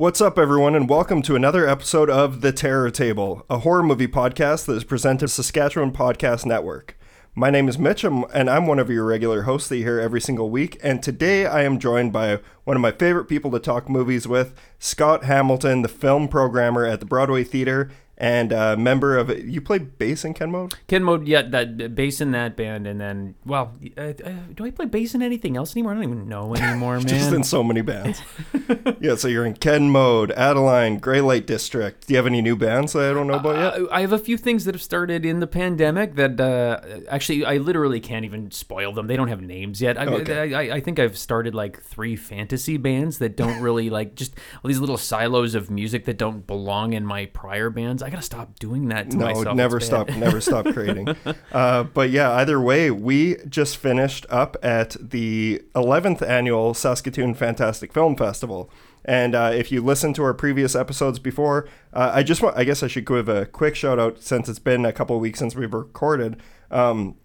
What's up, everyone, and welcome to another episode of The Terror Table, a horror movie podcast that is presented Saskatchewan Podcast Network. My name is Mitch, and I'm one of your regular hosts that you hear every single week. And today I am joined by one of my favorite people to talk movies with, Scott Hamilton, the film programmer at the Broadway Theater and a member of you play bass in Ken Mode. Ken Mode, yeah, that bass in that band, and then well, uh, uh, do I play bass in anything else anymore? I don't even know anymore, man. Just in so many bands. yeah, so you're in Ken Mode, Adeline, Grey Light District. Do you have any new bands that I don't know about yet? Uh, I have a few things that have started in the pandemic that uh, actually I literally can't even spoil them. They don't have names yet. I, okay. I, I, I think I've started like three fantasy bands that don't really like just all these little silos of music that don't belong in my prior bands. I gotta stop doing that to no, myself. never stop, never stop creating. Uh, but yeah, either way, we just finished up at the 11th annual Saskatoon Fantastic Film Festival. And uh, if you listened to our previous episodes before, uh, I just want, I guess I should give a quick shout out since it's been a couple weeks since we've recorded. Um,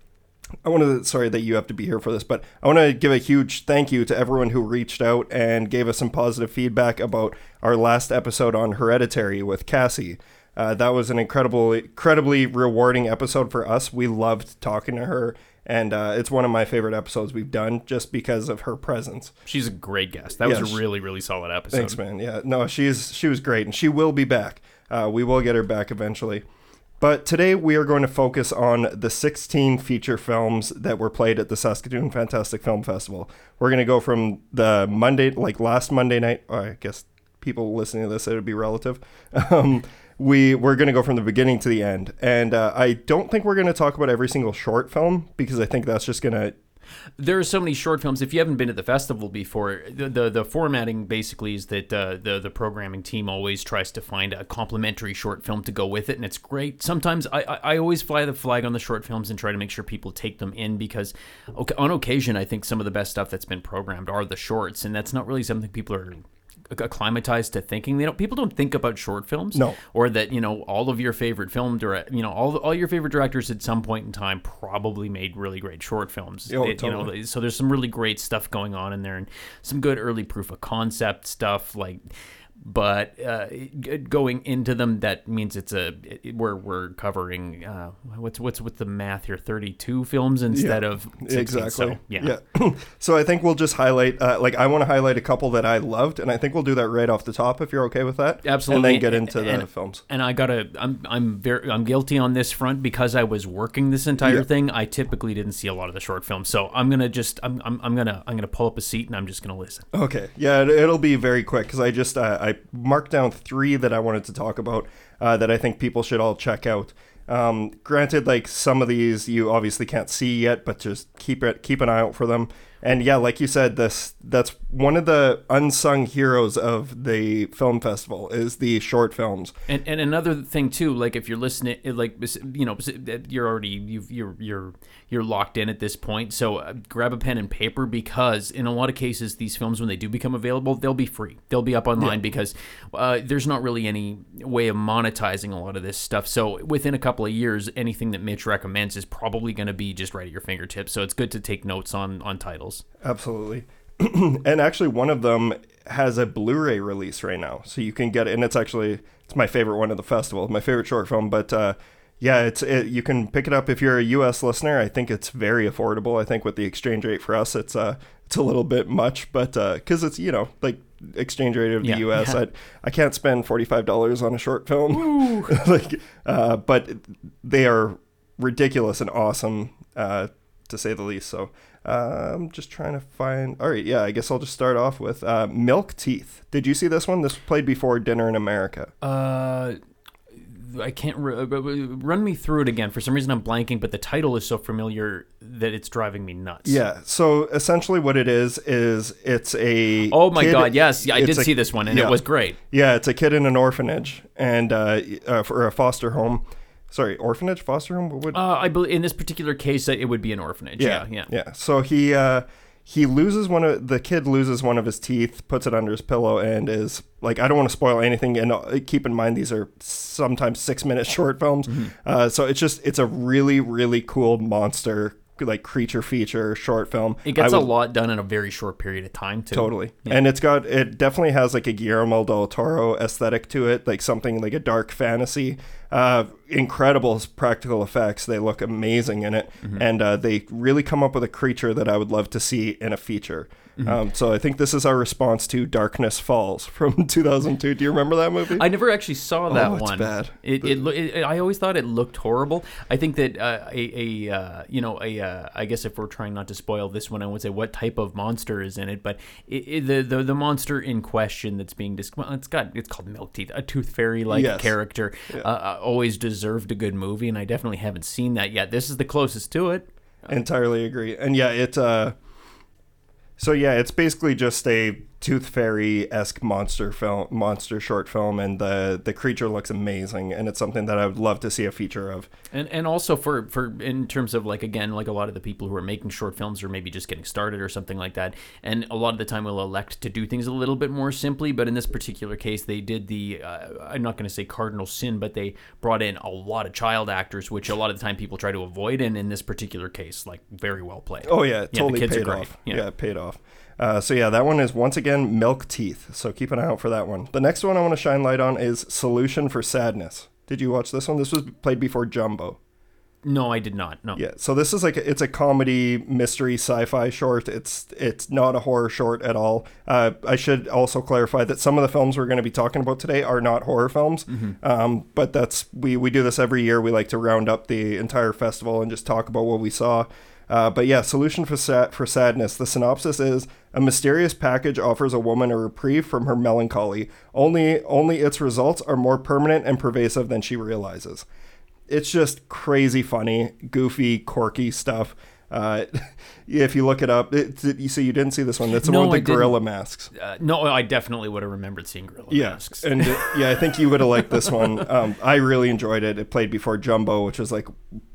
I want to, sorry that you have to be here for this, but I want to give a huge thank you to everyone who reached out and gave us some positive feedback about our last episode on Hereditary with Cassie. Uh, that was an incredible, incredibly rewarding episode for us. We loved talking to her, and uh, it's one of my favorite episodes we've done just because of her presence. She's a great guest. That yeah, was a really, really solid episode. Thanks, man. Yeah, no, she's she was great, and she will be back. Uh, we will get her back eventually. But today we are going to focus on the 16 feature films that were played at the Saskatoon Fantastic Film Festival. We're going to go from the Monday, like last Monday night. Oh, I guess people listening to this, it would be relative. Um, we we're going to go from the beginning to the end, and uh, I don't think we're going to talk about every single short film because I think that's just going to there are so many short films. If you haven't been to the festival before, the the, the formatting basically is that uh, the the programming team always tries to find a complementary short film to go with it, and it's great. Sometimes I, I, I always fly the flag on the short films and try to make sure people take them in because on occasion I think some of the best stuff that's been programmed are the shorts, and that's not really something people are acclimatized to thinking. They don't. People don't think about short films. No. Or that you know all of your favorite film direct. You know all all your favorite directors at some point in time probably made really great short films. Oh, it, totally. You know, so there's some really great stuff going on in there, and some good early proof of concept stuff like but uh, going into them that means it's a it, we're we're covering uh, what's what's with the math here? 32 films instead yeah, of 16, exactly. so, yeah. Yeah. So i think we'll just highlight uh, like i want to highlight a couple that i loved and i think we'll do that right off the top if you're okay with that. Absolutely and then get into and, the and, films. and i gotta i'm i'm very i'm guilty on this front because i was working this entire yeah. thing. I typically didn't see a lot of the short films. So i'm gonna just i'm i'm, I'm gonna i'm gonna pull up a seat and i'm just gonna listen. Okay. Yeah it, will be very quick because i just uh, i marked down three that I wanted to talk about uh, that I think people should all check out. Um, granted, like some of these you obviously can't see yet, but just keep it keep an eye out for them. And yeah, like you said, this that's one of the unsung heroes of the film festival is the short films. And and another thing too, like if you're listening, like you know, you're already you you're you're you're locked in at this point. So uh, grab a pen and paper because in a lot of cases, these films when they do become available, they'll be free. They'll be up online yeah. because uh, there's not really any way of monetizing a lot of this stuff. So within a couple of years, anything that Mitch recommends is probably going to be just right at your fingertips. So it's good to take notes on on titles. Absolutely. and actually, one of them has a Blu-ray release right now, so you can get it. And it's actually it's my favorite one of the festival, my favorite short film. But uh, yeah, it's it, you can pick it up if you're a U.S. listener. I think it's very affordable. I think with the exchange rate for us, it's uh it's a little bit much, but because uh, it's you know like exchange rate of the yeah, U.S. Yeah. I I can't spend forty five dollars on a short film, like uh, but they are ridiculous and awesome uh, to say the least. So uh, I'm just trying to find. All right, yeah, I guess I'll just start off with uh, Milk Teeth. Did you see this one? This played before Dinner in America. Uh, I can't re- uh, run me through it again. For some reason, I'm blanking, but the title is so familiar that it's driving me nuts. Yeah. So essentially, what it is is it's a. Oh my kid, god! Yes, yeah, I did a, see this one, and yeah. it was great. Yeah, it's a kid in an orphanage and uh, uh, for a foster home sorry, orphanage, foster home. What would? Uh, I believe in this particular case, it would be an orphanage. Yeah, yeah, yeah. yeah. So he uh, he loses one of the kid loses one of his teeth, puts it under his pillow, and is like, I don't want to spoil anything. And uh, keep in mind, these are sometimes six minute short films. Mm-hmm. Uh, so it's just it's a really really cool monster like creature feature short film. It gets I a would- lot done in a very short period of time too. Totally. And it's got it definitely has like a Guillermo del Toro aesthetic to it, like something like a dark fantasy. Uh, incredible practical effects. They look amazing in it, and uh, they really come up with a creature that I would love to see in a feature. Um, so I think this is our response to Darkness Falls from 2002. Do you remember that movie? I never actually saw that it's one. bad. It, it, lo- it, I always thought it looked horrible. I think that uh, a, a uh, you know a uh, I guess if we're trying not to spoil this one, I would say what type of monster is in it. But it, it, the, the the monster in question that's being dis- well, it's got it's called Milk Teeth, a tooth fairy like Yes. character. Uh, uh, always deserved a good movie, and I definitely haven't seen that yet. This is the closest to it. entirely agree. And yeah, it uh so yeah, it's basically just a tooth fairy esque monster film monster short film and the the creature looks amazing and it's something that I would love to see a feature of. And and also for for in terms of like again like a lot of the people who are making short films or maybe just getting started or something like that, and a lot of the time will elect to do things a little bit more simply. But in this particular case, they did the uh, I'm not going to say cardinal sin, but they brought in a lot of child actors, which a lot of the time people try to avoid. And in this particular case, like very well played. Oh yeah, the totally paid great. off. Yeah. Yeah. it paid off. Uh, so yeah, that one is once again milk teeth. So keep an eye out for that one. The next one I want to shine light on is Solution for Sadness. Did you watch this one? This was played before Jumbo. No, I did not. No. Yeah, so this is like a, it's a comedy mystery sci-fi short. It's it's not a horror short at all. Uh, I should also clarify that some of the films we're going to be talking about today are not horror films. Um, but that's we we do this every year. We like to round up the entire festival and just talk about what we saw. Uh, but yeah, solution for sa- for sadness. The synopsis is a mysterious package offers a woman a reprieve from her melancholy. Only only its results are more permanent and pervasive than she realizes it's just crazy funny, goofy, quirky stuff. Uh, if you look it up, it, you see you didn't see this one. That's the No, one with I the didn't. gorilla masks. Uh, no, I definitely would have remembered seeing gorilla Yeah, masks. and uh, yeah, I think you would have liked this one. Um, I really enjoyed it. It played before Jumbo, which was like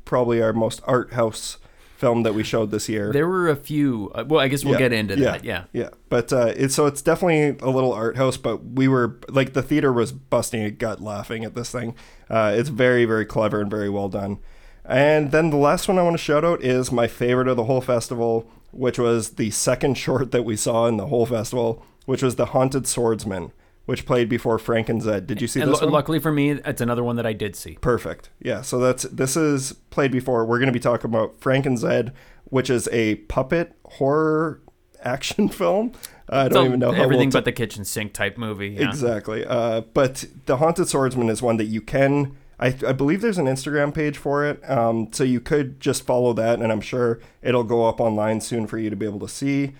probably our most art house film that we showed this year. There were a few. Uh, well, I guess we'll Yeah, get into that. Yeah. Yeah, but uh, it's so it's definitely a little art house, but we were like the theater was busting a gut laughing at this thing. Uh, it's very very clever and very well done. And then the last one I want to shout out is my favorite of the whole festival, which was the second short that we saw in the whole festival, which was the Haunted Swordsman, which played before Frank and Zed. Did you see And this one? luckily for me, it's another one that I did see. Perfect. Yeah. So that's this is played before. We're going to be talking about Frank and Zed, which is a puppet horror action film. I don't So even know how everything well but the kitchen sink type movie. Yeah. exactly. Uh, but the Haunted Swordsman is one that you can. I, I believe there's an Instagram page for it, um, so you could just follow that, and I'm sure it'll go up online soon for you to be able to see.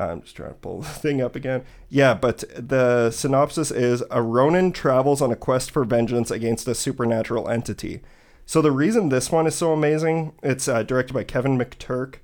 I'm just trying to pull the thing up again. Yeah, but the synopsis is a Ronin travels on a quest for vengeance against a supernatural entity. So the reason this one is so amazing, it's uh, directed by Kevin McTurk.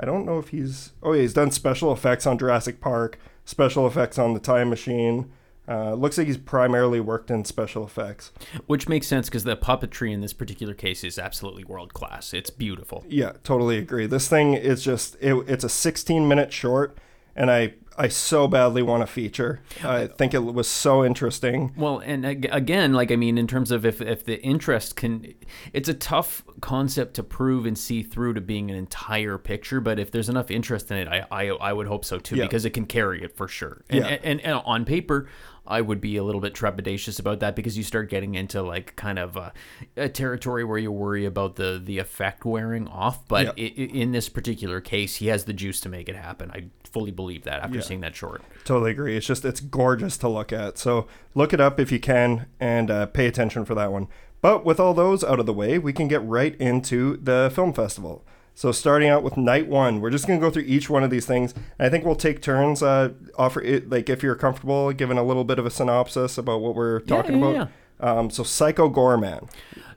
I don't know if he's. Oh, yeah, he's done special effects on Jurassic Park, special effects on The Time Machine. Uh, looks like he's primarily worked in special effects. Which makes sense because the puppetry in this particular case is absolutely world class. It's beautiful. Yeah, totally agree. This thing is just it, it's a 16 minute short and I I so badly want a feature. I uh, think it was so interesting. Well, and ag- again, like I mean, in terms of if if the interest can, it's a tough concept to prove and see through to being an entire picture. But if there's enough interest in it, I I, I would hope so too Yeah. because it can carry it for sure. And, Yeah. and, and on paper. I would be a little bit trepidatious about that because you start getting into like kind of a, a territory where you worry about the the effect wearing off. But Yeah. i i in this particular case, he has the juice to make it happen. I fully believe that after Yeah. seeing that short. Totally agree. It's just it's gorgeous to look at. So look it up if you can and uh, pay attention for that one. But with all those out of the way, we can get right into the film festival. So starting out with night one, we're just gonna go through each one of these things. And I think we'll take turns. Uh, offer it like if you're comfortable, giving a little bit of a synopsis about what we're talking yeah, about. Um, so Psycho Goreman.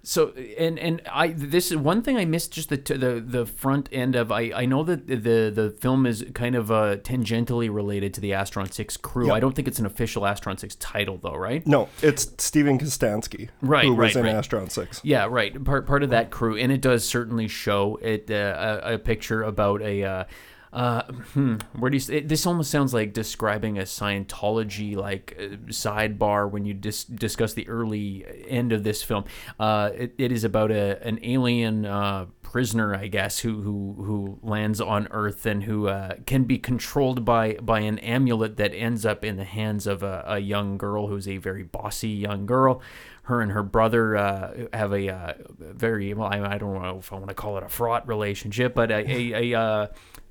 So and and I this is one thing I missed just the the the front end of I I know that the the film is kind of uh tangentially related to the Astron 6 crew. Yep. I don't think it's an official Astron 6 title though, right? No, it's Steven Kostanski, Right, who was in right. Astron Six. Yeah, right. Part part of that crew, and it does certainly show it uh, a, a picture about a. Uh, uh, hmm, where do you? It, this almost sounds like describing a Scientology like uh, sidebar when you dis- discuss the early end of this film. Uh, it, it is about a an alien uh, prisoner, I guess, who who who lands on Earth and who uh, can be controlled by by an amulet that ends up in the hands of a, a young girl who's a very bossy young girl. Her and her brother uh, have a uh, very well, I, I don't know if I want to call it a fraught relationship, but a a, a uh,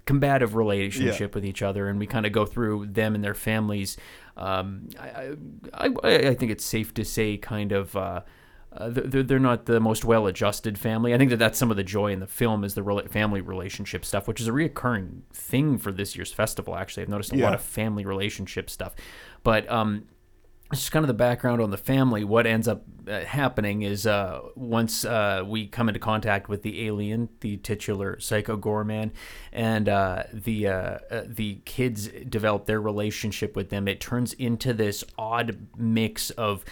combative relationship with each other, and we kind of go through them and their families. Um, I, I, I I think it's safe to say, kind of. Uh, uh, they're, they're not the most well-adjusted family. I think that that's some of the joy in the film is the rela- family relationship stuff, which is a reoccurring thing for this year's festival. Actually, I've noticed a lot of family relationship stuff, but um, it's just kind of the background on the family. What ends up happening is uh, once uh, we come into contact with the alien, the titular Psycho Goreman, and uh, the uh, uh, the kids develop their relationship with them, it turns into this odd mix of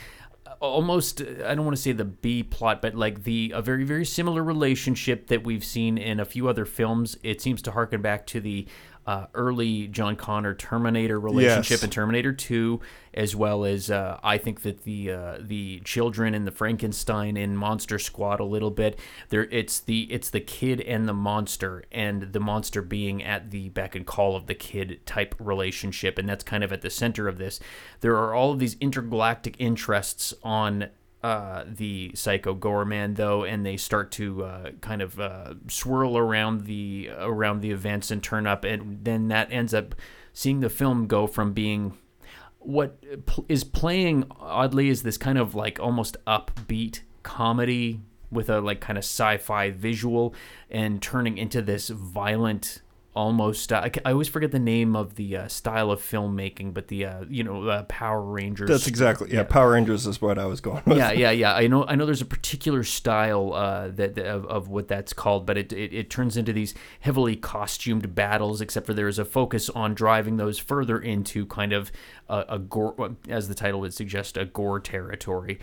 almost I don't want to say the B plot, but like the a very very similar relationship that we've seen in a few other films. It seems to harken back to the uh, early John Connor Terminator relationship Yes. in Terminator Two, as well as uh, I think that the uh, the children in the Frankenstein in Monster Squad a little bit. There, it's the it's the kid and the monster, and the monster being at the beck and call of the kid type relationship, and that's kind of at the center of this. There are all of these intergalactic interests on uh, the Psycho Goreman though, and they start to uh, kind of uh, swirl around the around the events and turn up, and then that ends up seeing the film go from being what is playing oddly is this kind of like almost upbeat comedy with a like kind of sci-fi visual and turning into this violent almost uh, I, I always forget the name of the uh, style of filmmaking but the uh, you know uh, power rangers That's exactly yeah. Power Rangers is what I was going with. yeah, yeah, yeah. I know. I know. There's a particular style uh, that, that- of, of what that's called, but it, it it turns into these heavily costumed battles. Except for there is a focus on driving those further into kind of a, a gore, as the title would suggest, a gore territory.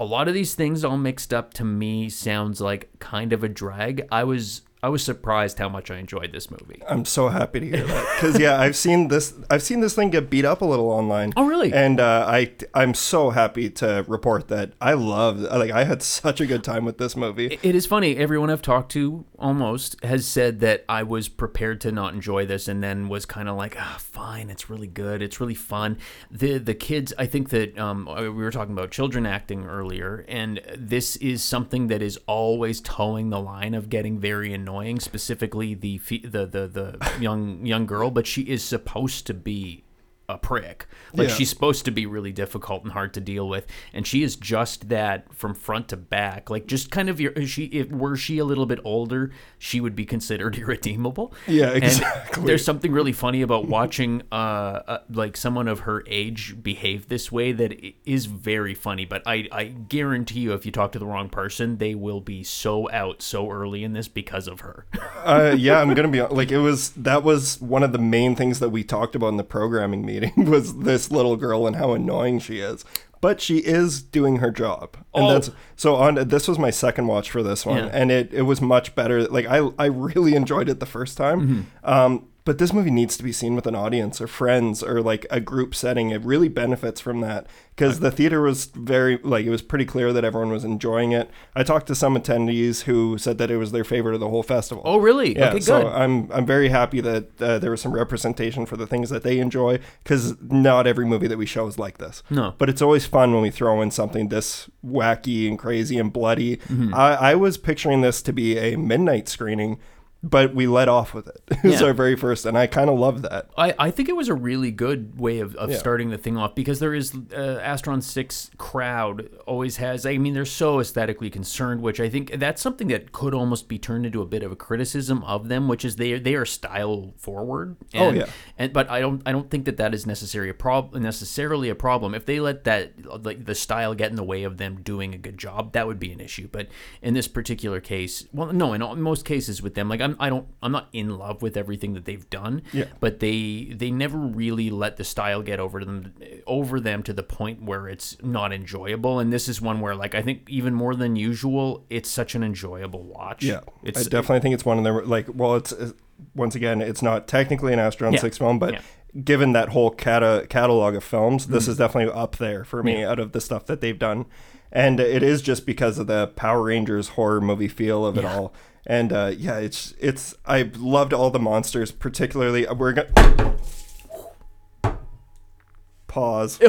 A lot of these things all mixed up to me sounds like kind of a drag. I was I was surprised how much I enjoyed this movie. I'm so happy to hear that because yeah, I've seen this. I've seen this thing get beat up a little online. Oh, really? And uh, I I'm so happy to report that I loved. Like I had such a good time with this movie. It is funny. Everyone I've talked to almost has said that I was prepared to not enjoy this, and then was kind of like, ah, fine, it's really good, it's really fun. The the kids, I think that um, we were talking about children acting earlier, and this is something that is always toeing the line of getting very annoying. Annoying, specifically, the the the the young young girl, but she is supposed to be a prick. Like Yeah. she's supposed to be really difficult and hard to deal with, and she is just that from front to back. Like just kind of your she if were she a little bit older, she would be considered irredeemable. Yeah, And exactly. there's something really funny about watching uh, uh like someone of her age behave this way that is very funny. But I I guarantee you, if you talk to the wrong person, they will be so out so early in this because of her. uh, yeah, I'm gonna be like it was. That was one of the main things that we talked about in the programming meeting was this little girl and how annoying she is. But she is doing her job, and Oh. that's so. On this was my second watch for this one, Yeah. and it it was much better. Like I I really enjoyed it the first time. Mm-hmm. Um, but this movie needs to be seen with an audience or friends or like a group setting. It really benefits from that because the theater was very like it was pretty clear that everyone was enjoying it. I talked to some attendees who said that it was their favorite of the whole festival. Oh, really? Yeah, okay, so. I'm I'm very happy that uh, there was some representation for the things that they enjoy because not every movie that we show is like this. No. but it's always fun when we throw in something this wacky and crazy and bloody. Mm-hmm. I, I was picturing this to be a midnight screening, but we let off with it. it was Yeah. our very first, and I kind of love that. I, I think it was a really good way of, of Yeah. starting the thing off because there is uh, Astron 6 crowd always has I mean they're so aesthetically concerned which I think that's something that could almost be turned into a bit of a criticism of them which is they they are style forward Oh, yeah. And but I don't I don't think that that is necessarily a problem necessarily a problem if they let that like the style get in the way of them doing a good job that would be an issue but in this particular case well no in all, most cases with them like I'm I'm don't I'm not in love with everything that they've done. Yeah. But they they never really let the style get over them over them to the point where it's not enjoyable. And this is one where like I think even more than usual, it's such an enjoyable watch. Yeah, It's I definitely think it's one of their Like, well, it's once again, it's not technically an Astron Yeah. Six film, but Yeah. given that whole cata- catalog of films, this is definitely up there for me out of the stuff that they've done. And it is just because of the Power Rangers horror movie feel of it Yeah. all. And uh, yeah, it's it's I loved all the monsters, particularly. uh, We're gonna pause.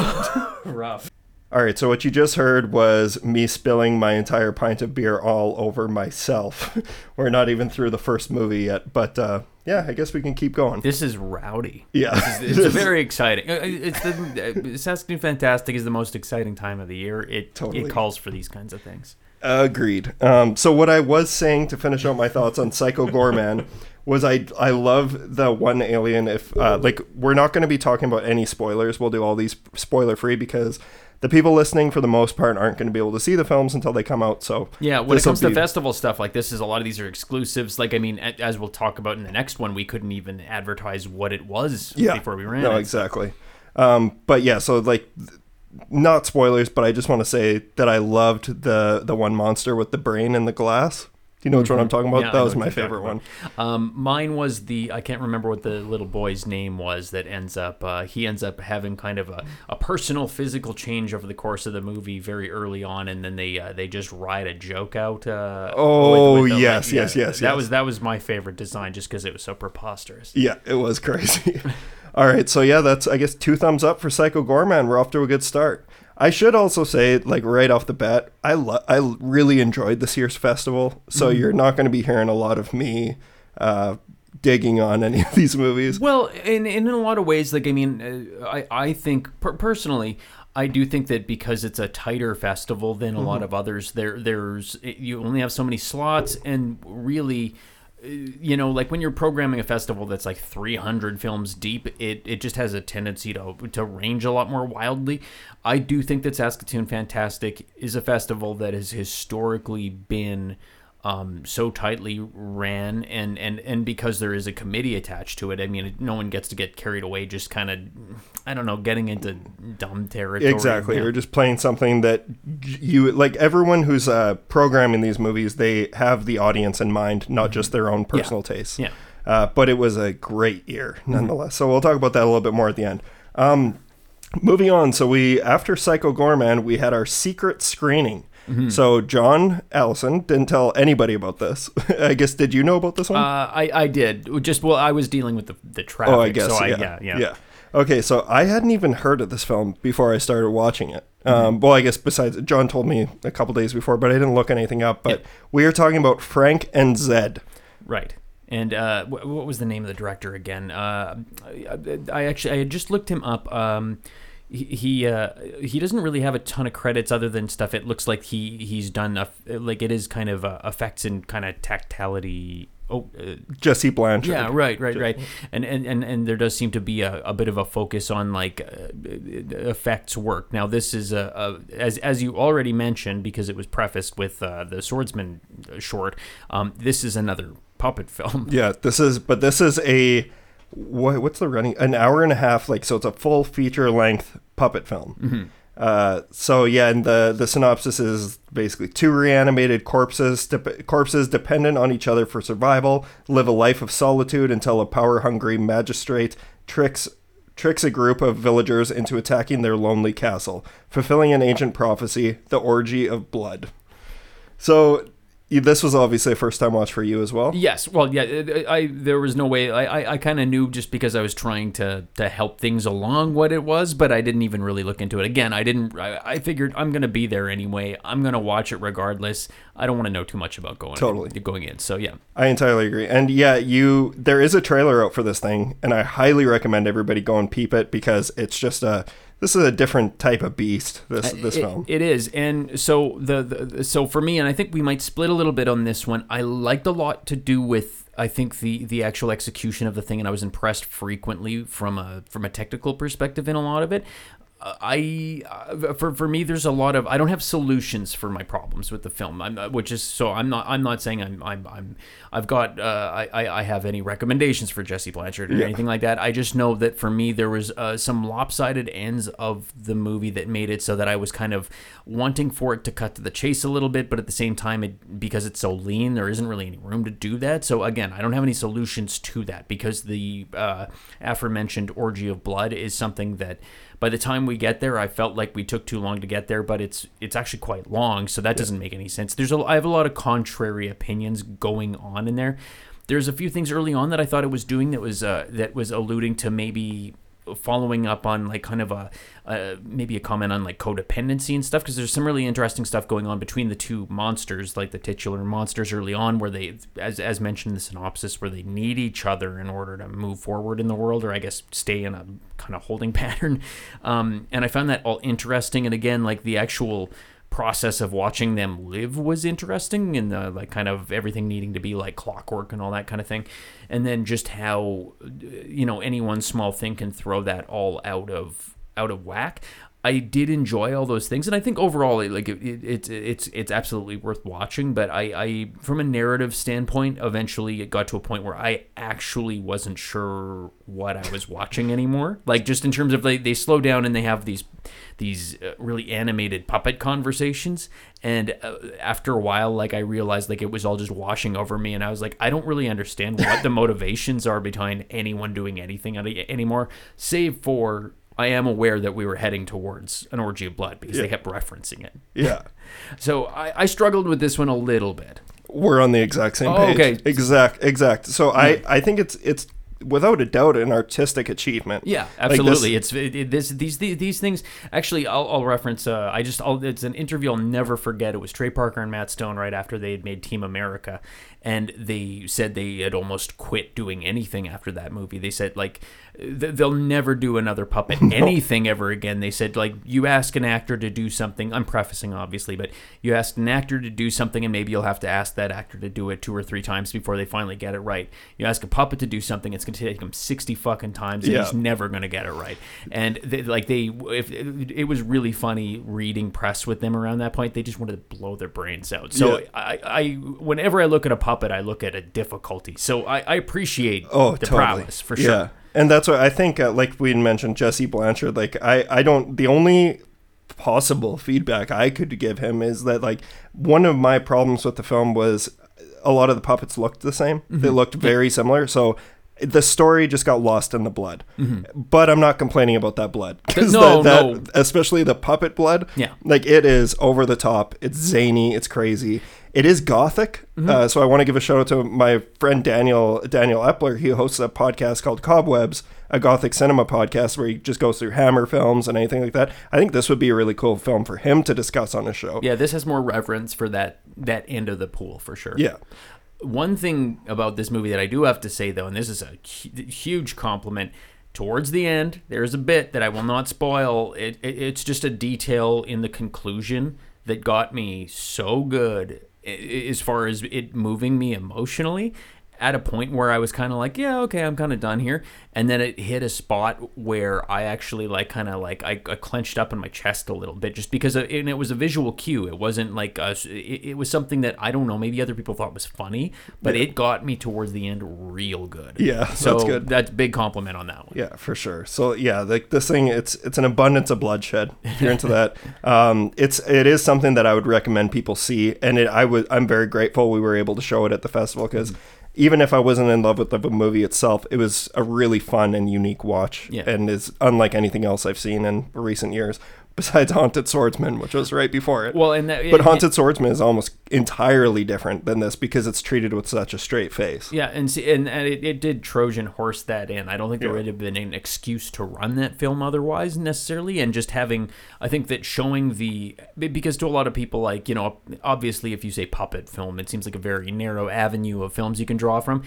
rough. All right, so what you just heard was me spilling my entire pint of beer all over myself. We're not even through the first movie yet, but uh, yeah, I guess we can keep going. This is rowdy. Yeah, It's very exciting. uh, It's the uh, Saskatoon Fantastic is the most exciting time of the year. It Totally. it calls for these kinds of things. Agreed. Um, so what I was saying to finish out my thoughts on Psycho Goreman was I I love the one alien. If uh, like we're not going to be talking about any spoilers, we'll do all these spoiler free because the people listening for the most part aren't going to be able to see the films until they come out. So Yeah, when it comes to festival stuff like this, is a lot of these are exclusives. Like I mean, as we'll talk about in the next one, we couldn't even advertise what it was yeah, before we ran No, it. exactly. Um, but yeah, so like, not spoilers, but I just want to say that I loved the the one monster with the brain and the glass. Do you know which one I'm talking about? Yeah, that was my favorite one. Um, mine was the I can't remember what the little boy's name was that ends up uh, he ends up having kind of a, a personal physical change over the course of the movie very early on, and then they uh, they just ride a joke out. Uh, Oh, with- with the- yes, yes, yes, That yes. was that was my favorite design just because it was so preposterous. Yeah, it was crazy. All right, so yeah, that's I guess two thumbs up for Psycho Goreman. We're off to a good start. I should also say, like right off the bat, I lo- I really enjoyed this year's festival. So Mm-hmm. you're not going to be hearing a lot of me uh, digging on any of these movies. Well, in in a lot of ways, like I mean, uh, I I think per- personally, I do think that because it's a tighter festival than a lot of others, there there's you only have so many slots, and really. You know, like when you're programming a festival that's like 300 films deep, it, it just has a tendency to to range a lot more wildly. I do think that Saskatoon Fantastic is a festival that has historically been um, so tightly ran and, and and because there is a committee attached to it i mean no one gets to get carried away just kind of i don't know getting into dumb territory Exactly. Yeah. You're just playing something that you like. Everyone who's uh, programming these movies, they have the audience in mind, not just their own personal tastes. Yeah. Uh, but it was a great year nonetheless. So we'll talk about that a little bit more at the end. Um, moving on. So we after Psycho Goreman, we had our secret screening. Mm-hmm. So John Allison didn't tell anybody about this. I guess did you know about this one? uh, I, I did just well I was dealing with the, the traffic Oh, I guess. so I, yeah. yeah yeah Okay, so I hadn't even heard of this film before I started watching it. Mm-hmm. Um, well, I guess besides John told me a couple days before, but I didn't look anything up. But we are talking about Frank and Zed. Right. And uh, wh- what was the name of the director again? Uh, I, I actually I had just looked him up. Um, he he, uh, he doesn't really have a ton of credits other than stuff. It looks like he he's done a, like it is kind of uh, effects and kind of tactility. Oh, uh, Jesse Blanchard. yeah, right, right, right. And and, and, and there does seem to be a, a bit of a focus on like uh, effects work. Now this is a, a as as you already mentioned because it was prefaced with uh, the swordsman short. Um, this is another puppet film. Yeah, this is, but this is a what, what's the running? An hour and a half. Like, so it's a full feature length puppet film. Mm-hmm. Uh, so yeah, and the the synopsis is basically two reanimated corpses, dep- corpses dependent on each other for survival, live a life of solitude until a power hungry magistrate tricks tricks a group of villagers into attacking their lonely castle, fulfilling an ancient prophecy, the orgy of blood. So this was obviously a first time watch for you as well. Yes, well, yeah, I, I there was no way. I, I, I kind of knew just because I was trying to to help things along what it was, but I didn't even really look into it. Again, I didn't. I, I figured I'm gonna be there anyway. I'm gonna watch it regardless. I don't want to know too much about going Totally. going in. So yeah, I entirely agree. And yeah, you there is a trailer out for this thing, and I highly recommend everybody go and peep it because it's just a this is a different type of beast. This this It- film. It is, and so the, the so for me, and I think we might split a little bit on this one. I liked a lot to do with I think the the actual execution of the thing, and I was impressed frequently from a from a technical perspective in a lot of it. I uh, for for me there's a lot of I don't have solutions for my problems with the film. I'm uh, which is so I'm not I'm not saying I'm I'm, I'm I've got uh, I I have any recommendations for Jesse Blanchard or Yeah. anything like that. I just know that for me there was uh, some lopsided ends of the movie that made it so that I was kind of wanting for it to cut to the chase a little bit, but at the same time it because it's so lean there isn't really any room to do that. So again, I don't have any solutions to that because the uh, aforementioned orgy of blood is something that by the time we get there, I felt like we took too long to get there, but it's it's actually quite long, so that doesn't make any sense. There's a I have a lot of contrary opinions going on in there. There's a few things early on that I thought it was doing that was uh, that was alluding to maybe following up on like kind of a uh, maybe a comment on like codependency and stuff because there's some really interesting stuff going on between the two monsters like the titular monsters early on where they as, as mentioned in the synopsis where they need each other in order to move forward in the world or i guess stay in a kind of holding pattern. Um, and i found that all interesting and again like the actual process of watching them live was interesting and uh, like kind of everything needing to be like clockwork and all that kind of thing. And then just how you know any one small thing can throw that all out of out of whack I did enjoy all those things, and I think overall, like it, it, it's it's it's absolutely worth watching. But I, I, from a narrative standpoint, eventually it got to a point where I actually wasn't sure what I was watching anymore. Like just in terms of like they slow down and they have these these uh, really animated puppet conversations, and uh, after a while, like I realized like it was all just washing over me, and I was like, I don't really understand what the motivations are behind anyone doing anything anymore, save for I am aware that we were heading towards an orgy of blood because they kept referencing it. Yeah. So I, I struggled with this one a little bit. We're on the exact same Oh, page. okay. Hmm. Exact, exact. So I, I think it's it's without a doubt an artistic achievement. Yeah, Like this- absolutely. it's it, it- this these, these these things. Actually, I'll, I'll reference. Uh, I just I'll, it's an interview I'll never forget. It was Trey Parker and Matt Stone right after they had made Team America, and they said they had almost quit doing anything after that movie. They said like th- they'll never do another puppet anything ever again. They said like you ask an actor to do something. I'm prefacing obviously, but you ask an actor to do something, and maybe you'll have to ask that actor to do it two or three times before they finally get it right. You ask a puppet to do something, it's going to take him sixty fucking times, and Yeah. he's never going to get it right. And they, like they, if it was really funny reading press with them around that point, they just wanted to blow their brains out. So Yeah. I, I, whenever I look at a puppet, I look at a difficulty. So I, I appreciate Oh, the totally. prowess for sure. Yeah, and that's why I think, uh, like we mentioned, Jesse Blanchard. Like I, I don't. The only possible feedback I could give him is that like one of my problems with the film was a lot of the puppets looked the same. Mm-hmm. They looked very similar. So. The story just got lost in the blood, Mm-hmm. but I'm not complaining about that blood. No, that, no. especially the puppet blood. Yeah. like it is over the top. It's zany. It's crazy. It is gothic. Mm-hmm. Uh, so I want to give a shout out to my friend Daniel Daniel Epler. He hosts a podcast called Cobwebs, a gothic cinema podcast where he just goes through Hammer films and anything like that. I think this would be a really cool film for him to discuss on his show. Yeah, this has more reverence for that that end of the pool for sure. Yeah. One thing about this movie that I do have to say though, and this is a huge compliment. Towards the end, there's a bit that I will not spoil. It, it it's just a detail in the conclusion that got me so good as far as it moving me emotionally at a point where I was kind of like, yeah, okay, I'm kind of done here. And then it hit a spot where I actually like kind of like I, I clenched up in my chest a little bit just because of, and it was a visual cue. It wasn't like a, it, it was something that I don't know, maybe other people thought was funny, but it got me towards the end real good. Yeah, so that's good. That's big compliment on that one. Yeah, for sure. So yeah, like this thing, it's it's an abundance of bloodshed. If you're into that, um, it's it is something that I would recommend people see, and it I would I'm very grateful we were able to show it at the festival because even if I wasn't in love with the movie itself, it was a really fun and unique watch, Yeah. and is unlike anything else I've seen in recent years. Besides Haunted Swordsman, which was right before it. Well, and that, but and- Haunted Swordsman is almost entirely different than this because it's treated with such a straight face. Yeah, and see, and, and it, it did Trojan horse that in. I don't think there Yeah. would have been an excuse to run that film otherwise necessarily, and just having, I think that showing the because to a lot of people, like you know, obviously if you say puppet film, it seems like a very narrow avenue of films you can draw from.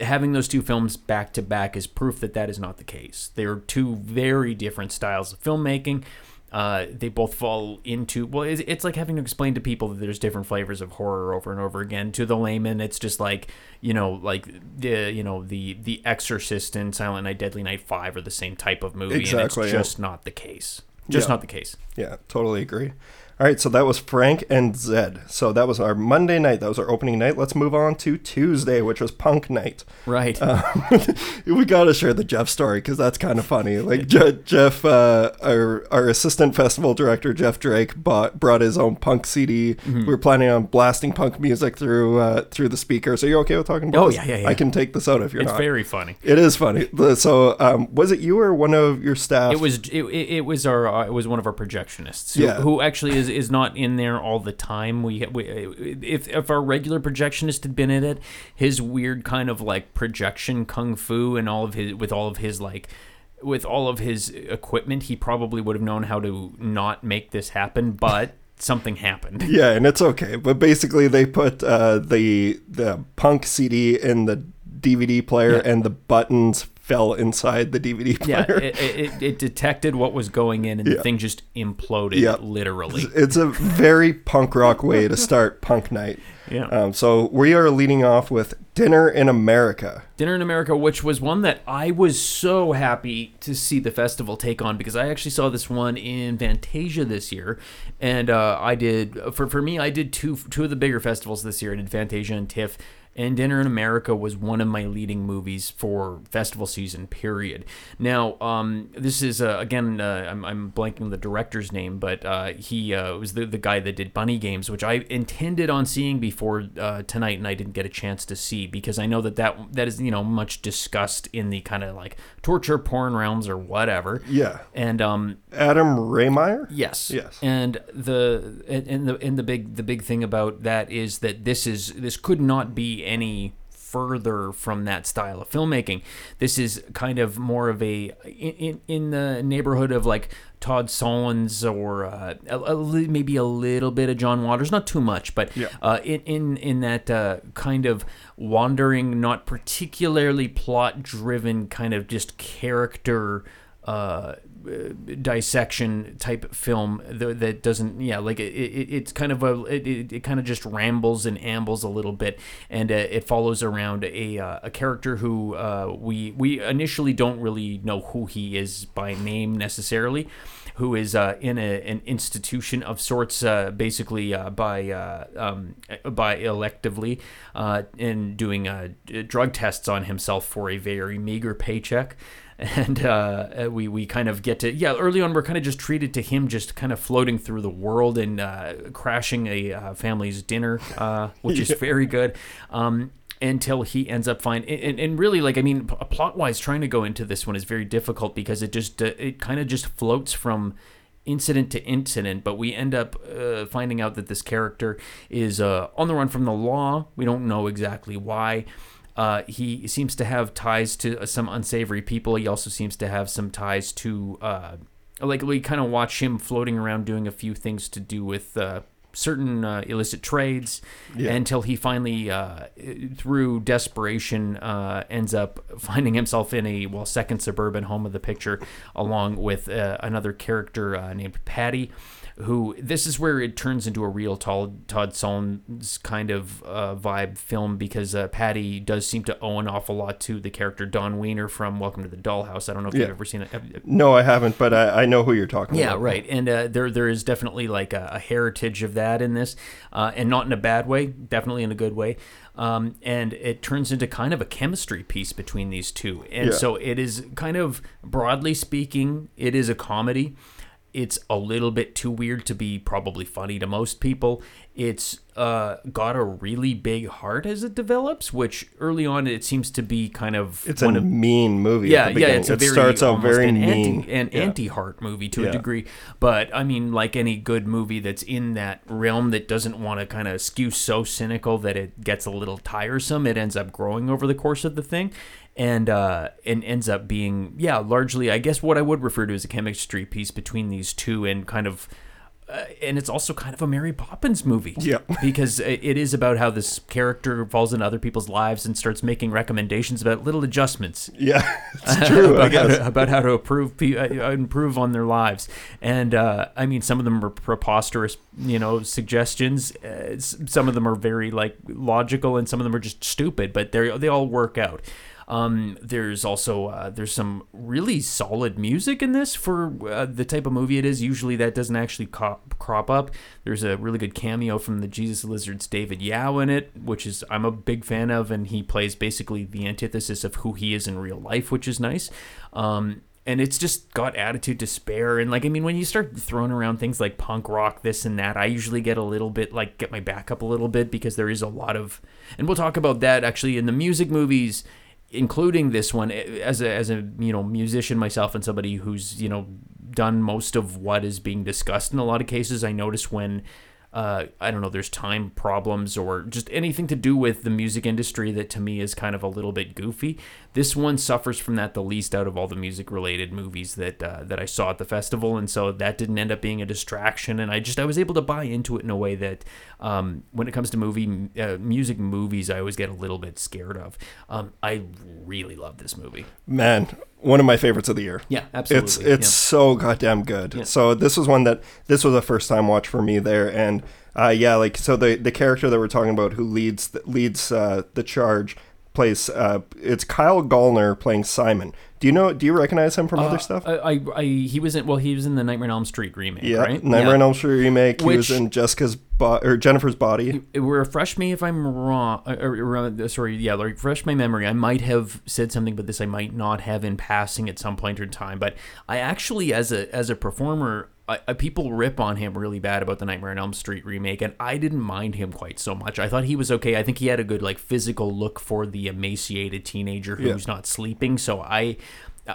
Having those two films back to back is proof that that is not the case. They are two very different styles of filmmaking. Uh, they both fall into well it's, it's like having to explain to people that there's different flavors of horror over and over again to the layman it's just like you know like the you know the the exorcist and silent night deadly night 5 are the same type of movie Exactly, and yeah. it's just not the case just Yeah. not the case Yeah, totally agree. All right, so that was Frank and Zed. So that was our Monday night. That was our opening night. Let's move on to Tuesday, which was Punk Night. right Uh, we got to share the Jeff story because that's kind of funny. Like Je- Jeff, uh, our our assistant festival director Jeff Drake bought brought his own punk CD. Mm-hmm. We were planning on blasting punk music through uh, through the speakers. Are you okay with talking about Oh, this? yeah, yeah, yeah. I can take this out if you're it's not. very funny it is funny. So, um, was it you or one of your staff? It was it, it it was our uh, it was one of our projectionists who, Yeah. who actually is, is not in there all the time. We, we if if our regular projectionist had been in it, his weird kind of like projection kung fu and all of his with all of his like with all of his equipment, he probably would have known how to not make this happen, but something happened. Yeah, and it's okay. But basically, they put uh, the the punk CD in the DVD player, Yeah. and the buttons fell inside the DVD Yeah, player. it, it, it detected what was going in, and Yeah. the thing just imploded, Yeah. literally. It's a very punk rock way to start punk night. Yeah. Um, so we are leading off with Dinner in America. Dinner in America, which was one that I was so happy to see the festival take on because I actually saw this one in Fantasia this year, and uh, I did for for me I did two two of the bigger festivals this year. I did Fantasia and TIFF, and Dinner in America was one of my leading movies for festival season. Period. Now, um, this is uh, again uh, I'm, I'm blanking the director's name, but uh, he uh, was the the guy that did Bunny Games, which I intended on seeing before uh, tonight, and I didn't get a chance to see because I know that that that is you know much discussed in the kind of like torture porn realms or whatever. Yeah. And um, Adam Rehmeier? Yes. Yes. And the and, and the and the big the big thing about that is that this is this could not be any further from that style of filmmaking. This is kind of more of a in in, in the neighborhood of like Todd Solondz or uh, a, a maybe a little bit of John Waters, not too much, but Yeah. uh, in in in that uh, kind of wandering, not particularly plot driven, kind of just character uh, dissection type film that, doesn't yeah like it, it it's kind of a it, it, kind of just rambles and ambles a little bit and uh, it follows around a uh, a character who uh, we we initially don't really know who he is by name necessarily who is uh, in a, an institution of sorts, uh, basically uh, by um, by electively, and doing drug tests on himself for a very meager paycheck. And uh, we we kind of get to yeah early on we're kind of just treated to him just kind of floating through the world and uh, crashing a uh, family's dinner, uh, which is very good. Um, until he ends up fine and, and really like i mean plot wise trying to go into this one is very difficult because it just uh, it kind of just floats from incident to incident but we end up uh, finding out that this character is uh, on the run from the law we don't know exactly why uh, he seems to have ties to uh, some unsavory people he also seems to have some ties to uh, like we kind of watch him floating around doing a few things to do with uh, certain uh, illicit trades Yeah. until he finally, uh, through desperation, uh, ends up finding himself in a well second suburban home of the picture, along with uh, another character uh, named Patty. Who this is where it turns into a real Todd, Todd Solondz kind of uh, vibe film because uh, Patty does seem to owe an awful lot to the character Dawn Wiener from Welcome to the Dollhouse. I don't know if Yeah. you've ever seen it. No, I haven't, but I, I know who you're talking Yeah, about. Yeah, right. And uh, there there is definitely like a, a heritage of that in this, uh, and not in a bad way, definitely in a good way. Um, and it turns into kind of a chemistry piece between these two. And Yeah. so it is kind of broadly speaking, it is a comedy. It's a little bit too weird to be probably funny to most people. It's uh, got a really big heart as it develops, which early on it seems to be kind of It's a one of mean movie. yeah, at the yeah, beginning. it's a it very starts out very an mean. anti an Yeah. anti-heart movie to Yeah. a degree. But I mean, like any good movie that's in that realm that doesn't want to kind of skew so cynical that it gets a little tiresome, it ends up growing over the course of the thing, and uh, and ends up being yeah, largely I guess what I would refer to as a chemistry piece between these two, and kind of uh, and it's also kind of a Mary Poppins movie. Yeah. because it is about how this character falls into other people's lives and starts making recommendations about little adjustments Yeah, it's true. About, how to, about how to improve uh, improve on their lives. And uh, I mean, some of them are preposterous, you know, suggestions. Uh, some of them are very like logical, and some of them are just stupid. But they they all work out. Um, there's also uh, there's some really solid music in this for uh, the type of movie it is. Usually that doesn't actually crop up. There's a really good cameo from the Jesus Lizard's David Yow in it, which is I'm a big fan of, and he plays basically the antithesis of who he is in real life, which is nice. Um, and it's just got attitude to spare and like i mean when you start throwing around things like punk rock this and that i usually get a little bit like get my back up a little bit because there is a lot of and we'll talk about that actually in the music movies including this one eh, as a as a you know musician myself and somebody who's you know done most of what is being discussed in a lot of cases i notice when uh, I don't know, there's time problems or just anything to do with the music industry that to me is kind of a little bit goofy. This one suffers from that the least out of all the music related movies that uh, that I saw at the festival, and so that didn't end up being a distraction. And I just I was able to buy into it in a way that um, when it comes to movie uh, music movies, I always get a little bit scared of. Um, I really love this movie. Man, one of my favorites of the year. Yeah, absolutely. It's it's so goddamn good. So this was one that this was a first time watch for me there, and uh, yeah, like so the the character that we're talking about who leads leads uh, the charge plays uh, it's Kyle Gallner playing Simon. Do you know? Do you recognize him from other stuff? I, I, I he was in well he was in the Nightmare on Elm Street remake, yeah, right? Nightmare on Elm Street remake. He was in Jessica's bo- or Jennifer's body. refresh me if I'm wrong. uh, Or, or, sorry, yeah, refresh my memory. I might have said something, but this I might not have in passing at some point in time. But I actually, as a as a performer, I, I, people rip on him really bad about the Nightmare on Elm Street remake, and I didn't mind him quite so much. I thought he was okay. I think he had a good like physical look for the emaciated teenager who's not sleeping. So I.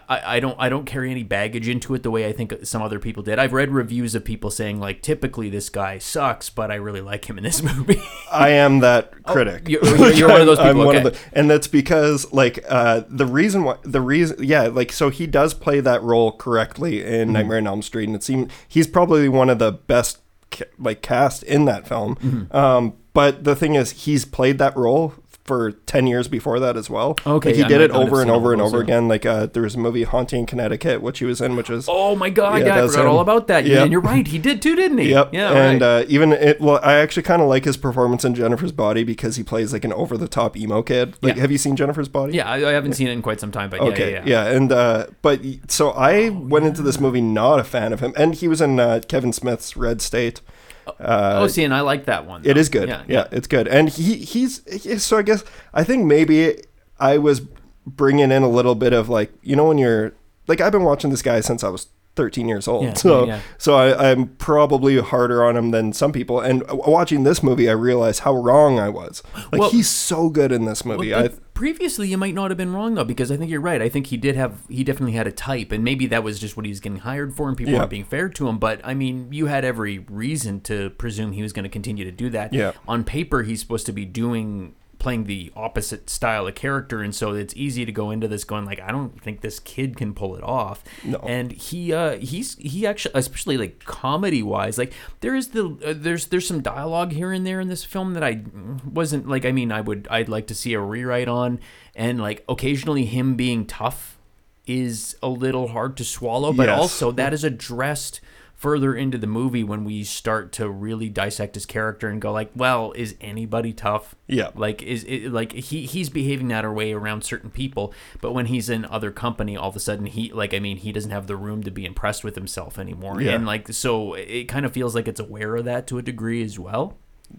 I, I don't I don't carry any baggage into it the way I think some other people did. I've read reviews of people saying like typically this guy sucks, but I really like him in this movie. I am that critic. you're- you're- you're one of those I'm people, one of the, and that's because like uh, the reason why the reason yeah like so he does play that role correctly in Mm-hmm. Nightmare on Elm Street, and it seems he's probably one of the best ca- like cast in that film. Mm-hmm. Um, but the thing is, he's played that role for 10 years before that as well. Okay, Like he did it over and over and over again. Like uh, there was a movie Haunting Connecticut, which he was in, which was Oh my god, Yeah, I forgot him. all about that. Yeah, and you're right, he did too, didn't he? Yep. Yeah, and right. uh, even it, well, I actually kind of like his performance in Jennifer's Body because he plays like an over the top emo kid. Like, Yeah. have you seen Jennifer's Body? yeah, I, I haven't seen it in quite some time, but Okay. yeah, yeah, yeah. And uh, but so I went into this movie not a fan of him, and he was in uh, Kevin Smith's Red State. Uh, oh, see, and I like that one. it though. is good. Yeah, it's good. And he he's so I guess I think maybe I was bringing in a little bit of like you know when you're like I've been watching this guy since I was 13 years old. Yeah, so yeah, yeah. so I, I'm probably harder on him than some people. And watching this movie, I realized how wrong I was. Like Well- he's so good in this movie. Well, previously, you might not have been wrong though, because I think you're right. I think he did have, he definitely had a type, and maybe that was just what he was getting hired for, and people weren't being fair to him. But I mean, you had every reason to presume he was going to continue to do that. Yeah. On paper, he's supposed to be doing playing the opposite style of character, and so it's easy to go into this going like, I don't think this kid can pull it off. No. And he, uh, he's he actually, especially like comedy wise, like there is the uh, there's there's some dialogue here and there in this film that I wasn't like. I mean, I would I'd like to see a rewrite on, and like occasionally him being tough is a little hard to swallow, but Yes. also that is addressed further into the movie when we start to really dissect his character and go like, well, is anybody tough? Yeah. Like is it like he he's behaving that way around certain people, but when he's in other company, all of a sudden he like I mean he doesn't have the room to be impressed with himself anymore, Yeah. and like so it kind of feels like it's aware of that to a degree as well.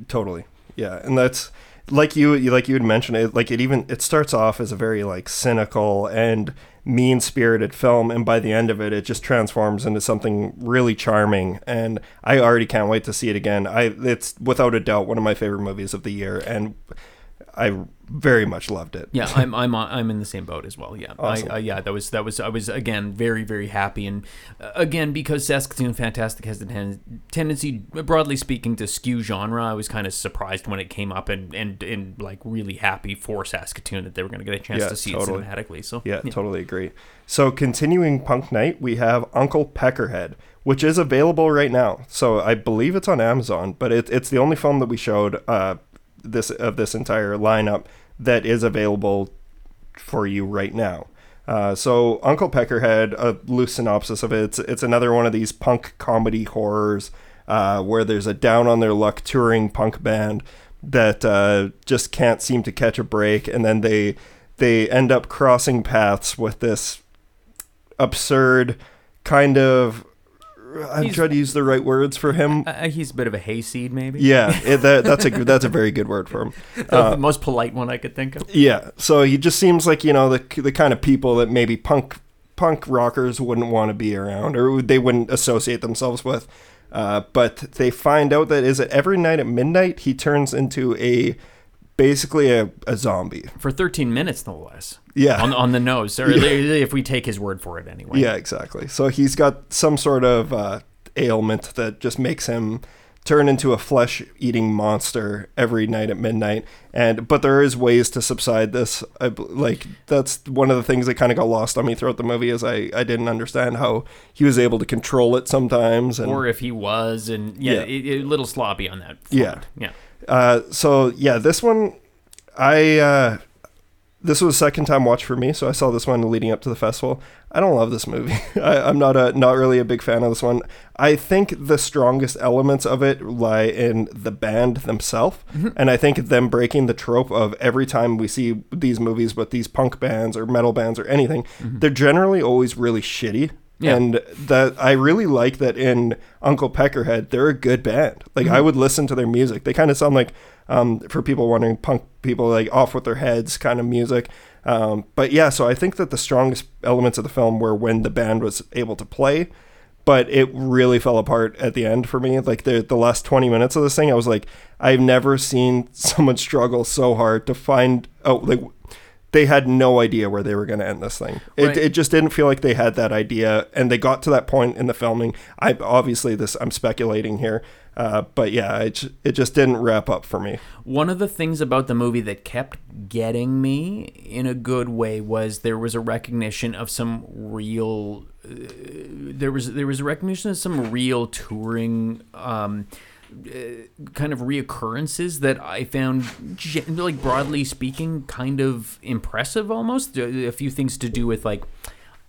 Totally. Yeah, and that's like you you- like you had mentioned it like it even it starts off as a very like cynical and mean-spirited film and by the end of it it just transforms into something really charming and I already can't wait to see it again. I it's without a doubt one of my favorite movies of the year and I very much loved it. Yeah, I'm I'm I'm in the same boat as well. Yeah, Awesome. I, I, yeah, that was that was I was again very very happy, and uh, again because Saskatoon Fantastic has the ten- tendency, broadly speaking, to skew genre. I was kind of surprised when it came up, and and and like really happy for Saskatoon that they were going to get a chance Yeah, to see totally. it cinematically. So Yeah, totally agree. So continuing Punk Night, we have Uncle Peckerhead, which is available right now. So I believe it's on Amazon, but it, it's the only film that we showed uh, this of this entire lineup that is available for you right now. Uh, so Uncle Peckerhead, a loose synopsis of it. It's, it's another one of these punk comedy horrors uh, where there's a down on their luck touring punk band that uh, just can't seem to catch a break, and then they they end up crossing paths with this absurd kind of. I'm He's- trying to use the right words for him. uh, he's a bit of a hayseed, maybe. Yeah, it, that, that's a that's a very good word for him. the most polite one I could think of. Yeah, so he just seems like you know the the kind of people that maybe punk punk rockers wouldn't want to be around or they wouldn't associate themselves with. Uh, but they find out that is it every night at midnight he turns into a basically a, a zombie. For 13 minutes, no less. Yeah. On, on the nose, or if we take his word for it anyway. Yeah, exactly. So he's got some sort of uh, ailment that just makes him turn into a flesh-eating monster every night at midnight. And but there is ways to subside this. I, like that's one of the things that kind of got lost on me throughout the movie is I I didn't understand how he was able to control it sometimes. And Or if he was, and yeah, Yeah. It, it- a little sloppy on that. Yeah. Yeah. Uh, so yeah, this one, I uh, this was a second time watch for me. So I saw this one leading up to the festival. I don't love this movie. I, I'm not a not really a big fan of this one. I think the strongest elements of it lie in the band themselves, and I think them breaking the trope of every time we see these movies with these punk bands or metal bands or anything, they're generally always really shitty. Yeah. And that I really like that in Uncle Peckerhead, they're a good band. Like I would listen to their music. They kind of sound like, um, for people wondering, punk people like off with their heads kind of music. Um, but yeah, so I think that the strongest elements of the film were when the band was able to play, but it really fell apart at the end for me. Like the the last twenty minutes of this thing, I was like, I've never seen someone struggle so hard to find. Oh, like they had no idea where they were going to end this thing. It, Right. it just didn't feel like they had that idea, and they got to that point in the filming. I obviously this I'm speculating here, uh, but yeah, it it just didn't wrap up for me. One of the things about the movie that kept getting me in a good way was there was a recognition of some real uh, there was there was a recognition of some real touring um uh, kind of reoccurrences that I found, like broadly speaking, kind of impressive. Almost a few things to do with like,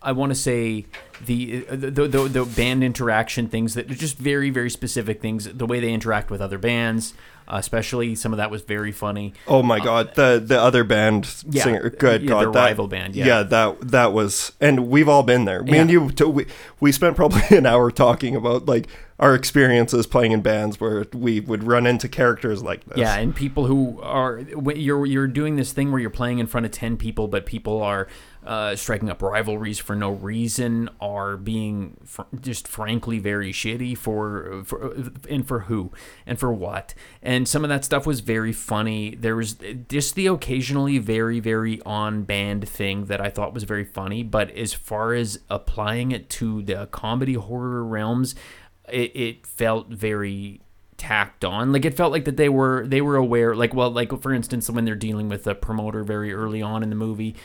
I want to say the, uh, the the the band interaction things that are just very very specific things. The way they interact with other bands, especially some of that was very funny. Oh my god, the the other band Uh, yeah, singer, good yeah, god, that rival band, yeah. that that was, and we've all been there. Me and you, we we spent probably an hour talking about like our experiences playing in bands where we would run into characters like this. Yeah, and people who are you're you're doing this thing where you're playing in front of ten people, but people are uh, striking up rivalries for no reason, are being fr- just frankly very shitty for for and for who and for what, and some of that stuff was very funny. There was just the occasionally very very on band thing that I thought was very funny, but as far as applying it to the comedy horror realms, it, it felt very tacked on like it felt like that they were they were aware like well like for instance when they're dealing with a promoter very early on in the movie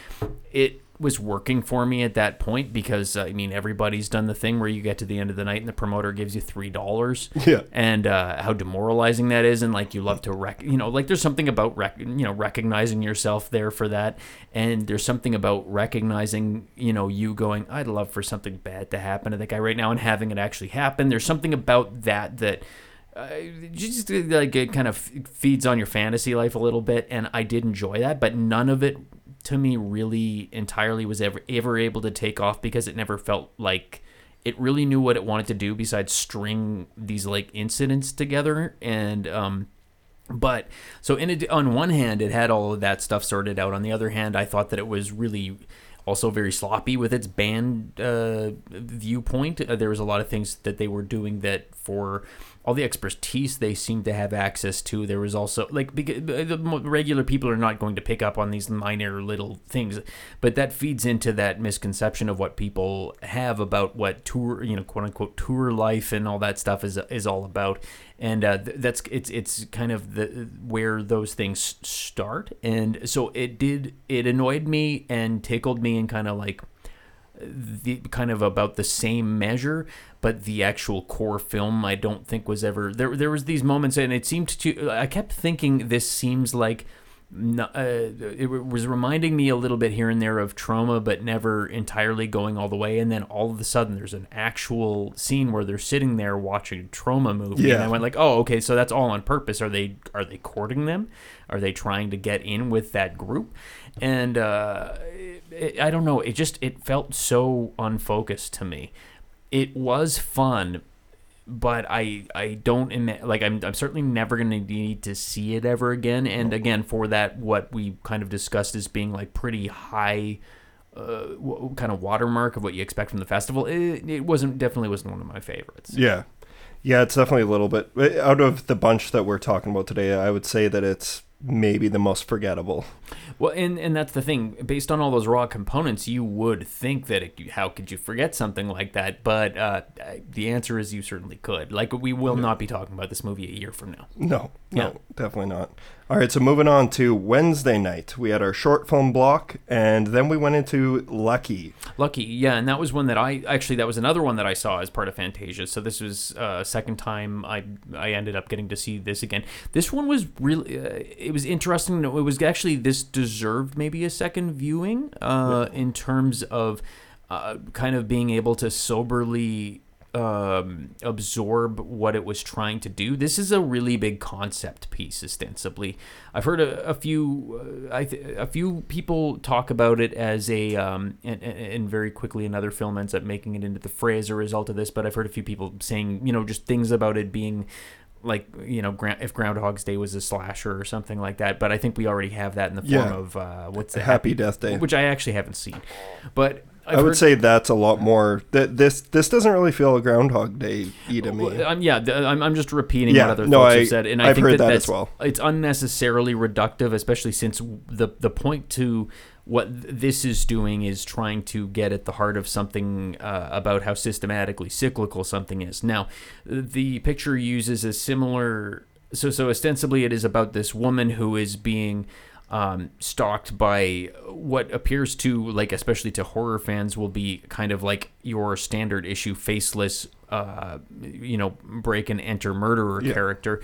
it was working for me at that point because i mean everybody's done the thing where you get to the end of the night and the promoter gives you three dollars. Yeah. and uh, how demoralizing that is and like you love to rec you know like there's something about rec- you know recognizing yourself there for that. And there's something about recognizing you know you going i'd love for something bad to happen to that guy right now and having it actually happen. There's something about that that uh, just like it kind of feeds on your fantasy life a little bit and i did enjoy that but none of it to me really entirely was ever ever able to take off because it never felt like it really knew what it wanted to do besides string these like incidents together. And um but so in a, on one hand it had all of that stuff sorted out. On the other hand i thought that it was really also very sloppy with its band uh, viewpoint. Uh, there was a lot of things that they were doing that for all the expertise they seem to have access to. There was also like regular people are not going to pick up on these minor little things, but that feeds into that misconception of what people have about what tour, you know, quote unquote tour life and all that stuff is is all about. And uh, that's it's it's kind of the where those things start, and so it did it annoyed me and tickled me and kind of like the kind of about the same measure, but the actual core film I don't think was ever there. There was these moments, and it seemed to. I kept thinking this seems like. Uh, it was reminding me a little bit here and there of Troma, but never entirely going all the way. And then all of a sudden, there's an actual scene where they're sitting there watching a Troma movie, Yeah. and I went like, "Oh, okay, so that's all on purpose. Are they are they courting them? Are they trying to get in with that group?" And uh, it, I don't know. It just it felt so unfocused to me. It was fun, but I I don't ima- like I'm I'm certainly never gonna need to see it ever again. And again, for that, what we kind of discussed as being like pretty high. Uh, w- kind of watermark of what you expect from the festival. It, it wasn't definitely wasn't one of my favorites. Yeah. Yeah, it's definitely a little bit out of the bunch that we're talking about today. I would say that it's maybe the most forgettable. Well, and and that's the thing. Based on all those raw components, you would think that it, how could you forget something like that? But uh, the answer is you certainly could. Like we will not be talking about this movie a year from now. No, no, Yeah. definitely not. All right, so moving on to Wednesday night, we had our short film block, and then we went into Lucky. Lucky, yeah, and that was one that I actually that was another one that I saw as part of Fantasia. So this was uh, second time I I ended up getting to see this again. This one was really uh, it was interesting. It was actually this deserved maybe a second viewing uh, in terms of uh, kind of being able to soberly um, absorb what it was trying to do. This is a really big concept piece, ostensibly. I've heard a, a few, uh, I th- a few people talk about it as a, um, and, and and very quickly another film ends up making it into the fray as a result of this. But I've heard a few people saying, you know, just things about it being like you know if groundhog's day was a slasher or something like that but i think we already have that in the form Yeah. of uh, what's the Happy Death Day. which i actually haven't seen but I've I would heard- say that's a lot more. That this this doesn't really feel a Groundhog Day y to me. Well, I'm, yeah, I'm, I'm just repeating Yeah, what other no, folks I- have said, and I I've think heard that, that that's, as well. It's unnecessarily reductive, especially since the the point to what this is doing is trying to get at the heart of something uh, about how systematically cyclical something is. Now, the picture uses a similar. So, so ostensibly, it is about this woman who is being um, stalked by what appears to like especially to horror fans will be kind of like your standard issue faceless uh, you know break and enter murderer Yeah. character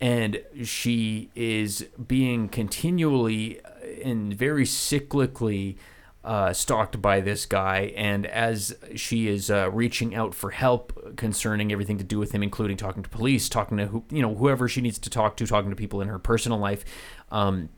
and she is being continually and very cyclically uh, stalked by this guy, and as she is uh, reaching out for help concerning everything to do with him, including talking to police, talking to who, you know whoever she needs to talk to, talking to people in her personal life, um,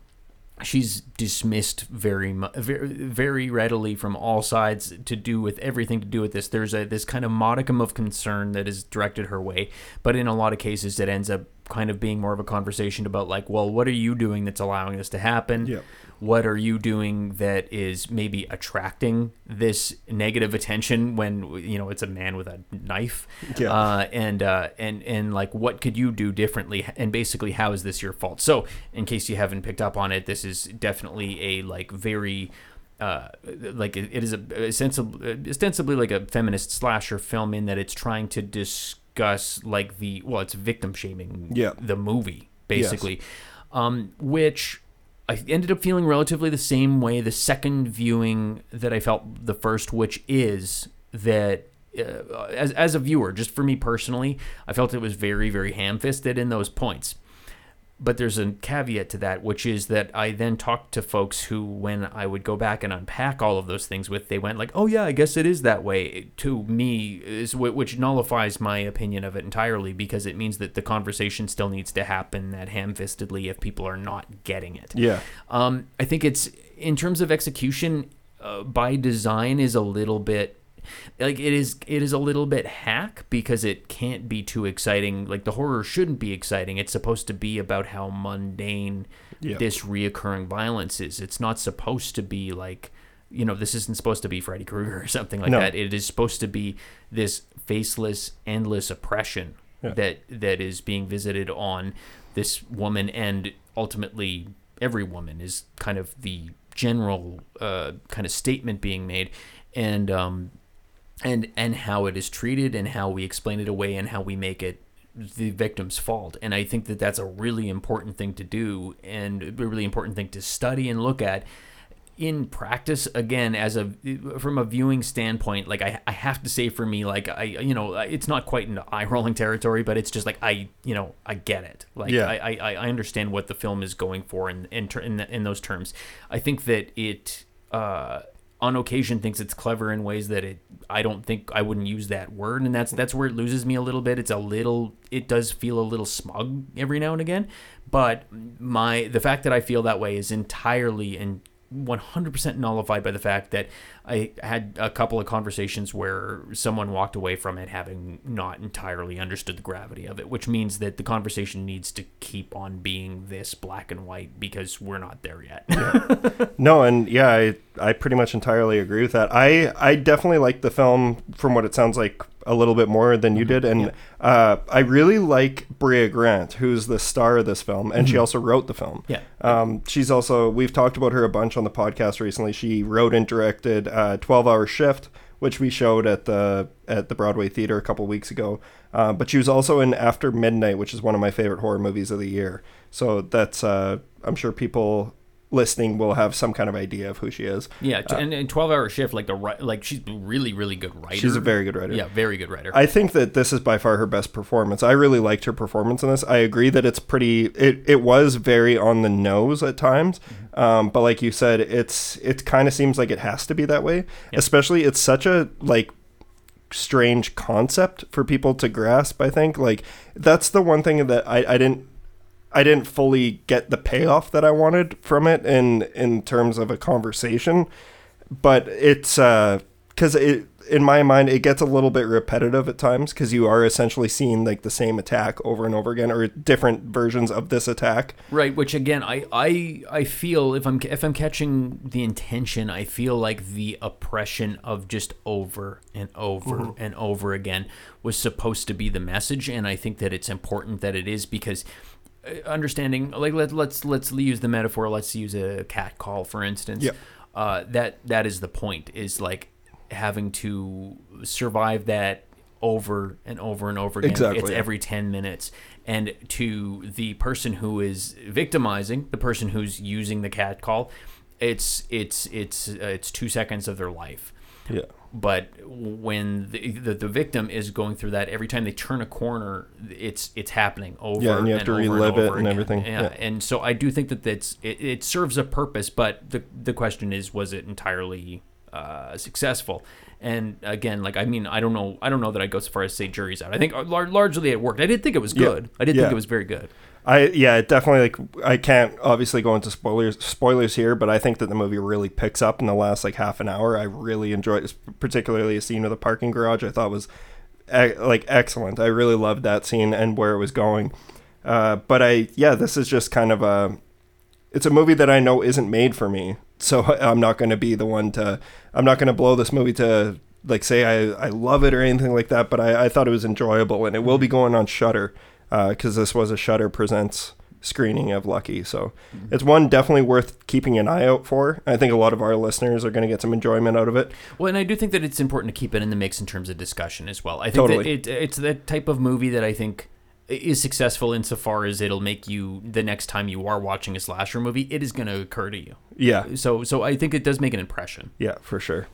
she's dismissed very very very readily from all sides to do with everything to do with this there's a this kind of modicum of concern that is directed her way but in a lot of cases it ends up kind of being more of a conversation about like well what are you doing that's allowing this to happen Yeah. What are you doing that is maybe attracting this negative attention when you know it's a man with a knife? Yeah. uh, and uh, and and like what could you do differently? And basically how is this your fault? So in case you haven't picked up on it this is definitely a like very uh, like it, it is a ostensibly, ostensibly like a feminist slasher film in that it's trying to discuss like the well it's victim shaming Yeah. the movie basically. Um, which I ended up feeling relatively the same way the second viewing that I felt the first, which is that uh, as, as a viewer, just for me personally, I felt it was very, very ham fisted in those points. But there's a caveat to that, which is that I then talked to folks who, when I would go back and unpack all of those things with, they went like, "Oh yeah, I guess it is that way." To me, is which nullifies my opinion of it entirely because it means that the conversation still needs to happen that ham-fistedly if people are not getting it. yeah. Um, I think it's in terms of execution uh, by design is a little bit like it is it is a little bit hack because it can't be too exciting. Like the horror shouldn't be exciting. It's supposed to be about how mundane Yeah. this reoccurring violence is. It's not supposed to be like you know this isn't supposed to be freddy krueger or something like No. that. It is supposed to be this faceless endless oppression that that is being visited on this woman. And ultimately every woman is kind of the general uh, kind of statement being made. And um and and how it is treated and how we explain it away and how we make it the victim's fault. And i think that that's a really important thing to do and a really important thing to study and look at in practice again as a from a viewing standpoint like I, I have to say for me like i you know it's not quite into eye rolling territory but it's just like i you know i get it. Like Yeah. I, I i understand what the film is going for in in in, in those terms. I think that it uh on occasion thinks it's clever in ways that it I don't think I wouldn't use that word and that's that's where it loses me a little bit. It's a little it does feel a little smug every now and again, but my the fact that I feel that way is entirely and 100% nullified by the fact that I had a couple of conversations where someone walked away from it having not entirely understood the gravity of it, which means that the conversation needs to keep on being this black and white because we're not there yet. No, and yeah, I I pretty much entirely agree with that. I I definitely like the film from what it sounds like a little bit more than you did, and uh, I really like Brea Grant, who's the star of this film, and she also wrote the film. Yeah. Um, she's also we've talked about her a bunch on the podcast recently. She wrote and directed uh, Twelve Hour Shift, which we showed at the at the Broadway Theater a couple weeks ago. Uh, but she was also in After Midnight, which is one of my favorite horror movies of the year. So that's uh, I'm sure people listening will have some kind of idea of who she is. Yeah, t- and, and twelve hour shift, like the like she's really really good writer. She's a very good writer. yeah, very good writer. I think that this is by far her best performance. I really liked her performance in this. I agree that it's pretty. It, it was very on the nose at times, um, but like you said, it's it kind of seems like it has to be that way. Especially, it's such a like strange concept for people to grasp. I think like that's the one thing that I, I didn't I didn't fully get the payoff that I wanted from it in in terms of a conversation, but it's because it in my mind it gets a little bit repetitive at times because you are essentially seeing like the same attack over and over again or different versions of this attack. Right, which again, I, I I feel if I'm if I'm catching the intention, I feel like the oppression of just over and over and over again was supposed to be the message, and I think that it's important that it is because uh, understanding like let, let's let's use the metaphor. Let's use a cat call for instance. Yeah. Uh, that that is the point. Is like having to survive that over and over and over again. Exactly, It's every 10 minutes. And to the person who is victimizing, the person who's using the cat call, it's it's it's uh, it's 2 seconds of their life. Yeah. But when the, the the victim is going through that every time they turn a corner, it's it's happening over Yeah, and you have to over relive it and everything. Yeah. Yeah. And so I do think that that's it, it serves a purpose, but the the question is was it entirely uh, successful? And again, like I mean, I don't know, I don't know that I go so far as to say jury's out. I think lar- largely it worked. I did think it was Yeah. good. I did Yeah. think it was very good. I yeah, it definitely like I can't obviously go into spoilers spoilers here, but I think that the movie really picks up in the last like half an hour. I really enjoyed particularly a scene of the parking garage. I thought was like excellent. I really loved that scene and where it was going. Uh, but I yeah, this is just kind of a it's a movie that I know isn't made for me. So I'm not going to be the one to I'm not going to blow this movie to like say I, I love it or anything like that, but I, I thought it was enjoyable and it will be going on Shudder Uh, because this was a Shudder Presents screening of Lucky. So it's one definitely worth keeping an eye out for. I think a lot of our listeners are going to get some enjoyment out of it. Well, and I do think that it's important to keep it in the mix in terms of discussion as well. I think Totally. that it, it's the type of movie that I think is successful insofar as it'll make you the next time you are watching a slasher movie, it is going to occur to you. Yeah, So, so I think it does make an impression. yeah, for sure.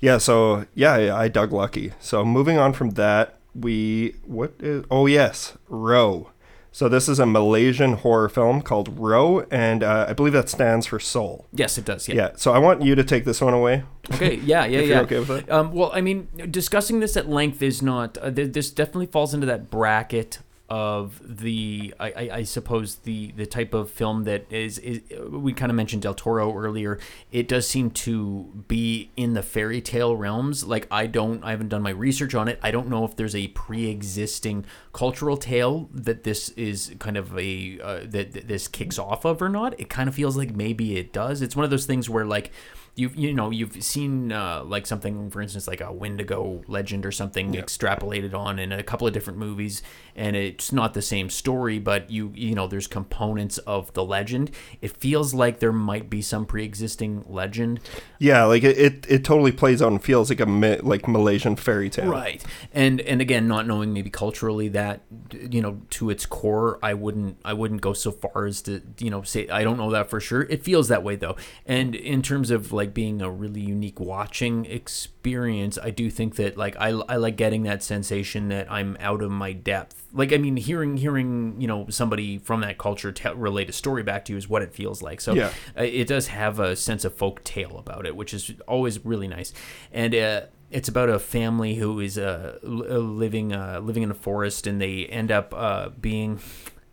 Yeah, so yeah, I dug Lucky. So moving on from that, we what is oh yes, Roh. So this is a Malaysian horror film called Roh, and uh, I believe that stands for soul. Yes, it does. Yeah. Yeah. So I want you to take this one away. Okay. Yeah. Yeah. If yeah. you're okay with it. Um, well, I mean, discussing this at length is not. Uh, th- this definitely falls into that bracket of the. I, I, suppose the the type of film that is is. We kind of mentioned Del Toro earlier. It does seem to be in the fairy tale realms. Like I don't. I haven't done my research on it. I don't know if there's a pre-existing cultural tale that this is kind of a uh, that, that this kicks off of or not. It kind of feels like maybe it does. It's one of those things where like you you know you've seen uh, like something for instance like a Wendigo legend or something extrapolated on in a couple of different movies, and it's not the same story, but you you know there's components of the legend. It feels like there might be some pre-existing legend, Yeah, like it, it, it totally plays out and feels like a like Malaysian fairy tale. right? And and again, not knowing maybe culturally that you know to its core, I wouldn't I wouldn't go so far as to you know say I don't know that for sure. It feels that way though, and in terms of like being a really unique watching experience, I do think that like I, I like getting that sensation that I'm out of my depth. Like I mean, hearing hearing you know somebody from that culture tell relate a story back to you is what it feels like. So Yeah. uh, it does have a sense of folk tale about it, which is always really nice. And uh, it's about a family who is uh, living uh, living in a forest, and they end up uh, being.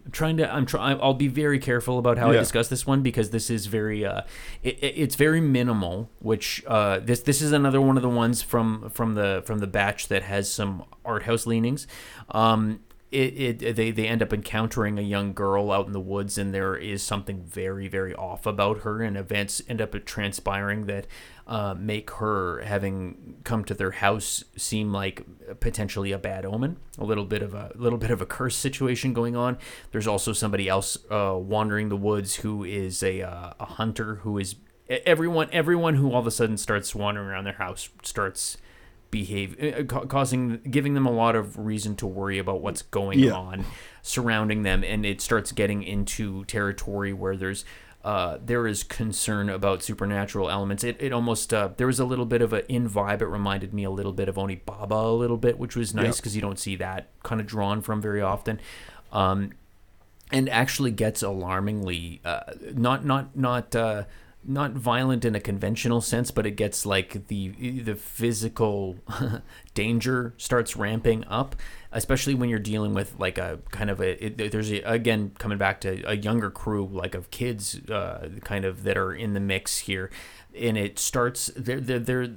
I'm trying to. I'm trying. I'll be very careful about how I discuss this one because this is very. Uh, it- it's very minimal. Which uh, this this is another one of the ones from from the from the batch that has some art house leanings. Um, it, it they, they end up encountering a young girl out in the woods and there is something very very off about her and events end up transpiring that uh, make her having come to their house seem like potentially a bad omen a little bit of a little bit of a curse situation going on. There's also somebody else uh, wandering the woods who is a, uh, a hunter who is everyone everyone who all of a sudden starts wandering around their house starts behave uh, ca- causing giving them a lot of reason to worry about what's going Yeah. on surrounding them and it starts getting into territory where there's uh, there is concern about supernatural elements. It, it almost uh, there was a little bit of an in vibe. It reminded me a little bit of Onibaba a little bit, which was nice because you don't see that kind of drawn from very often. Um, and actually gets alarmingly uh, not not not uh, not violent in a conventional sense, but it gets like the the physical danger starts ramping up, especially when you're dealing with like a kind of a it, there's a, again coming back to a younger crew like of kids uh, kind of that are in the mix here. And it starts. They're, they're, they're,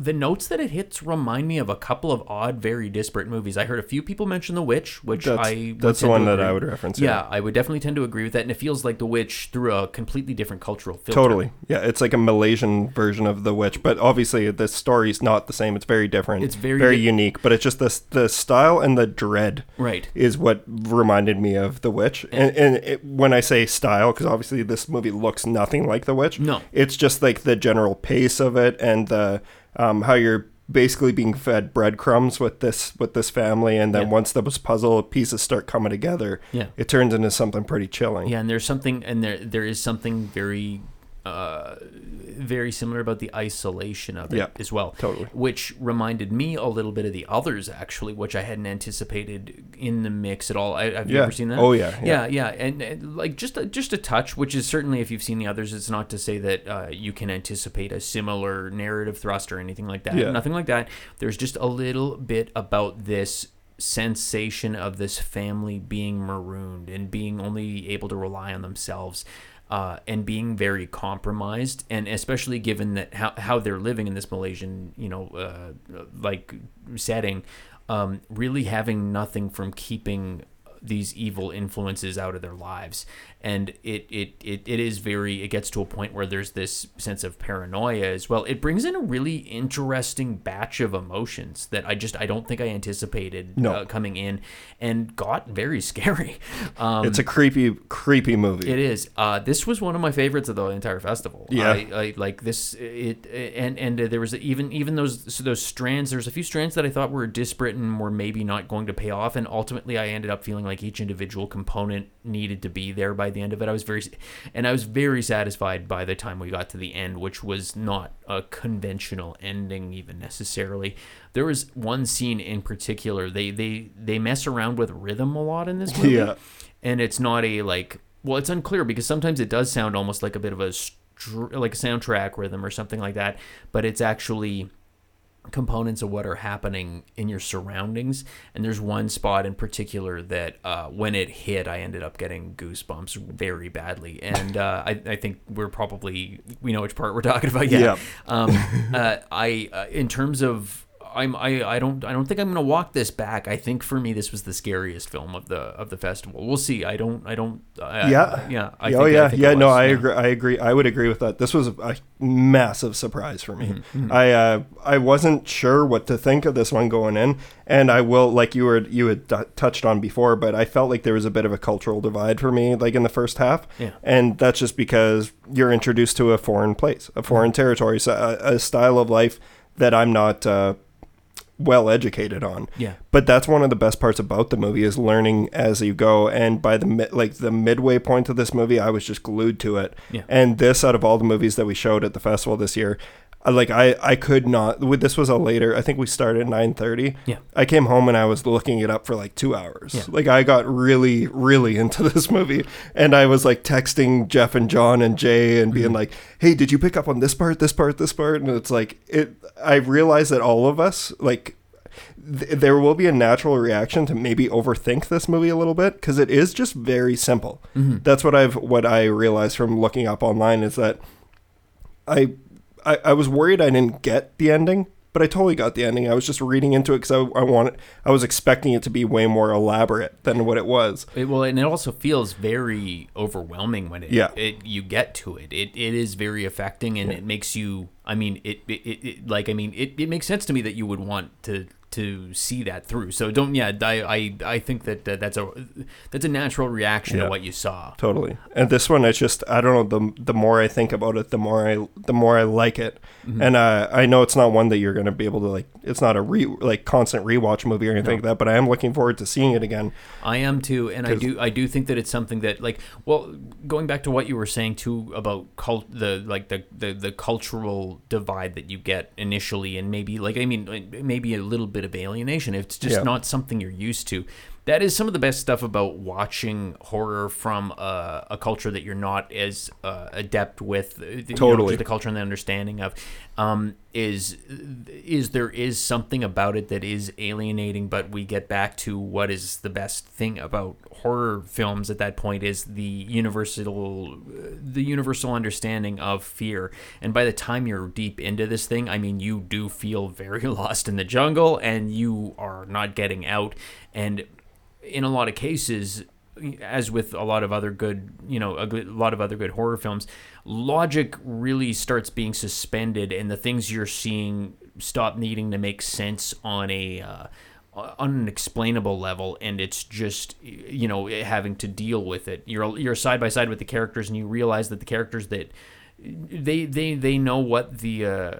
the notes that it hits remind me of a couple of odd, very disparate movies. I heard a few people mention The Witch, which That's, I that's the one that. I would reference. Yeah, I would definitely tend to agree with that, and it feels like The Witch through a completely different cultural filter. Totally. Yeah, it's like a Malaysian version of The Witch, but obviously the story's not the same. It's very different. It's very very di- unique, but it's just the the style and the dread Right. is what reminded me of The Witch. Eh. And, and it, when I say style, because obviously this movie looks nothing like The Witch. No. it's just like the general pace of it and the um, how you're basically being fed breadcrumbs with this with this family, and then Yeah. once those puzzle pieces start coming together, Yeah. it turns into something pretty chilling. Yeah, and there's something, and there there is something very, uh, very similar about the isolation of it Yeah, as well. totally. Which reminded me a little bit of the others, actually, which I hadn't anticipated in the mix at all. I, have you Yeah. ever seen that? Oh, yeah, yeah, yeah, and, and like just a, just a touch, which is certainly if you've seen the others, it's not to say that uh, you can anticipate a similar narrative thrust or anything like that. Yeah. Nothing like that. There's just a little bit about this sensation of this family being marooned and being only able to rely on themselves uh, and being very compromised and especially given that how, how they're living in this malaysian you know uh, like setting um, really having nothing from keeping these evil influences out of their lives and it, it it it is very it gets to a point where there's this sense of paranoia as well it brings in a really interesting batch of emotions that i just i don't think i anticipated No. uh, coming in and got very scary um It's a creepy, creepy movie. it is. Uh, this was one of my favorites of the entire festival. Yeah. I, I like this. It and and uh, there was even even those so those strands. There's a few strands that I thought were disparate and were maybe not going to pay off. And ultimately, I ended up feeling like each individual component needed to be there by the end of it. I was very, and I was very satisfied by the time we got to the end, which was not a conventional ending even necessarily. There was one scene in particular. They they they mess around with rhythm a lot in this movie Yeah. and it's not a like well it's unclear because sometimes it does sound almost like a bit of a str- like a soundtrack rhythm or something like that but it's actually components of what are happening in your surroundings. And there's one spot in particular that uh, when it hit i ended up getting goosebumps very badly. And uh, I, I think we're probably we know which part we're talking about. Yeah. Yeah. um, uh, i uh, in terms of I'm I, I don't I don't think I'm gonna walk this back. I think for me this was the scariest film of the of the festival. We'll see. I don't I don't. I, yeah, yeah. I oh think, yeah, yeah. No, I agree. I agree. I would agree with that. This was a massive surprise for me. Mm-hmm, mm-hmm. I uh, I wasn't sure what to think of this one going in, and I will like you were you had t- touched on before, but I felt like there was a bit of a cultural divide for me, like in the first half. Yeah. And that's just because you're introduced to a foreign place, a foreign territory, so a, a style of life that I'm not. Uh, well educated on. Yeah. But that's one of the best parts about the movie is learning as you go. And by the like the midway point of this movie, I was just glued to it. Yeah. And this, out of all the movies that we showed at the festival this year, like I, I could not. This was a later. I think we started at nine thirty. Yeah. I came home and I was looking it up for like two hours. Yeah. Like I got really, really into this movie, and I was like texting Jeff and John and Jay and being mm-hmm. like, "Hey, did you pick up on this part, this part, this part?" And it's like it. I realized that all of us like th- there will be a natural reaction to maybe overthink this movie a little bit because it is just very simple. Mm-hmm. That's what I've what I realized from looking up online is that I I, I was worried I didn't get the ending, but I totally got the ending. I was just reading into it because I, I wanted, I was expecting it to be way more elaborate than what it was. It, well, and it also feels very overwhelming when it, yeah. it you get to it. It it is very affecting, and yeah. it makes you. I mean, it, it, it like I mean, it, it makes sense to me that you would want to to see that through. So don't yeah, I I, I think that uh, that's a that's a natural reaction yeah, to what you saw. Totally. And this one, it's just I don't know. The the more I think about it, the more I the more I like it. Mm-hmm. And uh, I know it's not one that you're going to be able to like. It's not a re like constant rewatch movie or anything no. like that. But I am looking forward to seeing it again. I am too, and I do I do think that it's something that like well, going back to what you were saying too about cult the like the the the cultural divide that you get initially, and maybe like I mean maybe a little bit bit of alienation. It's just yeah. not something you're used to. That is some of the best stuff about watching horror from a, a culture that you're not as uh, adept with. Totally, know, the culture and the understanding of um, is is there is something about it that is alienating. But we get back to what is the best thing about horror films at that point is the universal the universal understanding of fear. And by the time you're deep into this thing, I mean you do feel very lost in the jungle and you are not getting out. And in a lot of cases, as with a lot of other good, you know, a, lot of other good horror films, logic really starts being suspended, and the things you're seeing stop needing to make sense on a uh, unexplainable level and it's just you know having to deal with it. You're you're side by side with the characters and you realize that the characters that they they they know what the uh,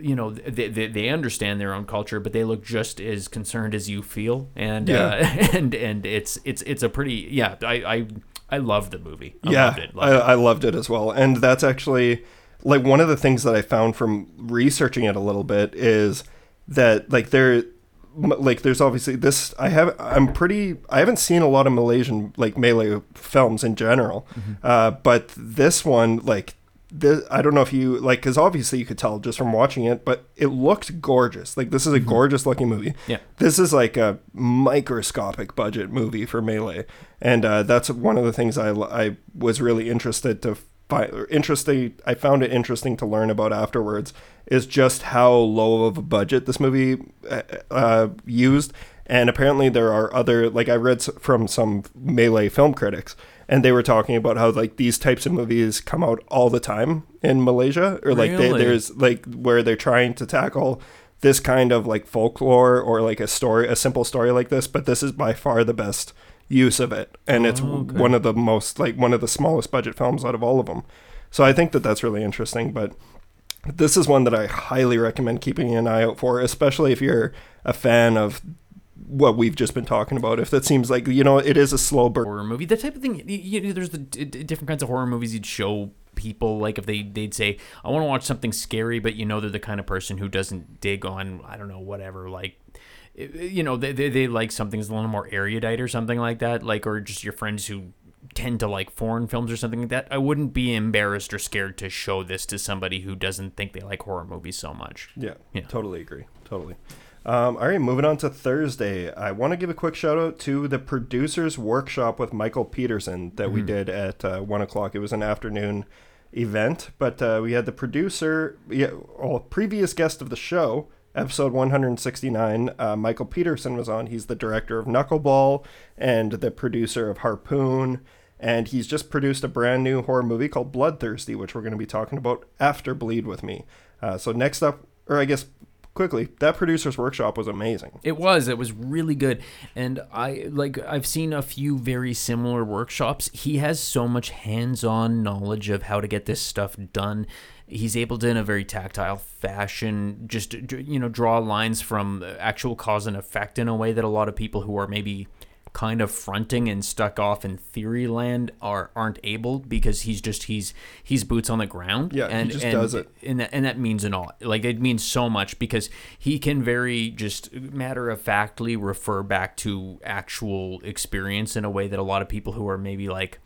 you know they, they, they understand their own culture but they look just as concerned as you feel and yeah. uh, and and it's it's it's a pretty yeah I I, I love the movie I yeah loved it, loved I, it. I loved it as well and that's actually like one of the things that I found from researching it a little bit is that like there like there's obviously this i have i'm pretty i haven't seen a lot of malaysian like malay films in general mm-hmm. uh, but this one like this, I don't know if you like because obviously you could tell just from watching it, but it looked gorgeous. Like this is a mm-hmm. gorgeous looking movie. Yeah, this is like a microscopic budget movie for Malay, and uh, that's one of the things I I was really interested to find interesting. I found it interesting to learn about afterwards is just how low of a budget this movie uh, uh used, and apparently there are other like I read from some Malay film critics and they were talking about how like these types of movies come out all the time in Malaysia or like really? they, there's like where they're trying to tackle this kind of like folklore or like a story a simple story like this but this is by far the best use of it and oh, it's okay. one of the most like one of the smallest budget films out of all of them so i think that that's really interesting but this is one that i highly recommend keeping an eye out for especially if you're a fan of what we've just been talking about. If that seems like you know, it is a slow burn horror movie. The type of thing. You know, there's the different kinds of horror movies you'd show people. Like if they they'd say, "I want to watch something scary," but you know they're the kind of person who doesn't dig on I don't know whatever like. You know, they, they, they like something that's a little more erudite or something like that, like or just your friends who tend to like foreign films or something like that. I wouldn't be embarrassed or scared to show this to somebody who doesn't think they like horror movies so much. Yeah, yeah. totally agree. Totally. Um, all right, moving on to Thursday. I want to give a quick shout out to the producers workshop with Michael Peterson that mm-hmm. we did at uh, one o'clock. It was an afternoon event, but uh, we had the producer, yeah, well, previous guest of the show, episode 169, uh, Michael Peterson was on. He's the director of Knuckleball and the producer of Harpoon. And he's just produced a brand new horror movie called Bloodthirsty, which we're going to be talking about after Bleed with Me. Uh, so, next up, or I guess quickly, that producer's workshop was amazing. It was. It was really good. And I like I've seen a few very similar workshops. He has so much hands-on knowledge of how to get this stuff done. He's able to in a very tactile fashion just you know draw lines from actual cause and effect in a way that a lot of people who are maybe kind of fronting and stuck off in theory land are aren't able because he's just he's he's boots on the ground. Yeah, he and, just and, does it. and that, and that means a all. Like it means so much because he can very just matter of factly refer back to actual experience in a way that a lot of people who are maybe like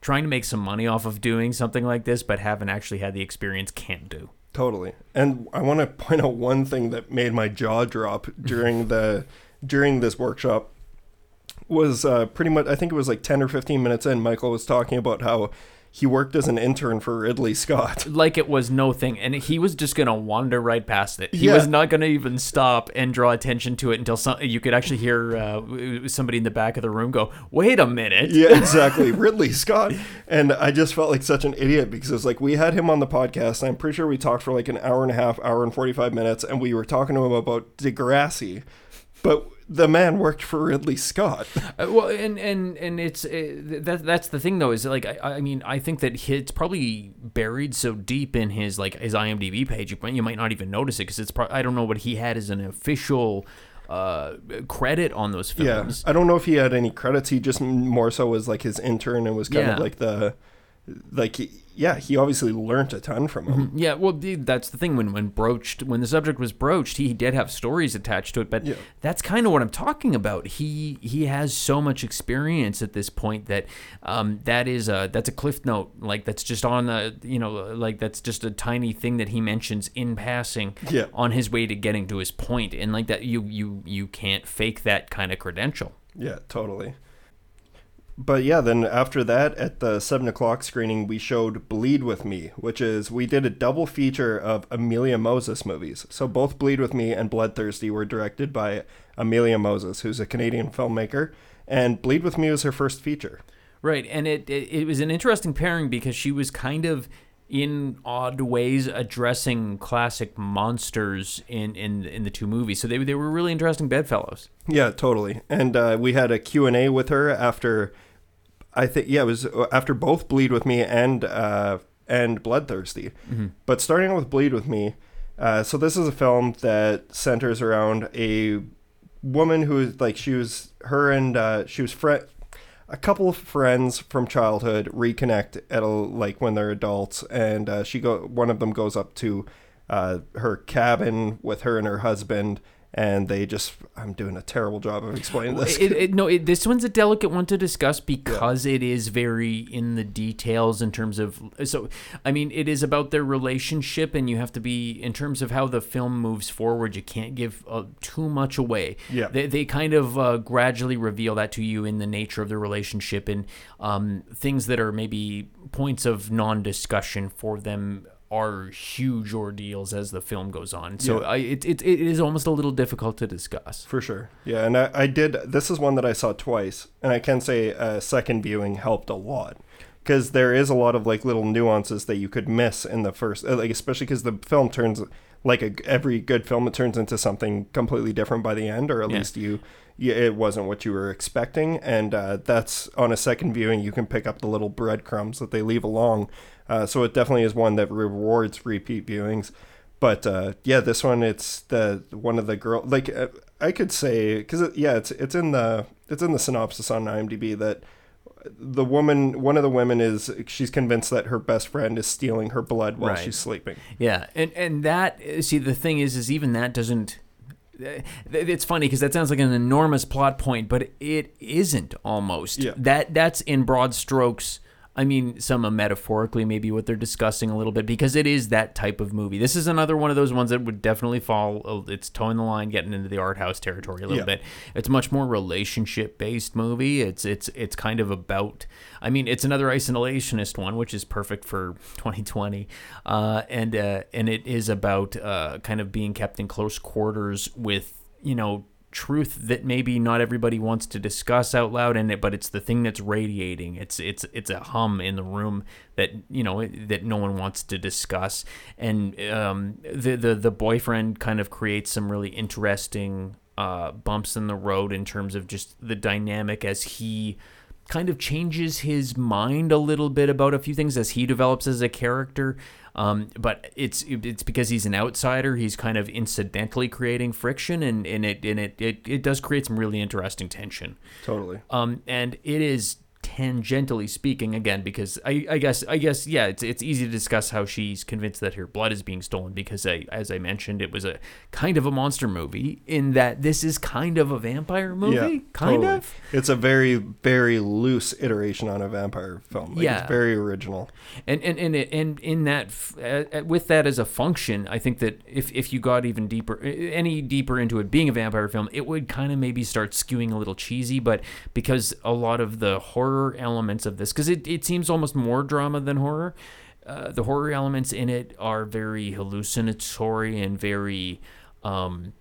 trying to make some money off of doing something like this but haven't actually had the experience can't do. Totally. And I want to point out one thing that made my jaw drop during the during this workshop was uh, pretty much I think it was like 10 or 15 minutes in Michael was talking about how he worked as an intern for Ridley Scott. Like it was no thing, and he was just gonna wander right past it. He Yeah. was not gonna even stop and draw attention to it until some, you could actually hear uh, somebody in the back of the room go, "Wait a minute!" yeah, exactly. Ridley Scott. And I just felt like such an idiot because it was like we had him on the podcast. And I'm pretty sure we talked for like an hour and a half, hour and 45 minutes, and we were talking to him about Degrassi. But the man worked for Ridley Scott. Uh, well, and and and it's uh, that that's the thing though is like I, I mean I think that he- it's probably buried so deep in his like his IMDb page you might, you might not even notice it because it's pro- I don't know what he had as an official uh credit on those films. Yeah. I don't know if he had any credits. He just more so was like his intern and was kind of like the, like, yeah, he obviously learned a ton from him. Yeah, well, that's the thing. When when broached, when the subject was broached, he did have stories attached to it. But Yeah. that's kind of what I'm talking about. He he has so much experience at this point that um, that is a that's a cliff note. Like that's just on the you know like that's just a tiny thing that he mentions in passing Yeah. on his way to getting to his. And like that, you you you can't fake that kind of credential. Yeah, totally. But yeah, then after that, at the seven o'clock screening, we showed Bleed with Me, which is we did a double feature of Amelia Moses movies. So both Bleed with Me and Bloodthirsty were directed by Amelia Moses, who's a Canadian filmmaker, and Bleed with Me was her first feature. Right, and it, it it was an interesting pairing because she was kind of in odd ways addressing classic monsters in in in the two movies. So they they were really interesting bedfellows. Yeah, totally. And uh, we had a Q&A with her after I think yeah, it was after both Bleed with Me and uh, and Bloodthirsty. But starting with Bleed with Me, uh, so this is a film that centers around a woman who is like she was her and uh, she was friend a couple of friends from childhood reconnect at a like when they're adults and uh, she go one of them goes up to uh, her cabin with her and her husband and they just I'm doing a terrible job of explaining this. It, it, no, it, this one's a delicate one to discuss because it is very in the details in terms of. So, I mean, it is about their relationship, and you have to be in terms of how the film moves forward. You can't give uh, too much away. Yeah. they, they kind of uh, gradually reveal that to you in the nature of the relationship and um, things that are maybe points of non-discussion for them are huge ordeals as the film goes on. So Yeah. I, it, it, it is almost a little difficult to discuss. For sure. Yeah, and I, I did. This is one that I saw twice, and I can say a second viewing helped a lot because there is a lot of like little nuances that you could miss in the first, uh, like especially because the film turns like a, every good film, it turns into something completely different by the end, or at Yeah. least you, it wasn't what you were expecting, and uh, that's on a second viewing you can pick up the little breadcrumbs that they leave along. Uh, so it definitely is one that rewards repeat viewings. But uh, yeah, this one it's the one of the girl like uh, I could say because it, yeah it's it's in the it's in the synopsis on IMDb that the woman one of the women is she's convinced that her best friend is stealing her blood while Right. she's sleeping. Yeah, and and that see the thing is is even that doesn't. It's funny because that sounds like an enormous plot point, but it isn't almost. Yeah. That that's in broad strokes I mean, some metaphorically maybe what they're discussing a little bit because it is that type of movie. This is another one of those ones that would definitely fall. uh, It's toeing the line, getting into the art house territory a little Yeah. bit. It's much more relationship based movie. It's it's it's kind of about. I mean, it's another isolationist one, which is perfect for 2020, uh, and uh, and it is about uh, kind of being kept in close quarters with you know truth that maybe not everybody wants to discuss out loud and it but it's the thing that's radiating it's it's it's a hum in the room that you know that no one wants to discuss and um the the the boyfriend kind of creates some really interesting uh bumps in the road in terms of just the dynamic as he kind of changes his mind a little bit about a few things as he develops as a character. Um, but it's it's because he's an outsider. He's kind of incidentally creating friction, and, and it and it, it it does create some really interesting tension. Totally. Um, and it is tangentially speaking again because I, I guess I guess yeah it's it's easy to discuss how she's convinced that her blood is being stolen because I, as I mentioned it was a kind of a monster movie in that this is kind of a vampire movie Yeah, kind totally. of It's a very, very loose iteration on a vampire film. Like, Yeah. It's very original. and and and it- and in that uh, uh, with that as a function i think that if if you got even deeper any deeper into it being a vampire film it would kind of maybe start skewing a little cheesy but because a lot of the horror elements of this because it, it seems almost more drama than horror. Uh, the horror elements in it are very hallucinatory and very um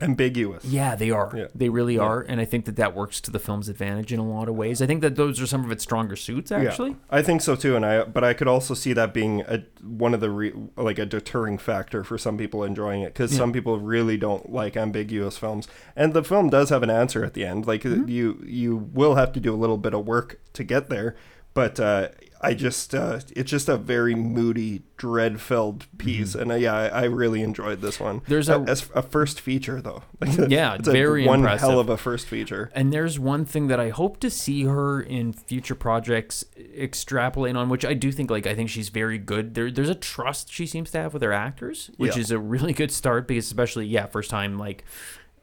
Ambiguous. yeah, they are. Yeah. They really Yeah. are, and I think that that works to the film's advantage in a lot of ways. I think that those are some of its stronger suits, actually. Yeah, I think so too, and I but I could also see that being a one of the re, like a deterring factor for some people enjoying it because some people really don't like ambiguous films, and the film does have an answer at the end. Like Mm-hmm. you you will have to do a little bit of work to get there, but uh, I just uh, it's just a very moody, dread filled piece, and uh, yeah, I, really enjoyed this one. Mm-hmm. There's a- as a first feature though. Yeah, it's a very one impressive. hell of a first feature. And there's one thing that I hope to see her in future projects extrapolate on, which I do think, like, I think she's very good. There, there's a trust she seems to have with her actors, which Yeah. is a really good start because, especially, yeah, first time, like,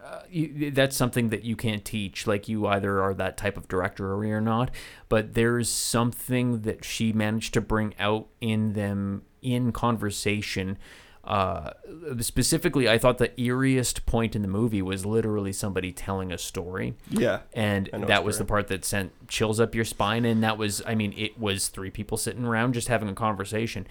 uh, you, that's something that you can't teach. Like, you either are that type of director or you're not. But there's something that she managed to bring out in them in conversation uh, specifically, I thought the eeriest point in the movie was literally somebody telling a story, Yeah, and that was the part that sent chills up your spine. And that was, I mean, it was three people sitting around just having a conversation.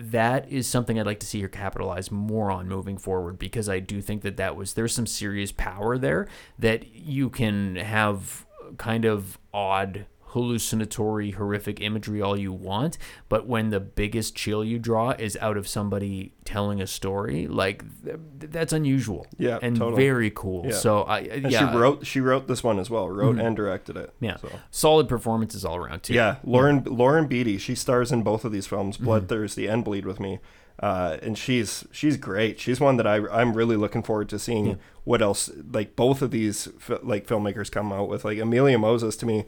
That is something I'd like to see her capitalize more on moving forward because I do think that that was there's some serious power there that you can have kind of odd hallucinatory horrific imagery all you want but when the biggest chill you draw is out of somebody telling a story like th- that's unusual Yeah, and totally. very cool Yeah. so i and yeah she wrote she wrote this one as well, wrote and directed it. yeah so. solid performances all around too Yeah, Lauren Lauren Beatty. She stars in both of these films, Mm-hmm. Bloodthirsty and Bleed with Me, uh, and she's she's great. She's one that I I'm really looking forward to seeing what else like both of these like filmmakers come out with. Like Amelia Moses to me,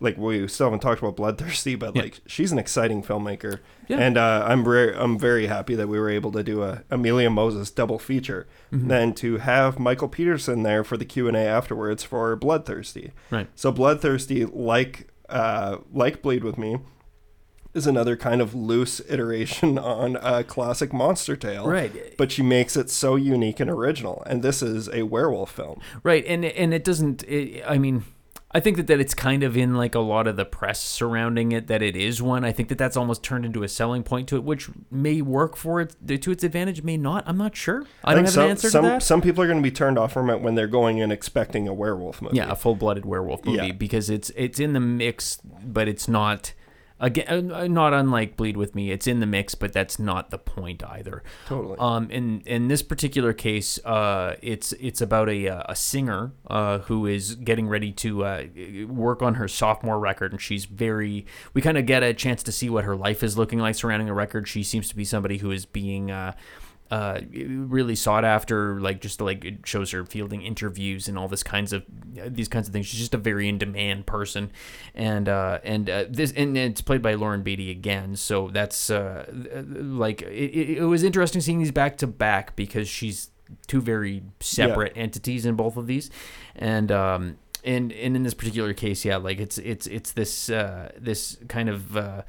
like we still haven't talked about Bloodthirsty, but Yeah. like she's an exciting filmmaker, Yeah. and uh, I'm very I'm very happy that we were able to do a Amelia Moses double feature. Mm-hmm. Then to have Michael Peterson there for the Q and A afterwards for Bloodthirsty. right So Bloodthirsty, like uh, like Bleed with Me, is another kind of loose iteration on a classic monster tale. Right. But she makes it so unique and original. And this is a werewolf film. Right, and and it doesn't. It, I mean, I think that, that it's kind of in like a lot of the press surrounding it that it is one. I think that that's almost turned into a selling point to it, which may work for it to its advantage, may not. I'm not sure. I, don't think have some, an answer some, to that. Some people are going to be turned off from it when they're going in expecting a werewolf movie. yeah, a full-blooded werewolf movie Yeah. because it's it's in the mix, but it's not. Again, uh, not unlike Bleed with Me, it's in the mix, but that's not the point either. Totally. Um, in in this particular case, uh, it's it's about a uh, a singer uh, who is getting ready to uh, work on her sophomore record, and she's very. We kind of get a chance to see what her life is looking like surrounding a record. She seems to be somebody who is being. Uh, uh, really sought after, like just like it shows her fielding interviews and all this kinds of these kinds of things. She's just a very in demand person, and uh, and uh, this and it's played by Lauren Beatty again. So that's uh, like it, it, it was interesting seeing these back to back because she's two very separate entities in both of these, and um, and and in this particular case, yeah, like it's it's it's this uh, this kind of uh,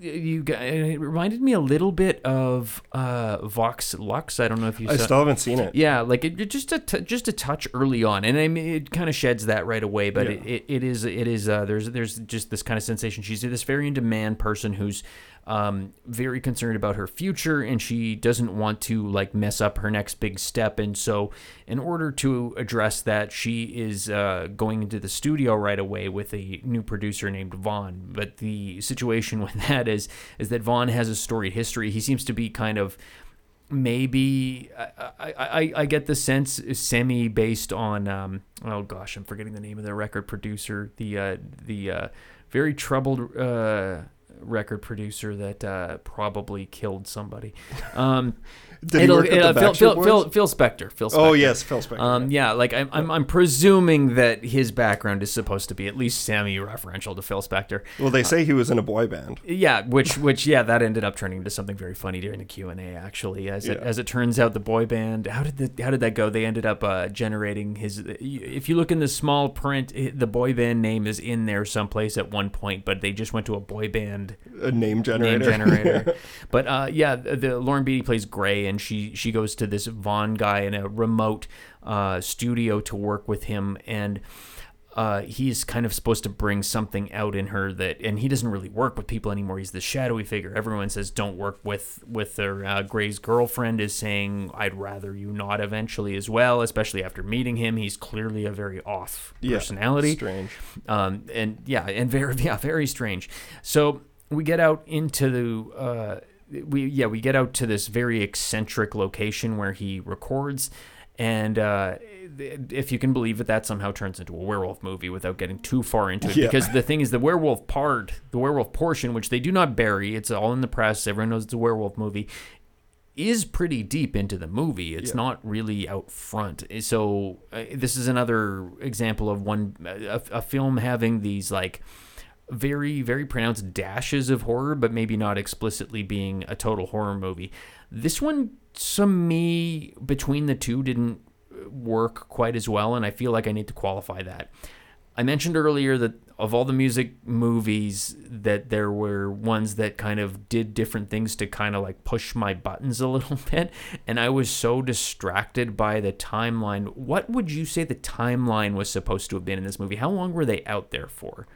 you got, it reminded me a little bit of uh, Vox Lux. I don't know if you. I saw, still haven't seen it. yeah, like it, it just a t- just a touch early on, and I mean it kind of sheds that right away. But Yeah. it, it, it is it is uh, there's there's just this kind of sensation. She's this very in demand person who's um, very concerned about her future, and she doesn't want to like mess up her next big step. And so, in order to address that, she is uh, going into the studio right away with a new producer named Vaughn. But the situation with that is is that Vaughn has a storied history. He seems to be kind of maybe I, I, I, get the sense semi based on um, oh gosh I'm forgetting the name of the record producer the uh, the uh, very troubled uh, record producer that uh, probably killed somebody. Um, Did he it'll- it'll- Phil, Phil? Phil, Phil Spector. Phil Spector. Oh yes, Phil Spector. Um, yeah, like I'm, I'm, I'm presuming that his background is supposed to be at least semi-referential to Phil Spector. well, they say he was in a boy band. Yeah, which which yeah, that ended up turning into something very funny during the Q and A. Actually, as it Yeah. as it turns out, the boy band how did the, how did that go? They ended up uh, generating his. If you look in the small print, the boy band name is in there someplace at one point, but they just went to a boy band A name generator. name generator. but uh, yeah, the, the Lauren Beatty plays Gray, and she she goes to this Vaughn guy in a remote uh, studio to work with him, and uh, he's kind of supposed to bring something out in her that, and he doesn't really work with people anymore. He's the shadowy figure. Everyone says don't work with with her. Uh, Gray's girlfriend is saying I'd rather you not eventually as well, especially after meeting him. He's clearly a very off Yeah, personality Strange. um, and yeah, and very yeah, very strange. So we get out into the uh, we yeah we get out to this very eccentric location where he records, and uh, if you can believe it, that somehow turns into a werewolf movie without getting too far into it. Yeah. Because the thing is, the werewolf part, the werewolf portion, which they do not bury, it's all in the press. Everyone knows it's a werewolf movie is pretty deep into the movie. It's Yeah. not really out front. So uh, this is another example of one a, a film having these like very very pronounced dashes of horror, but maybe not explicitly being a total horror movie. This one, to me, between the two, didn't work quite as well, and I feel like I need to qualify that. I mentioned earlier that of all the music movies that there were ones that kind of did different things to kind of like push my buttons a little bit and I was so distracted by the timeline. What would you say the timeline was supposed to have been in this movie? How long were they out there for?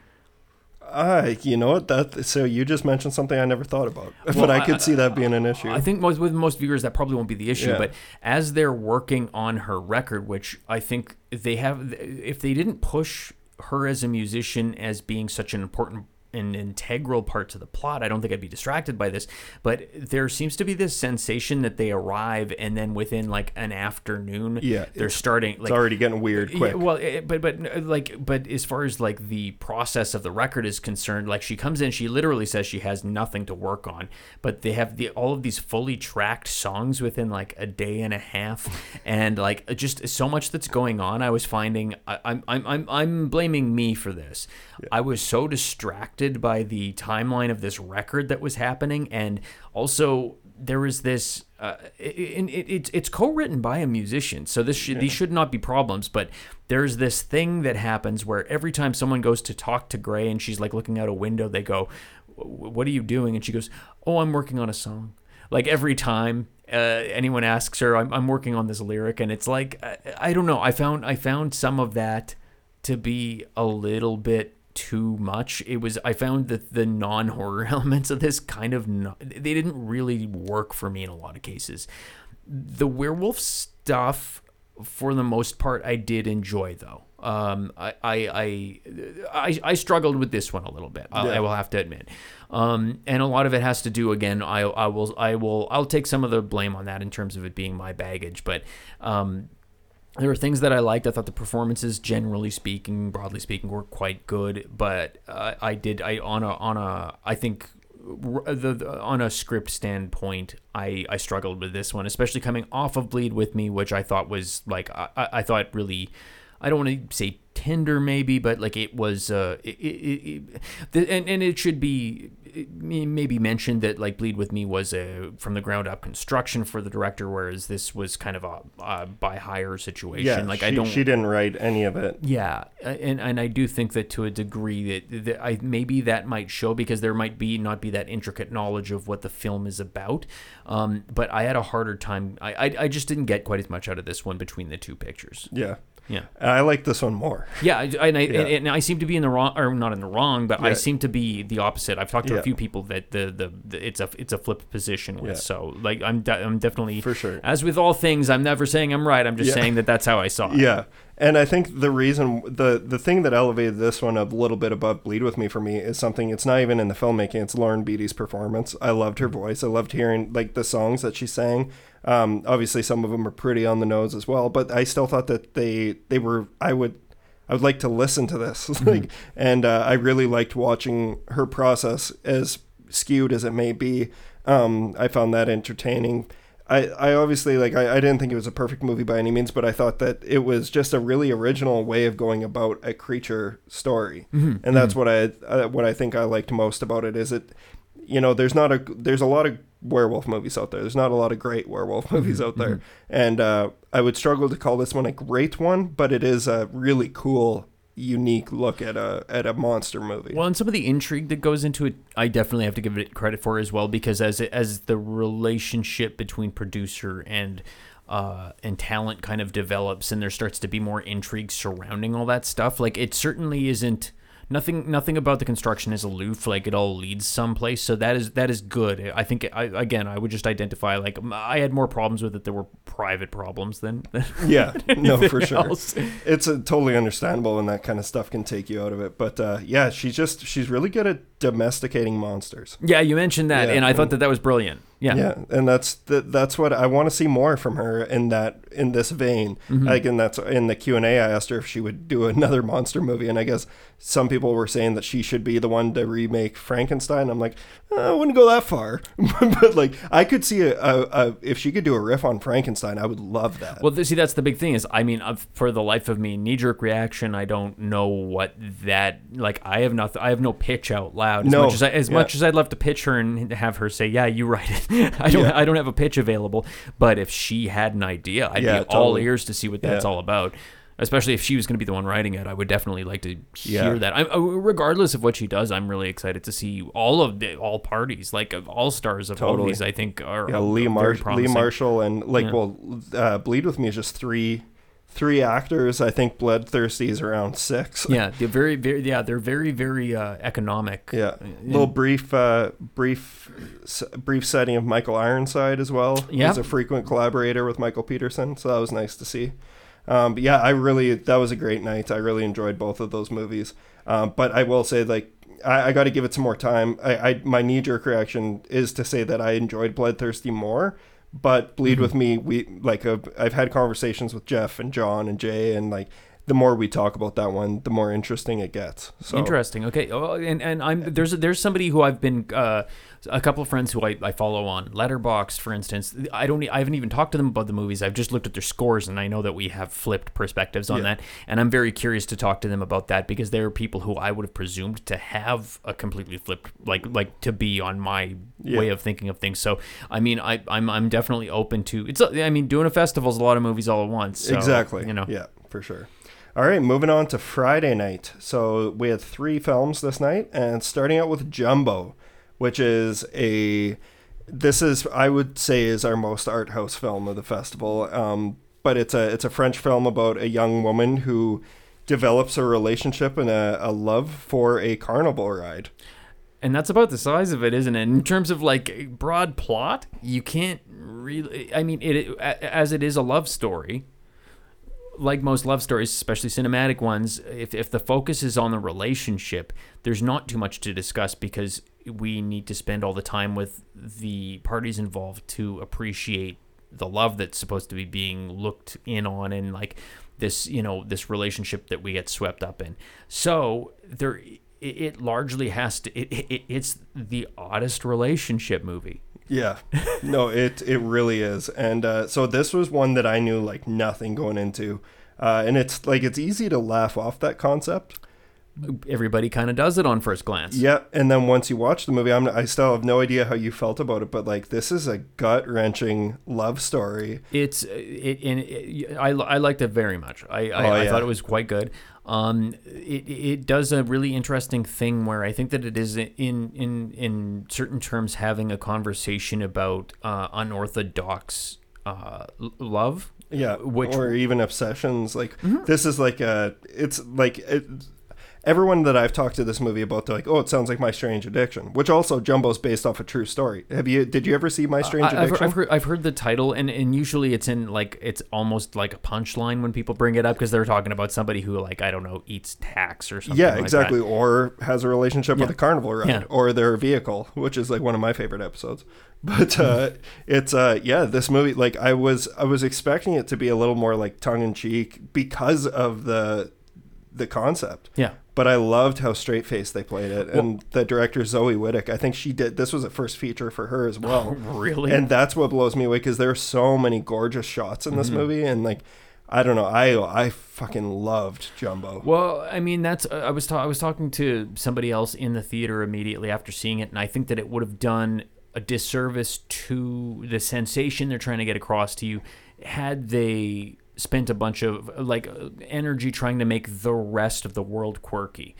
Ah, you know what? That so you just mentioned something I never thought about, but I I- could see that being an issue. I think most with most viewers that probably won't be the issue, Yeah. but as they're working on her record, which I think they have, if they didn't push her as a musician as being such an important and integral part to the plot, I don't think I'd be distracted by this. But there seems to be this sensation that they arrive and then within like an afternoon, Yeah, they're starting. it's already getting weird quick. yeah, well, eh, but but uh, like but as far as like the process of the record is concerned, like she comes in, she literally says she has nothing to work on, but they have the all of these fully tracked songs within like a day and a half, and like just so much that's going on. I was finding I, I'm I'm I'm I'm blaming me for this. I was so distracted by the timeline of this record that was happening, and also there was this uh, it, it, it's it's co-written by a musician. So this should, these should not be problems but there's this thing that happens where every time someone goes to talk to gray and she's like looking out a window they go what are you doing? And she goes oh i'm working on a song. Like every time uh, anyone asks her I'm, I'm working on this lyric. And it's like I, I don't know. I found i found some of that to be a little bit too much. It was I found that the non-horror elements of this kind of not, they didn't really work for me in a lot of cases. The werewolf stuff for the most part I did enjoy though. Um, I, I, I, I, struggled with this one a little bit. I, Yeah. I will have to admit. Um, and a lot of it has to do again. I, I will, I will, I'll take some of the blame on that in terms of it being my baggage. But um, there were things that I liked. I thought the performances, generally speaking, broadly speaking, were quite good. But uh, I did, I on a on a, I think. The, the- on a script standpoint, I, I struggled with this one, especially coming off of Bleed with Me, which I thought was like I I thought really, I don't want to say tender maybe, but like it was, uh, it, it, it, and and it should be maybe mentioned that like Bleed with Me was a from the ground up construction for the director, whereas this was kind of a, a by hire situation. Yeah, like she, I don't. She didn't write any of it. Yeah, and and I do think that to a degree that, that I maybe that might show because there might be not be that intricate knowledge of what the film is about. Um, but I had a harder time. I, I I just didn't get quite as much out of this one between the two pictures. Yeah. Yeah. Uh, I like this one more. Yeah, I- and I and, and I seem to be in the wrong, or not in the wrong, but I seem to be the opposite. I've talked to Yeah. a few people that the, the the it's a it's a flipped position with. Yeah. So like I'm de- I'm definitely For sure. As with all things, I'm never saying I'm right. I'm just Yeah. saying that that's how I saw it. Yeah. And I think the reason the the thing that elevated this one a little bit above Bleed with Me for me is something it's not even in the filmmaking, it's Lauren Beatty's performance. I loved her voice. I loved hearing like the songs that she sang. Um, obviously some of them are pretty on the nose as well, but I still thought that they they were I would I would like to listen to this. like and uh, I really liked watching her process as skewed as it may be. Um, I found that entertaining. I, I obviously like I, I didn't think it was a perfect movie by any means, but I thought that it was just a really original way of going about a creature story, and that's what I uh, what I think I liked most about it is it, you know, there's not a there's a lot of werewolf movies out there. There's not a lot of great werewolf movies out there, and uh, I would struggle to call this one a great one, but it is a really cool, unique look at a at a monster movie. Well, and some of the intrigue that goes into it, I definitely have to give it credit for as well because as it, as the relationship between producer and uh, and talent kind of develops, and there starts to be more intrigue surrounding all that stuff. Like it certainly isn't nothing. Nothing about the construction is aloof. Like it all leads someplace. So that is that is good. I think I, again, I would just identify like I had more problems with it there were private problems than. than Yeah, no, for sure. else. It's uh totally understandable when that kind of stuff can take you out of it. But uh, yeah, she's just she's really good at domesticating monsters. Yeah, you mentioned that, Yeah, and I thought that that was brilliant. Yeah. Yeah, and that's th- that's what I want to see more from her in that in this vein. Mm-hmm. Like, and that's in the Q and A. I asked her if she would do another monster movie, and I guess some people were saying that she should be the one to remake Frankenstein. I'm like, "Uh, I wouldn't go that far, but like I could see a, a, a if she could do a riff on Frankenstein, I would love that. Well, see, that's the big thing is, I mean, for the life of me, knee jerk reaction. I don't know what that like. I have nothing. I have no pitch out loud. As No, much as I, as yeah. much as I'd love to pitch her and have her say, "Yeah, you write it." I don't. Yeah. I don't have a pitch available. But if she had an idea, I'd Yeah, be all ears to see what that's all about. Especially if she was going to be the one writing it, I would definitely like to hear that. I, uh, regardless of what she does, I'm really excited to see all of the all parties, like all stars of all Totally. these. I think are yeah, Lee very Mar- Lee. Marshall and like well, uh, Bleed with Me is just three three actors. I think Bloodthirsty is around six. Yeah, they're very, very, yeah, they're very, very uh, economic. Yeah, little brief, uh, brief, brief setting of Michael Ironside as well. Yeah. he's a frequent collaborator with Michael Peterson, so that was nice to see. Um, but yeah, I really that was a great night. I really enjoyed both of those movies. Um, but I will say, like, I, I got to give it some more time. I, I my knee jerk reaction is to say that I enjoyed Bloodthirsty more. But Bleed with Me, we like uh, I've had conversations with Jeff and John and Jay, and like the more we talk about that one, the more interesting it gets. So Interesting. Okay. Oh, and and I'm there's there's somebody who I've been uh, a couple of friends who I, I follow on Letterboxd, for instance. I don't I haven't even talked to them about the movies. I've just looked at their scores, and I know that we have flipped perspectives on Yeah. that. And I'm very curious to talk to them about that because they're people who I would have presumed to have a completely flipped like like to be on my Yeah. way of thinking of things. So I mean I I'm I'm definitely open to it's. I mean doing a festival is a lot of movies all at once. so, exactly. You know. Yeah, for sure. All right, moving on to Friday night. So we had three films this night, and starting out with Jumbo, which is a this is I would say is our most art house film of the festival. Um, but it's a it's a French film about a young woman who develops a relationship and a, a love for a carnival ride. And that's about the size of it, isn't it? In terms of like broad plot, you can't really. I mean, it as it is a love story. Like most love stories, especially cinematic ones, if if the focus is on the relationship, there's not too much to discuss because we need to spend all the time with the parties involved to appreciate the love that's supposed to be being looked in on and like this you know this relationship that we get swept up in. So there it, largely has to it, it it's the oddest relationship movie Yeah, no, it it really is. And uh, so this was one that I knew like nothing going into. uh, and it's like it's easy to laugh off that concept. Everybody kind of does it on first glance. Yeah, and then once you watch the movie, I'm I still have no idea how you felt about it, but like this is a gut wrenching love story. It's it, and it, I I liked it very much. I I, Oh, I yeah. thought it was quite good. Um, it it does a really interesting thing where I think that it is in in in certain terms having a conversation about uh, unorthodox uh, love. Yeah, Which- or even obsessions. Like this is like a, it's like it, everyone that I've talked to this movie about, they're like, oh, it sounds like My Strange Addiction, which also Jumbo's based off a true story. Have you? Did you ever see My Strange I, I've, Addiction? I've heard I've heard the title and, and usually it's in like it's almost like a punchline when people bring it up because they're talking about somebody who like I don't know eats tax or something. yeah, like that. exactly. Or has a relationship with a carnival ride, Yeah. or their vehicle, which is like one of my favorite episodes. But uh, it's uh, yeah, this movie like I was I was expecting it to be a little more like tongue in cheek because of the the concept. Yeah. But I loved how straight faced they played it, and the director Zoe Wittock. I think she did. This was a first feature for her as well. Really? And that's what blows me away because there are so many gorgeous shots in Mm-hmm. this movie, and like, I don't know, I I fucking loved Jumbo. Well, I mean, that's I was ta- I was talking to somebody else in the theater immediately after seeing it, and I think that it would have done a disservice to the sensation they're trying to get across to you had they spent a bunch of like energy trying to make the rest of the world quirky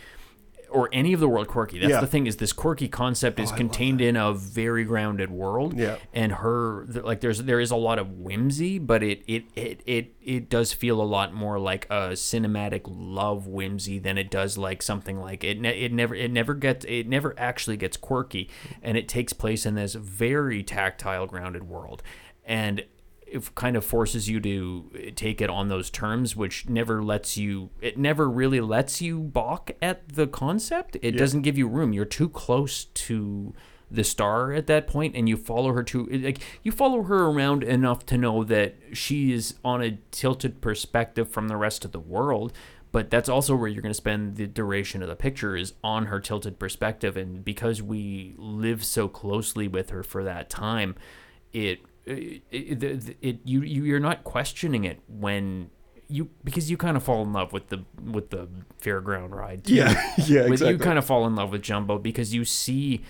or any of the world quirky. That's Yeah. the thing is this quirky concept is contained in a very grounded world. Yeah. And her like there's there is a lot of whimsy, but it it it it, it does feel a lot more like a cinematic love whimsy than it does like something like it ne- it never it never gets it never actually gets quirky and it takes place in this very tactile grounded world. And it kind of forces you to eh, take it on those terms, which never lets you. It never really lets you balk at the concept. It doesn't give you room. You're too close to the star at that point, and you follow her to eh, like you follow her around enough to know that she is on a tilted perspective from the rest of the world. But that's also where you're going to spend the duration of the picture is on her tilted perspective, and because we live so closely with her for that time, it it, it, it, you you're not questioning it when you because you kind of fall in love with the with the fairground ride. too. Yeah, yeah, With- exactly. You kind of fall in love with Jumbo because you see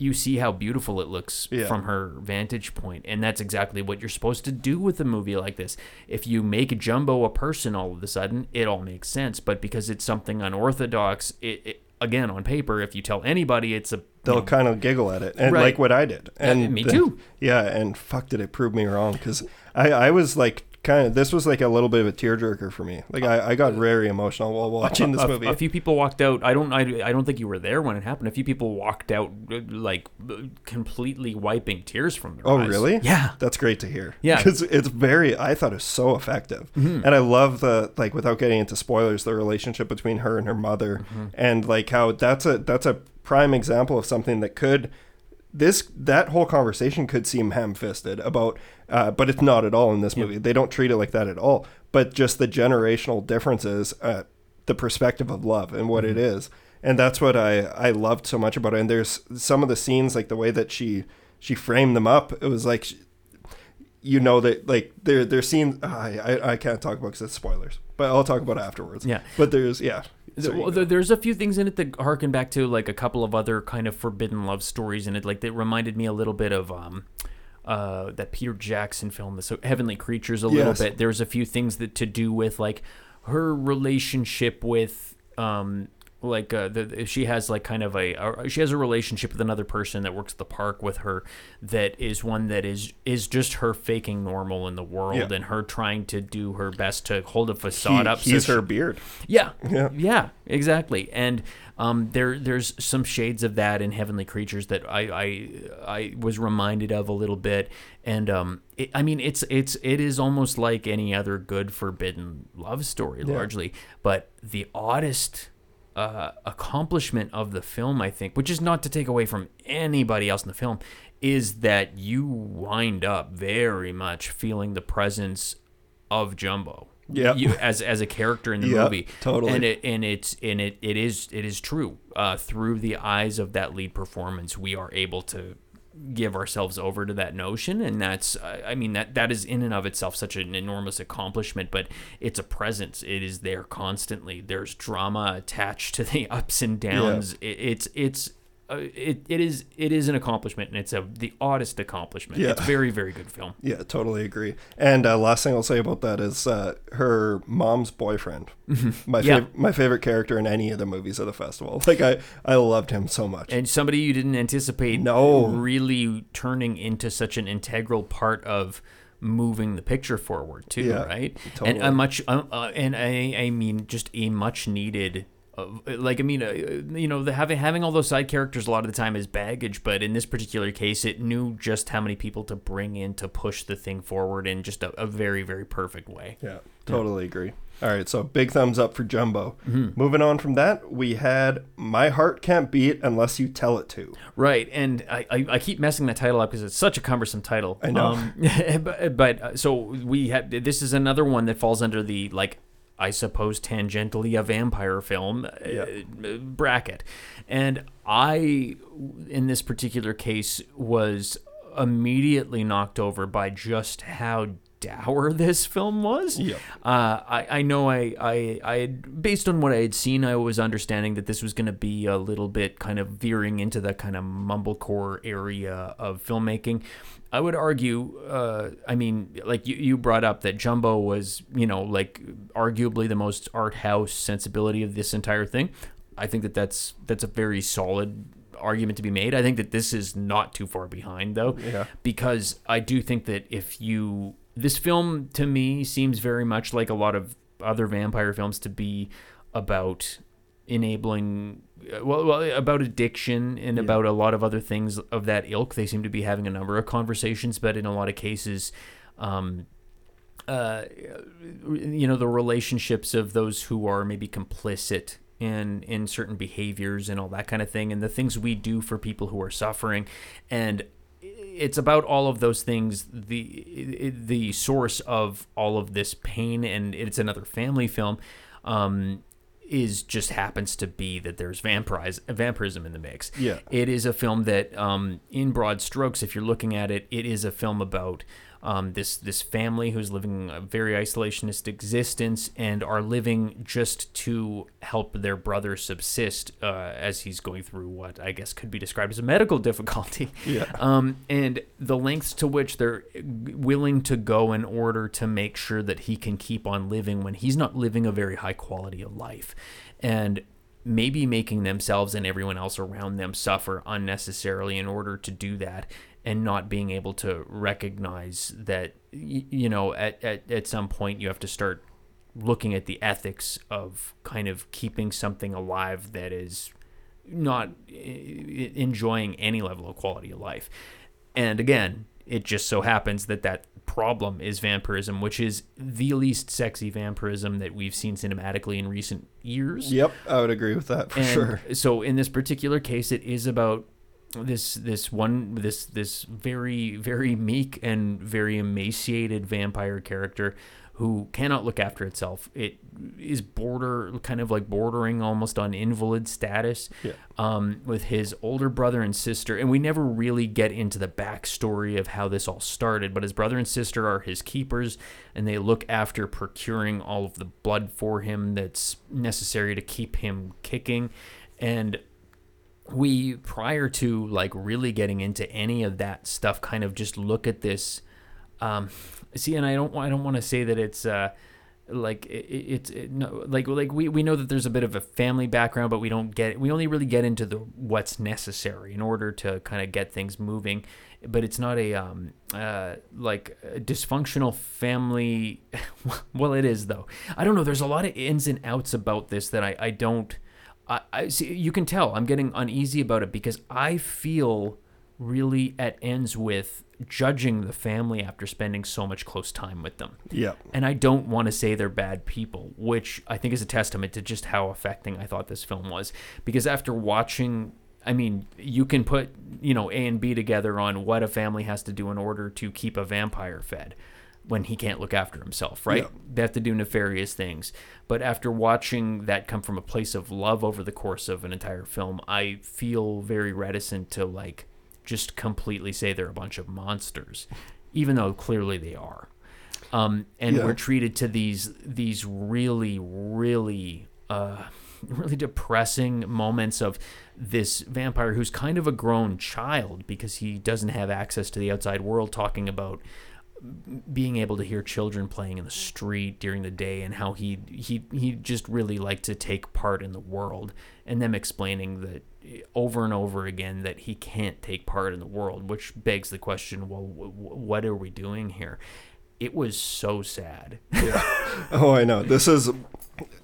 you see how beautiful it looks Yeah. from her vantage point and that's exactly what you're supposed to do with a movie like this if you make jumbo a person all of a sudden it all makes sense but because it's something unorthodox it, it again on paper if you tell anybody it's a They'll know, kind of giggle at it, and Right. like what I did. And me the- too. Yeah, and fuck, did it prove me wrong? Because I, I was like, kind of, this was like a little bit of a tearjerker for me. Like I, I got very emotional while watching this a, movie. A few people walked out. I don't. I, I don't think you were there when it happened. A few people walked out uh, like uh, completely wiping tears from their Oh, eyes. really? Yeah. That's great to hear. Yeah. Mm-hmm. Because it's very, I thought it was so effective. And I love the, like, without getting into spoilers, the relationship between her and her mother. Mm-hmm. And, like, how that's a, that's a prime example of something that could, this, that whole conversation could seem ham fisted about, uh, but it's not at all in this movie. They don't treat it like that at all. But just the generational differences, uh, the perspective of love and what it Mm-hmm. is. And that's what I, I loved so much about it. And there's some of the scenes, like the way that she, she framed them up. It was like, you know that like there there's scenes I, I I can't talk about because it's spoilers, but I'll talk about it afterwards. Yeah. but there's yeah. So well, there's a few things in it that harken back to like a couple of other kind of forbidden love stories in it. Like that reminded me a little bit of um, uh, that Peter Jackson film, the so Heavenly Creatures, a little Yes. bit. There's a few things that to do with like her relationship with um, like uh, the, she has like kind of a, a she has a relationship with another person that works at the park with her that is one that is is just her faking normal in the world Yeah. and her trying to do her best to hold a facade he, up. so he's she- her beard. yeah, Yeah. yeah, exactly. And um, there, there's some shades of that in Heavenly Creatures that I, I, I was reminded of a little bit. And um, it, I mean, it's, it's, it is almost like any other good forbidden love story, largely. But the oddest uh, accomplishment of the film, I think, which is not to take away from anybody else in the film, is that you wind up very much feeling the presence of Jumbo. You, as as a character in the Yep, movie. totally. And it and it's and it, it is it is true. Uh, through the eyes of that lead performance, we are able to give ourselves over to that notion and that's i mean that that is in and of itself such an enormous accomplishment but it's a presence. It is there constantly. There's drama attached to the ups and downs. Yeah. it, it's it's uh, it, it is it is an accomplishment and it's a the oddest accomplishment. Yeah. It's very very good film. Yeah, totally agree. And uh, last thing I'll say about that is uh, her mom's boyfriend. Mm-hmm. my yeah. fav- my favorite character in any of the movies of the festival. Like I I loved him so much. And somebody you didn't anticipate no really turning into such an integral part of moving the picture forward too, yeah, right? Totally. And a much uh, uh, and I I mean just a much needed like I mean, uh, you know, the, having having all those side characters a lot of the time is baggage, but in this particular case, it knew just how many people to bring in to push the thing forward in just a, a very very perfect way. Yeah, totally yeah. agree. All right, so big thumbs up for Jumbo. Mm-hmm. Moving on from that, we had My Heart Can't Beat Unless You Tell It To. Right, and I, I, I keep messing that title up because it's such a cumbersome title. I know. Um, but, but uh, so we have this is another one that falls under the like I suppose, tangentially a vampire film uh, bracket. And I, in this particular case, was immediately knocked over by just how dour this film was. Yeah. Uh, I, I know I, I, I had, based on what I had seen, I was understanding that this was going to be a little bit kind of veering into the kind of mumblecore area of filmmaking. I would argue, uh, I mean, like you, you brought up that Jumbo was, you know, like arguably the most art house sensibility of this entire thing. I think that that's that's a very solid argument to be made. I think that this is not too far behind though, yeah. because I do think that if you this film to me seems very much like a lot of other vampire films to be about enabling well, well about addiction and yeah. about a lot of other things of that ilk. They seem to be having a number of conversations but in a lot of cases um, uh, you know the relationships of those who are maybe complicit in in certain behaviors and all that kind of thing and the things we do for people who are suffering. And it's about all of those things the the source of all of this pain and it's another family film. Um, is just happens to be that there's vampirize, vampirism in the mix. Yeah. It is a film that, um, in broad strokes, if you're looking at it, it is a film about um, this this family who's living a very isolationist existence and are living just to help their brother subsist uh, as he's going through what I guess could be described as a medical difficulty. Yeah. Um, and the lengths to which they're willing to go in order to make sure that he can keep on living when he's not living a very high quality of life, and maybe making themselves and everyone else around them suffer unnecessarily in order to do that and not being able to recognize that you know at, at, at some point you have to start looking at the ethics of kind of keeping something alive that is not eh, eh, enjoying any level of quality of life. And again it just so happens that that problem is vampirism which is the least sexy vampirism that we've seen cinematically in recent years. Yep i would agree with that for and sure. so in this particular case it is about this this one this this very very meek and very emaciated vampire character who cannot look after itself. It is border kind of like bordering almost on invalid status yeah. um, with his older brother and sister. And we never really get into the backstory of how this all started. But his brother and sister are his keepers, and they look after procuring all of the blood for him that's necessary to keep him kicking. And we prior to like really getting into any of that stuff kind of just look at this um see and i don't i don't want to say that it's uh like it's it, no, like like we, we know that there's a bit of a family background but we don't get we only really get into the what's necessary in order to kind of get things moving but it's not a um uh like a dysfunctional family well it is though. I don't know there's a lot of ins and outs about this that i i don't I, I see you can tell I'm getting uneasy about it because I feel really at ends with judging the family after spending so much close time with them. Yeah. And I don't want to say they're bad people, which I think is a testament to just how affecting I thought this film was. Because after watching I mean, you can put, you know, A and B together on what a family has to do in order to keep a vampire fed when he can't look after himself, right? Yeah. They have to do nefarious things. But after watching that come from a place of love over the course of an entire film, I feel very reticent to like just completely say they're a bunch of monsters, even though clearly they are. Um, and Yeah. we're treated to these these really really uh, really depressing moments of this vampire who's kind of a grown child because he doesn't have access to the outside world talking about being able to hear children playing in the street during the day and how he he he just really liked to take part in the world and them explaining that over and over again that he can't take part in the world which begs the question well w- what are we doing here it was so sad Oh, I know. This is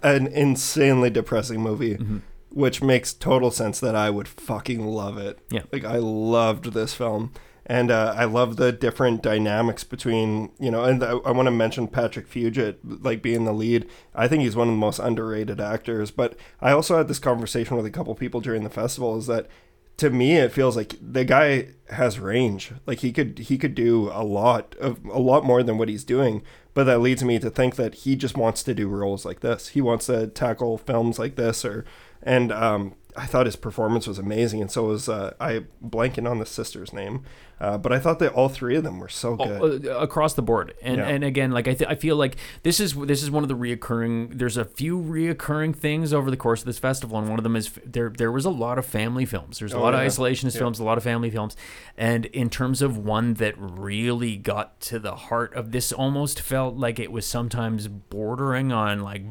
an insanely depressing movie, Mm-hmm. which makes total sense that I would fucking love it. Yeah. Like, I loved this film. And uh, I love the different dynamics between, you know, and I, I want to mention Patrick Fugit, like being the lead. I think he's one of the most underrated actors. But I also had this conversation with a couple people during the festival is that to me it feels like the guy has range like he could he could do a lot of a lot more than what he's doing but that leads me to think that he just wants to do roles like this he wants to tackle films like this or and um I thought his performance was amazing, and so was uh, I blanking on the sister's name, uh, but I thought that all three of them were so good. uh, across the board and Yeah. and again like I, th- I feel like this is this is one of the reoccurring there's a few reoccurring things over the course of this festival and one of them is f- there there was a lot of family films there's a Oh, lot yeah. of isolationist Yeah. films a lot of family films and in terms of one that really got to the heart of this almost felt like it was sometimes bordering on like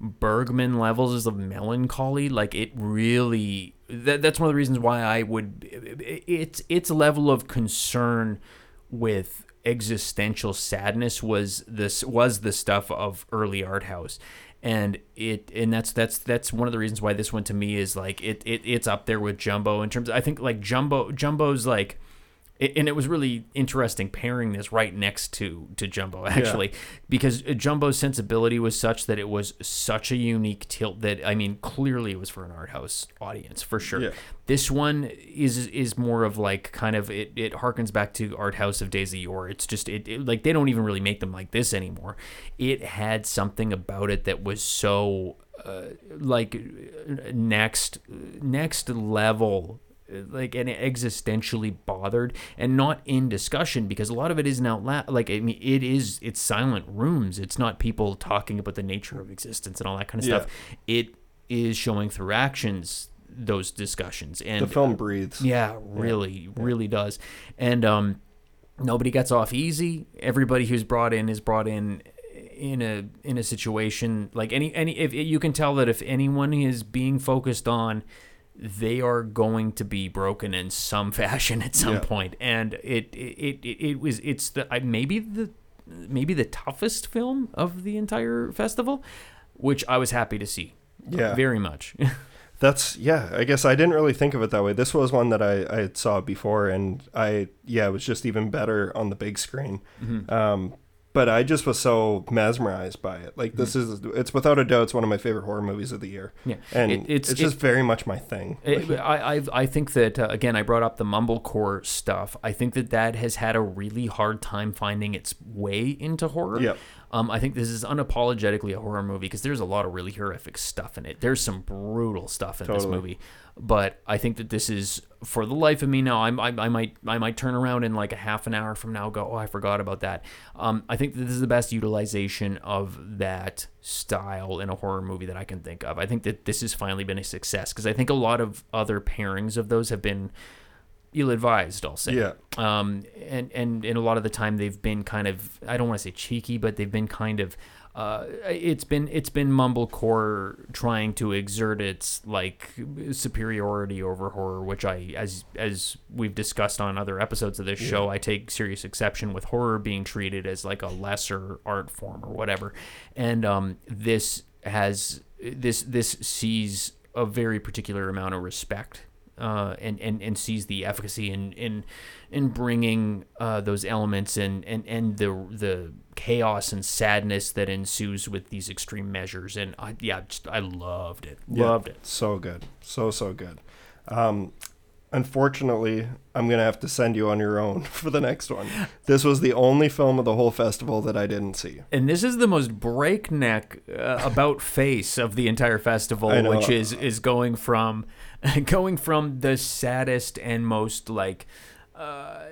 Bergman levels of melancholy. Like it really. That, that's one of the reasons why I would. Its its level of concern with existential sadness was this was the stuff of early art house and it and that's that's that's one of the reasons why this one to me is like it, it it's up there with jumbo in terms of, i think like jumbo jumbo's like it, and it was really interesting pairing this right next to to Jumbo actually because Jumbo's sensibility was such that it was such a unique tilt that I mean clearly it was for an art house audience for sure. Yeah. This one is is more of like kind of it it harkens back to art house of days of yore. It's just it, it like they don't even really make them like this anymore. It had something about it that was so uh, like next next level like and existentially bothered and not in discussion because a lot of it isn't out loud like i mean it is it's silent rooms it's not people talking about the nature of existence and all that kind of Yeah. stuff it is showing through actions those discussions and the film breathes. yeah, really, really does. And um, nobody gets off easy. Everybody who's brought in is brought in in a in a situation like any any if you can tell that if anyone is being focused on they are going to be broken in some fashion at some Yeah. point and it it, it it was it's the I- maybe the maybe the toughest film of the entire festival which I was happy to see Yeah. very much That's yeah. I guess I didn't really think of it that way. This was one that I I saw before, and I yeah, it was just even better on the big screen. Mm-hmm. Um, but I just was so mesmerized by it. Like this is it's without a doubt it's one of my favorite horror movies of the year. Yeah. and It- it's it's- just very much my thing. It, I, I I think that uh, again I brought up the mumblecore stuff. I think that that has had a really hard time finding its way into horror. Yep. Um, I think this is unapologetically a horror movie because there's a lot of really horrific stuff in it. There's some brutal stuff in this movie, but I think that this is for the life of me now. I'm, I, I might I might turn around in like a half an hour from now go oh I forgot about that. Um, I think that this is the best utilization of that style in a horror movie that I can think of. I think that this has finally been a success because I think a lot of other pairings of those have been ill-advised. I'll say Yeah. um, and, and and a lot of the time they've been kind of I don't want to say cheeky, but they've been kind of uh, it's been it's been mumblecore trying to exert its like superiority over horror, which I as as we've discussed on other episodes of this show, I take serious exception with horror being treated as like a lesser art form or whatever, and um, this has this this sees a very particular amount of respect uh, and, and and sees the efficacy in in in bringing uh, those elements and, and and the the chaos and sadness that ensues with these extreme measures. And I, yeah, just I loved it, Yeah, loved it. So good. So, so good. Um, unfortunately, I'm going to have to send you on your own for the next one. This was the only film of the whole festival that I didn't see. And this is the most breakneck uh, about face of the entire festival, which is is going from going from the saddest and most like uh,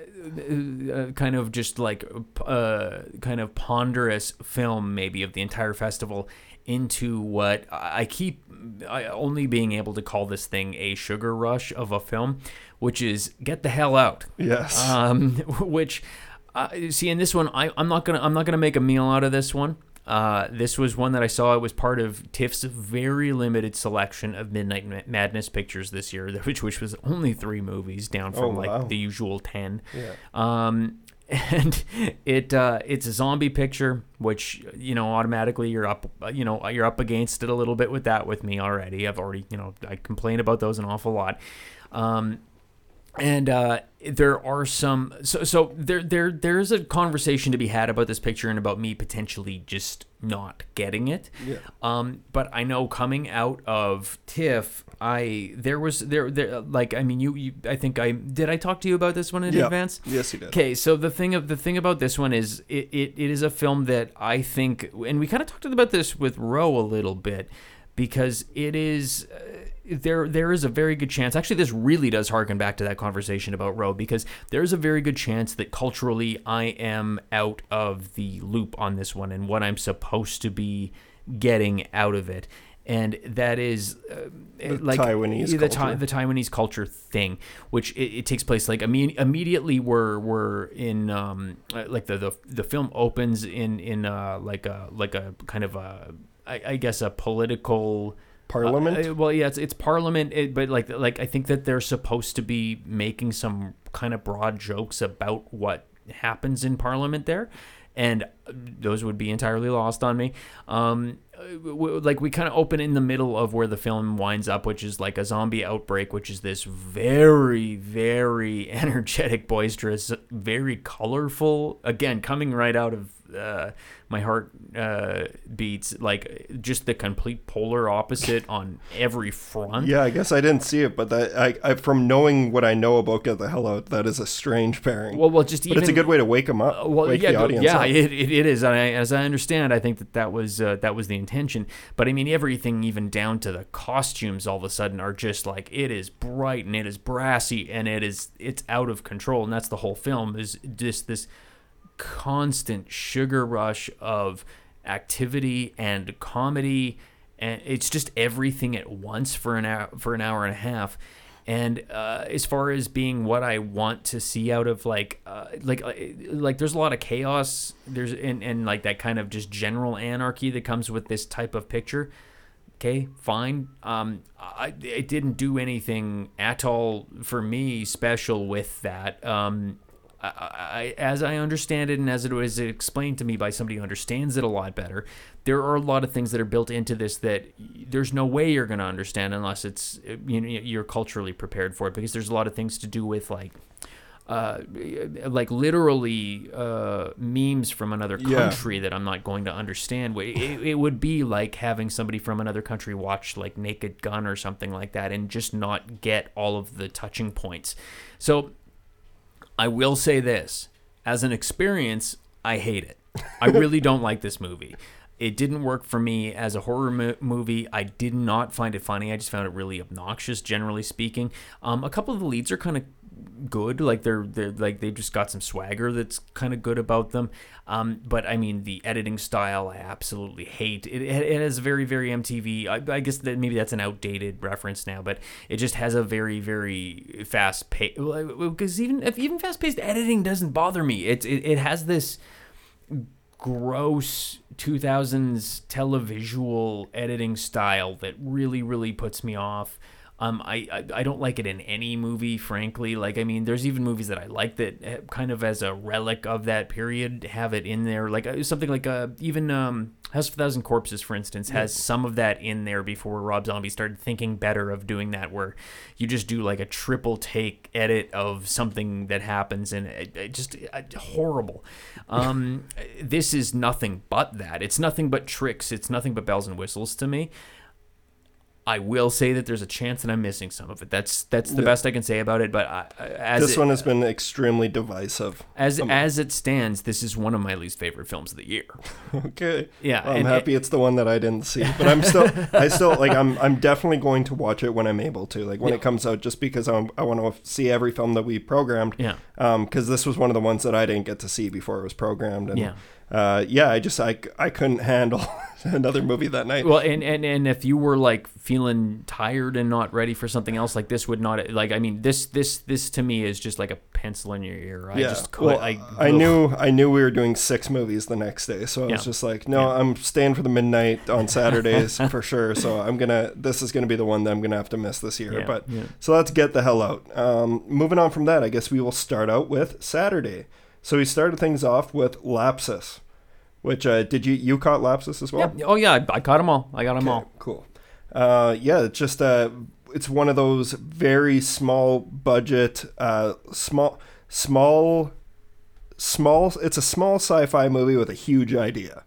uh, kind of just like uh, kind of ponderous film maybe of the entire festival into what I keep I only being able to call this thing a sugar rush of a film, which is get the hell out. Yes. Um, which uh, see in this one I, I'm not gonna I'm not gonna make a meal out of this one. Uh, this was one that I saw. It was part of TIFF's very limited selection of Midnight Madness pictures this year, which which was only three movies, down from Oh, like wow. the usual ten. Yeah. Um, and it uh, it's a zombie picture, which you know automatically you're up you know you're up against it a little bit with that with me already. I've already you know I complain about those an awful lot. Um, and uh, there are some so so there there there's a conversation to be had about this picture and about me potentially just not getting it. Yeah. Um, but I know coming out of TIFF, I there was there there like I mean you, you I think I did I talk to you about this one in Yeah. advance. Yes, you did. Okay, so the thing of the thing about this one is it, it, it is a film that I think, and we kind of talked about this with Roh a little bit, because it is uh, there there is a very good chance. Actually, this really does harken back to that conversation about Roh because there is a very good chance that culturally I am out of the loop on this one and what I'm supposed to be getting out of it. And that is uh, like Taiwanese the, culture. the Taiwanese culture thing, which it, it takes place like imme- immediately. We're we're in um uh, like the the, the film opens in in uh like a like a kind of a I, I guess a political Parliament? uh, well, yeah, it's it's Parliament, it, but like like I think that they're supposed to be making some kind of broad jokes about what happens in Parliament there, and those would be entirely lost on me. Um, like we kind of open in the middle of where the film winds up, which is like a zombie outbreak, which is this very very energetic, boisterous, very colorful. Again, coming right out of uh, my heart uh, beats like just the complete polar opposite on every front. Yeah, I guess I didn't see it, but that I, I from knowing what I know about Get the Hell Out, that is a strange pairing. Well, well, just but even it's a good way to wake them up, Uh, well, yeah, the audience yeah, it, it, it is. And I, as I understand, I think that that was uh, that was the intention. But I mean, everything, even down to the costumes, all of a sudden are just like it is bright and it is brassy and it is it's out of control. And that's the whole film is just this constant sugar rush of activity and comedy and it's just everything at once for an hour for an hour and a half. And uh, as far as being what I want to see out of like uh, like uh, like there's a lot of chaos. There's and, and like that kind of just general anarchy that comes with this type of picture. Okay fine. Um I, it didn't do anything at all for me special with that. Um I, I, as I understand it, and as it was explained to me by somebody who understands it a lot better, there are a lot of things that are built into this that there's no way you're going to understand unless it's you know you're culturally prepared for it. Because there's a lot of things to do with like, uh, like literally uh, memes from another Yeah. country that I'm not going to understand. It, it would be like having somebody from another country watch like Naked Gun or something like that and just not get all of the touching points. So I will say this as an experience, I hate it. I really don't like this movie. It didn't work for me as a horror mo- movie. I did not find it funny. I just found it really obnoxious, generally speaking. Um, a couple of the leads are kind of good, like they're they're like they just got some swagger that's kind of good about them. Um, but I mean, the editing style I absolutely hate. It, it has very very MTV. I, I guess that maybe that's an outdated reference now, but it just has a very very fast pace. Because even if even fast paced editing doesn't bother me. It, it it has this gross 2000s televisual editing style that really really puts me off um, I, I I don't like it in any movie, frankly. Like, I mean, there's even movies that I like that kind of as a relic of that period have it in there. Like uh, something like uh, even um, House of a Thousand Corpses, for instance, has some of that in there before Rob Zombie started thinking better of doing that, where you just do like a triple take edit of something that happens, and it, it just uh, horrible. Um, this is nothing but that. It's nothing but tricks. It's nothing but bells and whistles to me. I will say that there's a chance that I'm missing some of it. That's that's the best I can say about it. But I, as This it, one has been extremely divisive. as as it stands, this is one of my least favorite films of the year. Okay. Yeah, Well, I'm and- happy it's the one that I didn't see, but I'm still, I still like, I'm, I'm definitely going to watch it when I'm able to, like when it comes out, just because I'm, I want to see every film that we programmed. Yeah. Um, because this was one of the ones that I didn't get to see before it was programmed, and Yeah. Uh, yeah, I just, I, I couldn't handle another movie that night. Well, and, and and if you were like feeling tired and not ready for something else, like this would not like. I mean, this this this to me is just like a pencil in your ear. I yeah. just could, well, I, I, knew, I knew we were doing six movies the next day, so I Yeah. was just like, no, I'm staying for the midnight on Saturdays for sure. So I'm gonna, this is gonna be the one that I'm gonna have to miss this year. Yeah, but yeah. so let's get the hell out. Um, moving on from that, I guess we will start out with Saturday. So we started things off with Lapsis, which uh, did you you caught Lapsis as well? Yeah. Oh yeah, I, I caught them all. I got them Okay, all. cool. Uh, yeah, it's just uh, it's one of those very small budget, uh, small, small, small. It's a small sci-fi movie with a huge idea.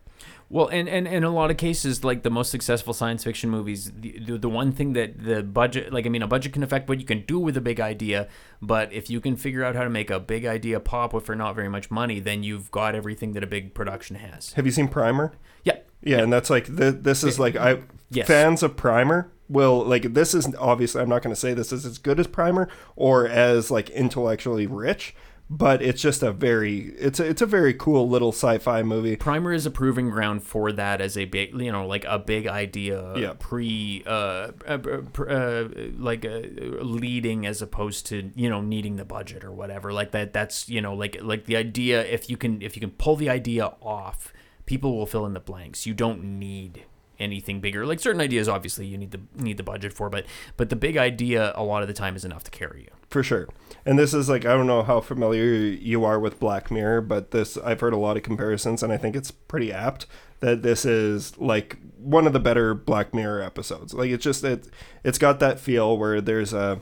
Well, and, and, in a lot of cases, like the most successful science fiction movies, the, the, the one thing that the budget, like, I mean, a budget can affect what you can do with a big idea, but if you can figure out how to make a big idea pop with for not very much money, then you've got everything that a big production has. Have you seen Primer? Yeah. Yeah, and that's like th- this is like I Yes. fans of Primer will like this is obviously I'm not going to say this is as good as Primer or as like intellectually rich, but it's just a very it's a, it's a very cool little sci-fi movie. Primer is a proving ground for that as a big, you know, like a big idea, Yeah. pre, uh, uh, pr- uh, like uh, leading as opposed to you know needing the budget or whatever. Like that, that's you know, like like the idea. If you can, if you can pull the idea off, people will fill in the blanks. You don't need anything bigger. Like certain ideas, obviously, you need the need the budget for, but but the big idea a lot of the time is enough to carry you. For sure. And this is like I don't know how familiar you are with Black Mirror, but this I've heard a lot of comparisons and I think it's pretty apt that this is like one of the better Black Mirror episodes. Like it's just it it's got that feel where there's a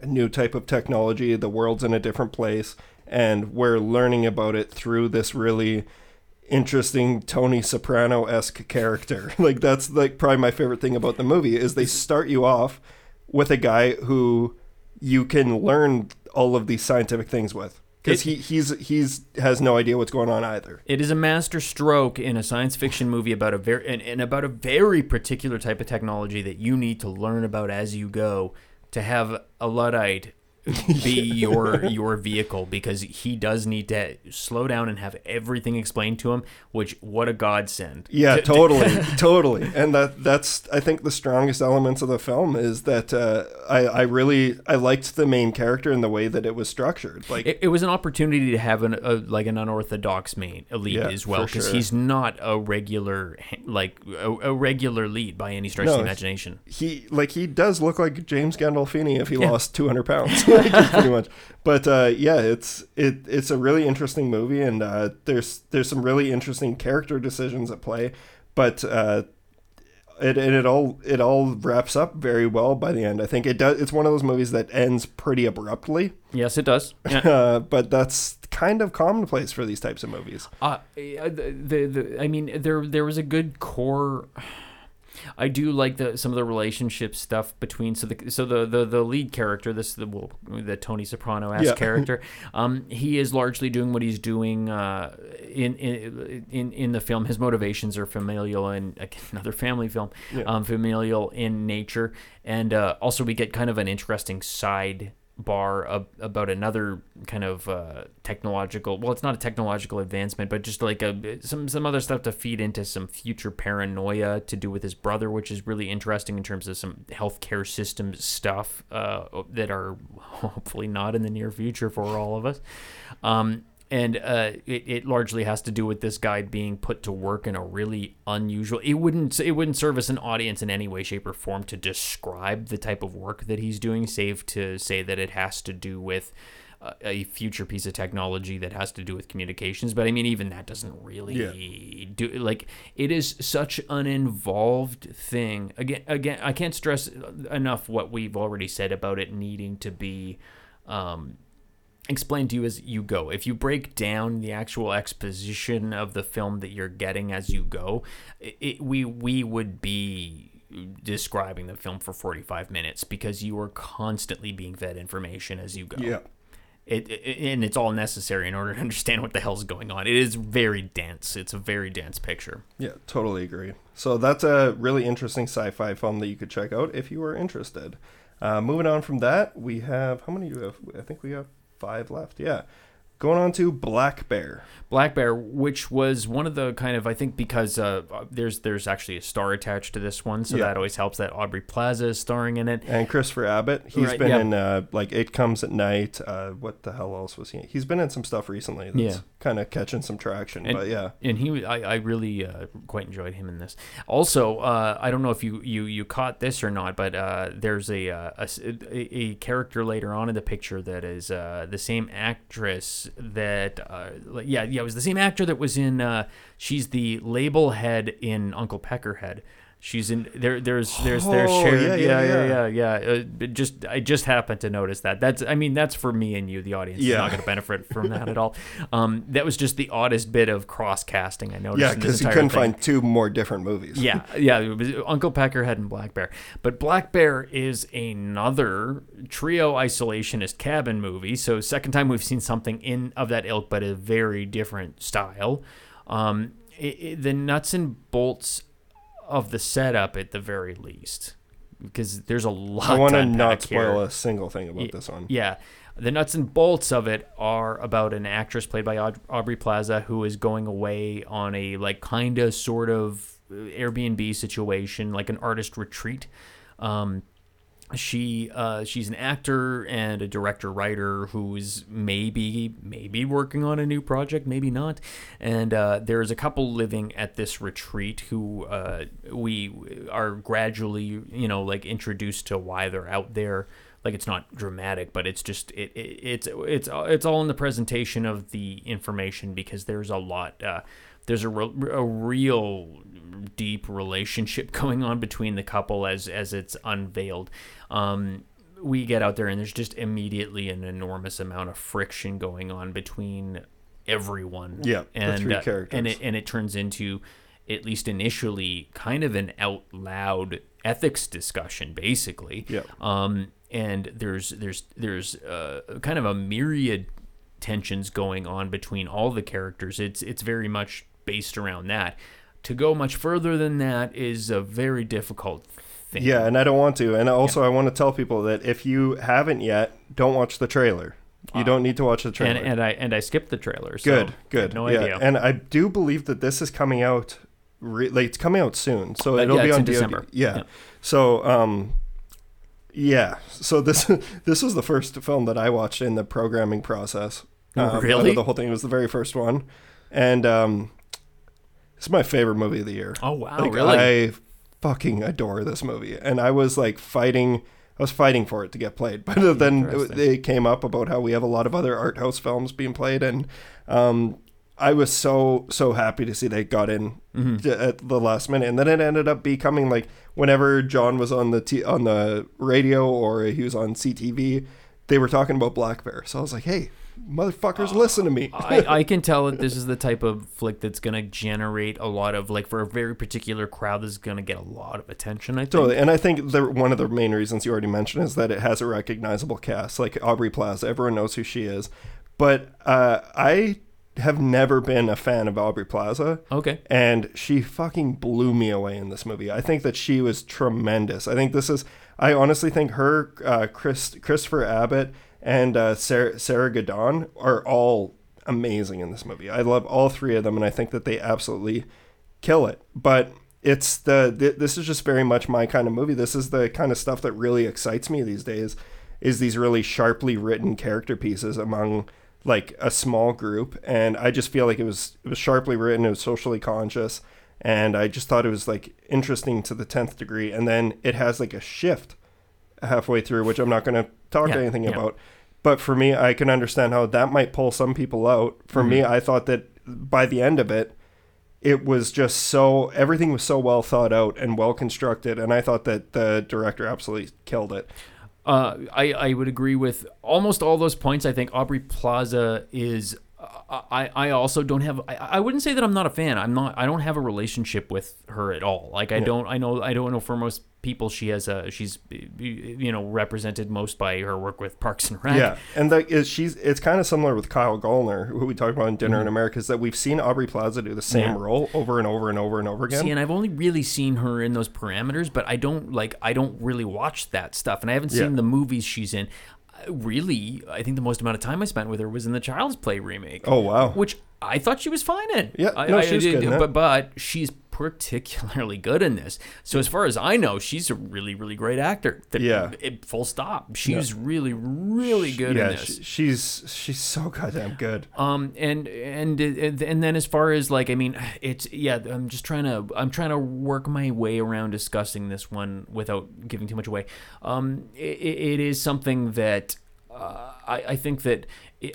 a new type of technology, the world's in a different place and we're learning about it through this really interesting Tony Soprano esque character. like that's like probably my favorite thing about the movie is they start you off with a guy who you can learn all of these scientific things with because he he's he's has no idea what's going on either. It is a master stroke in a science fiction movie about a very and, and about a very particular type of technology that you need to learn about as you go to have a luddite be your your vehicle because he does need to slow down and have everything explained to him which what a godsend Yeah, To- to- totally, totally, and that that's I think the strongest elements of the film is that uh, I I really I liked the main character and the way that it was structured. Like it, it was an opportunity to have an a, like an unorthodox main lead Yeah, as well because sure. he's not a regular like a, a regular lead by any stretch No, of the imagination he like he does look like James Gandolfini if he Yeah. lost 200 pounds pretty much. But uh, yeah it's it it's a really interesting movie and uh, there's there's some really interesting character decisions at play. But uh, it and it all it all wraps up very well by the end. I think it does it's one of those movies that ends pretty abruptly. Yes it does. Yeah. uh, but that's kind of commonplace for these types of movies. Uh, the, the, the I mean, there there was a good core. I do like the some of the relationship stuff between so the so the the, the lead character this the well, the Tony Soprano esque Yeah. character um he is largely doing what he's doing uh in in in, in the film his motivations are familial and another family film Yeah. um familial in nature and uh, also we get kind of an interesting side bar ab- about another kind of uh, technological well it's not a technological advancement but just like a some some other stuff to feed into some future paranoia to do with his brother which is really interesting in terms of some healthcare system stuff uh, that are hopefully not in the near future for all of us. Um, and uh, it, it largely has to do with this guy being put to work in a really unusual. It wouldn't it wouldn't serve as an audience in any way, shape, or form to describe the type of work that he's doing, save to say that it has to do with uh, a future piece of technology that has to do with communications. But I mean, even that doesn't really do like it is such an involved thing. Again, again, I can't stress enough what we've already said about it needing to be. Um, explained to you as you go. If you break down the actual exposition of the film that you're getting as you go, it, it, we we would be describing the film for 45 minutes because you are constantly being fed information as you go. Yeah. It, it, and it's all necessary in order to understand what the hell's going on. It is very dense. It's a very dense picture. Yeah, totally agree. So that's a really interesting sci-fi film that you could check out if you are interested. Uh, moving on from that, we have how many do we have? I think we have five left. Yeah. Going on to Black Bear. Black Bear, which was one of the kind of I think because uh, there's there's actually a star attached to this one, so Yeah. that always helps. That Aubrey Plaza is starring in it. And Christopher Abbott, He's Right, been yeah. in uh, like It Comes at Night. Uh, what the hell else was he? in? He's been in some stuff recently that's Yeah. Kind of catching some traction. And- but yeah, and he I, I really uh, quite enjoyed him in this also uh, i don't know if you you you caught this or not but uh, there's a, a, a a- a character later on in the picture that is uh, the same actress that uh, yeah yeah it was the same actor that was in uh, she's the label head in uncle peckerhead She's in there. There's there's there's Oh, shared. yeah, Yeah, yeah, yeah, yeah, yeah. Uh, it just I just happened to notice that. That's I mean that's for me and you, the audience. is Yeah. not going to benefit from that at all. Um, that was just the oddest bit of cross casting I noticed. yeah, because you couldn't thing. find two more different movies. Yeah, yeah. It was Uncle Peckerhead and Black Bear. But Black Bear is another trio isolationist cabin movie. So second time we've seen something in of that ilk, but a very different style. Um, it, it- the nuts and bolts of the setup, at the very least, because there's a lot. I want to not unpack here. spoil a single thing about this one. Yeah. The nuts and bolts of it are about an actress played by Aubrey Plaza who is going away on a like kind of sort of uh, Airbnb situation, like an artist retreat. Um, she uh, she's an actor and a director writer who's maybe maybe working on a new project maybe not. And uh, there's a couple living at this retreat who uh, we are gradually you know like introduced to why they're out there. Like it's not dramatic but it's just it, it it's it's it's all in the presentation of the information because there's a lot uh, there's a, re- a real deep relationship going on between the couple as as it's unveiled. Um, we get out there and there's just immediately an enormous amount of friction going on between everyone. Yeah, the and three uh, characters. and it and it turns into at least initially kind of an out loud ethics discussion basically Yeah. um, and there's there's there's uh, kind of a myriad tensions going on between all the characters. It's it's very much based around that. To go much further than that is a very difficult thing. Yeah, and I don't want to. And also, I want to tell people that if you haven't yet, don't watch the trailer. You don't need to watch the trailer. and and I and I skipped the trailer. So good, good. no yeah, idea. and I do believe that this is coming out. Re- like it's coming out soon, so Uh, it'll yeah, be it's on. December. Yeah. Yeah. So, um, yeah. So this this was the first film that I watched in the programming process. Oh, Um, really? The whole thing It was the very first one, and um, it's my favorite movie of the year. oh wow, Like, really? I fucking adore this movie, and I was like fighting. I was fighting for it to get played, but then it, it came up about how we have a lot of other art house films being played, and um, I was so so happy to see they got in Mm-hmm. j- at the last minute, and then it ended up becoming like whenever John was on the t- on the radio or he was on CTV, they were talking about Black Bear. So I was like, hey, motherfuckers, listen to me. I, I can tell that this is the type of flick that's going to generate a lot of like for a very particular crowd that's going to get a lot of attention. I think. Totally, and I think the one of the main reasons you already mentioned is that it has a recognizable cast, like Aubrey Plaza. Everyone knows who she is, but uh, I have never been a fan of Aubrey Plaza, Okay. and she fucking blew me away in this movie. I think that she was tremendous. I think this is. I honestly think her, uh, Chris, Christopher Abbott, and uh, Sarah, Sarah Gadon are all amazing in this movie. I love all three of them, and I think that they absolutely kill it. But it's the th- this is just very much my kind of movie. This is the kind of stuff that really excites me these days. Is these really sharply written character pieces among like a small group, and I just feel like it was it was sharply written. It was socially conscious, and I just thought it was like interesting to the tenth degree. And then it has like a shift halfway through, which I'm not going to talk Yeah, anything yeah. about. But for me, I can understand how that might pull some people out. For me, Mm-hmm. I thought that by the end of it, it was just so everything was so well thought out and well constructed, and I thought that the director absolutely killed it. Uh, I, I would agree with almost all those points. I think Aubrey Plaza is I, I also don't have I, I wouldn't say that I'm not a fan. I'm not I don't have a relationship with her at all. Like I don't I know I don't know for most people she has a she's you know represented most by her work with Parks and Rec. Yeah, and that is she's it's kind of similar with Kyle Gallner, who we talked about in Dinner in America, is that we've seen Aubrey Plaza do the same Mm-hmm. Yeah. role over and over and over and over again. See, and I've only really seen her in those parameters, but I don't like I don't really watch that stuff, and I haven't seen Yeah. the movies she's in. Really, I think the most amount of time I spent with her was in the Child's Play remake. oh wow, which I thought she was fine in. Yeah, I, no, I, she's I- good in it. but but she's particularly good in this. So as far as I know, she's a really really great actor. Th- Yeah. it- full stop. She's really really good yeah, in this. she, she's she's so goddamn good. Um and and and then as far as like I mean it's yeah I'm just trying to I'm trying to work my way around discussing this one without giving too much away. Um, it, it is something that uh, I I think that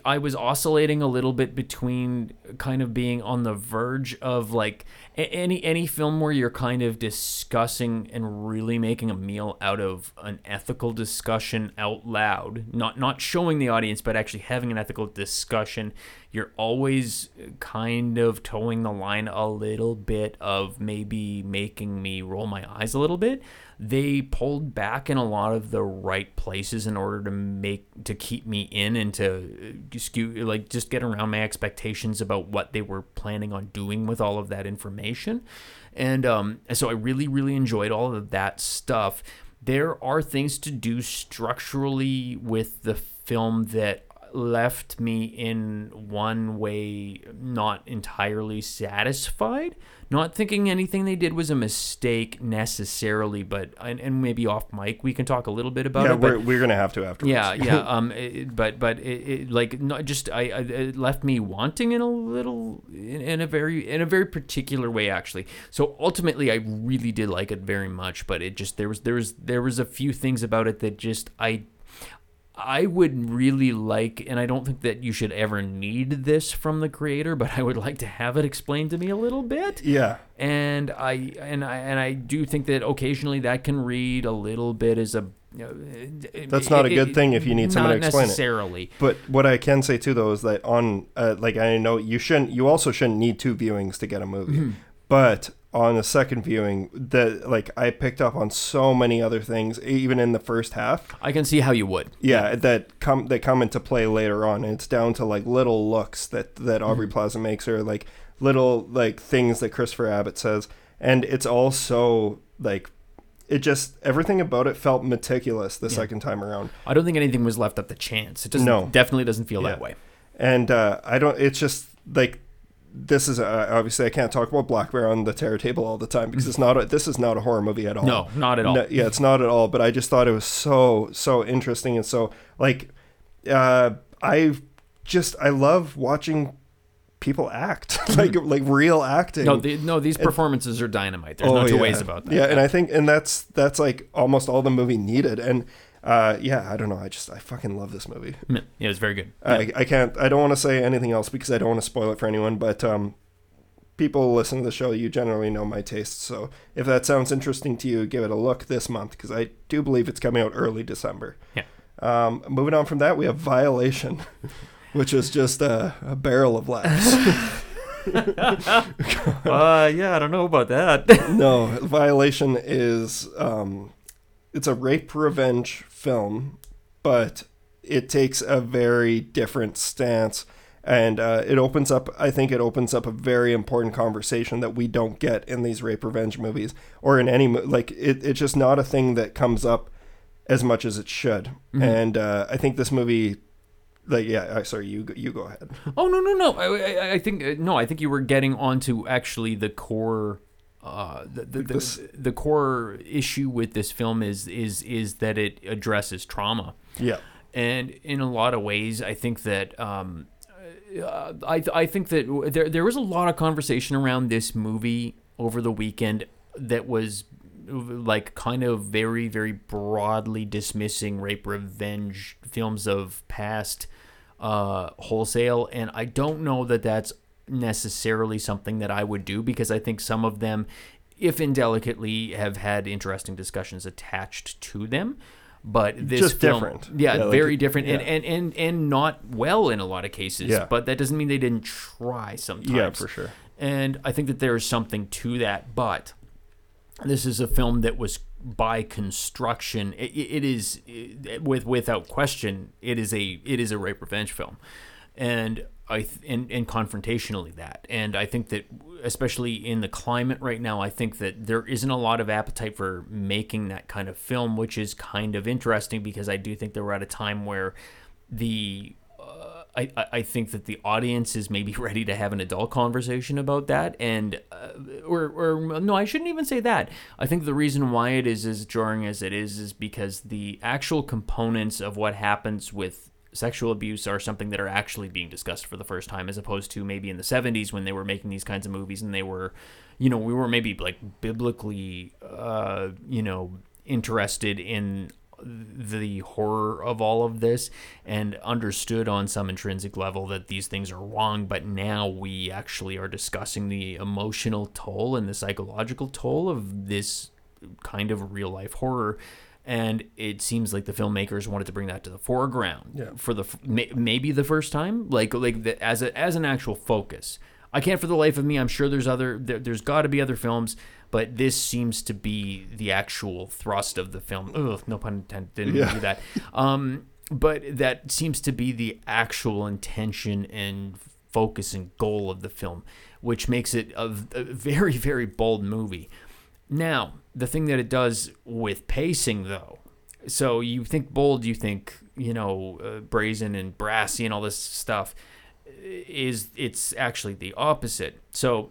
I was oscillating a little bit between kind of being on the verge of like any any film where you're kind of discussing and really making a meal out of an ethical discussion out loud not not showing the audience but actually having an ethical discussion you're always kind of toeing the line a little bit of maybe making me roll my eyes a little bit. They pulled back in a lot of the right places in order to make to keep me in and to uh, skew like just get around my expectations about what they were planning on doing with all of that information. And um and so i really really enjoyed all of that stuff. There are things to do structurally with the film that left me in one way not entirely satisfied not thinking anything they did was a mistake necessarily but and, and maybe off mic we can talk a little bit about yeah, it but we're, we're gonna have to afterwards. yeah, yeah. Um, it, but but it, it like not just I, I it left me wanting in a little in, in a very in a very particular way actually. So ultimately, I really did like it very much, but it just there was there was there was a few things about it that just I. I would really like, and I don't think that you should ever need this from the creator, but I would like to have it explained to me a little bit yeah, and I and I and I do think that occasionally that can read a little bit as a. You know, That's not a good thing if you need someone to explain it. necessarily. But what I can say too, though, is that on uh, like I know you shouldn't, you also shouldn't need two viewings to get a movie. Mm-hmm. But on a second viewing, that like I picked up on so many other things, even in the first half. I can see how you would. Yeah, that come that come into play later on, and it's down to like little looks that that Aubrey Plaza makes, or like little like things that Christopher Abbott says, and it's all so like. It just everything about it felt meticulous the second time around. I don't think anything was left up to chance. It doesn't. No. definitely doesn't feel that way. and uh, I don't. It's just like this is uh, obviously I can't talk about Black Bear on the terror table all the time because it's not. A, this is not a horror movie at all. No, not at all. No, yeah, it's not at all. But I just thought it was so so interesting and so like uh, I just I love watching people act like like real acting. No, the, no, these performances are dynamite. There's no two yeah. ways about that. Yeah, and I think and that's that's like almost all the movie needed. And uh, yeah, I don't know. I just I fucking love this movie. Yeah, it was very good. I, I can't I don't want to say anything else because I don't want to spoil it for anyone, but um people listen to the show you generally know my tastes. So if that sounds interesting to you, give it a look this month because I do believe it's coming out early December. Yeah. Um, moving on from that, we have Violation, which is just a, a barrel of laughs. uh, yeah, I don't know about that. no, Violation is um, it's a rape revenge film, but it takes a very different stance, and uh, it opens up. I think it opens up a very important conversation that we don't get in these rape revenge movies or in any like. It, it's just not a thing that comes up as much as it should, and uh, I think this movie. Like yeah, sorry, you go- you go ahead. Oh no no no! I, I, I think uh, no. I think you were getting onto actually the core. Uh, the the, the, the core issue with this film is is is that it addresses trauma, Yeah, and in a lot of ways, I think that um, uh, I I think that there there was a lot of conversation around this movie over the weekend that was like kind of very very broadly dismissing rape revenge films of past uh, wholesale, and I don't know that that's necessarily something that I would do because I think some of them, if indelicately, have had interesting discussions attached to them. but this Just film, different. Yeah, Yeah, very different, and, and and and not well in a lot of cases. Yeah. But that doesn't mean they didn't try sometimes. Yeah, for sure. And I think that there is something to that, but this is a film that was by construction. It, it is it, with without question. It is a it is a rape revenge film, and I th- and and confrontationally that. And I think that especially in the climate right now, I think that there isn't a lot of appetite for making that kind of film, which is kind of interesting because I do think that we're at a time where the I, I- I think that the audience is maybe ready to have an adult conversation about that, and uh, or or no, I shouldn't even say that. I think the reason why it is as jarring as it is is because the actual components of what happens with sexual abuse are something that are actually being discussed for the first time, as opposed to maybe in the '70s when they were making these kinds of movies and they were, you know, we were maybe like biblically, uh, you know, interested in the horror of all of this and understood on some intrinsic level that these things are wrong but now we actually are discussing the emotional toll and the psychological toll of this kind of real life horror and it seems like the filmmakers wanted to bring that to the foreground Yeah. for the may, maybe the first time like like the, as a as an actual focus I can't for the life of me. I'm sure there's other there, there's got to be other films, but this seems to be the actual thrust of the film. Ugh, no pun intended. Didn't Yeah. do that. Um, but that seems to be the actual intention and focus and goal of the film, which makes it a, a very very bold movie. Now, the thing that it does with pacing, though, so you think bold, you think you know uh, brazen and brassy and all this stuff is it's actually the opposite. So,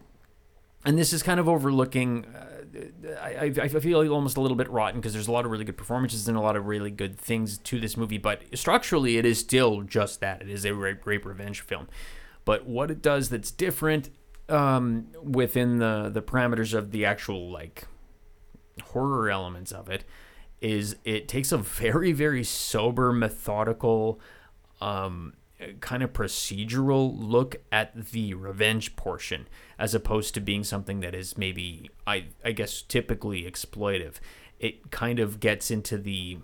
and this is kind of overlooking. Uh, I, I I feel almost a little bit rotten because there's a lot of really good performances and a lot of really good things to this movie, but structurally it is still just that. It is a rape, rape revenge film. But what it does that's different um, within the the parameters of the actual like horror elements of it is it takes a very very sober methodical um, kind of procedural look at the revenge portion as opposed to being something that is maybe I I guess typically exploitive. It kind of gets into the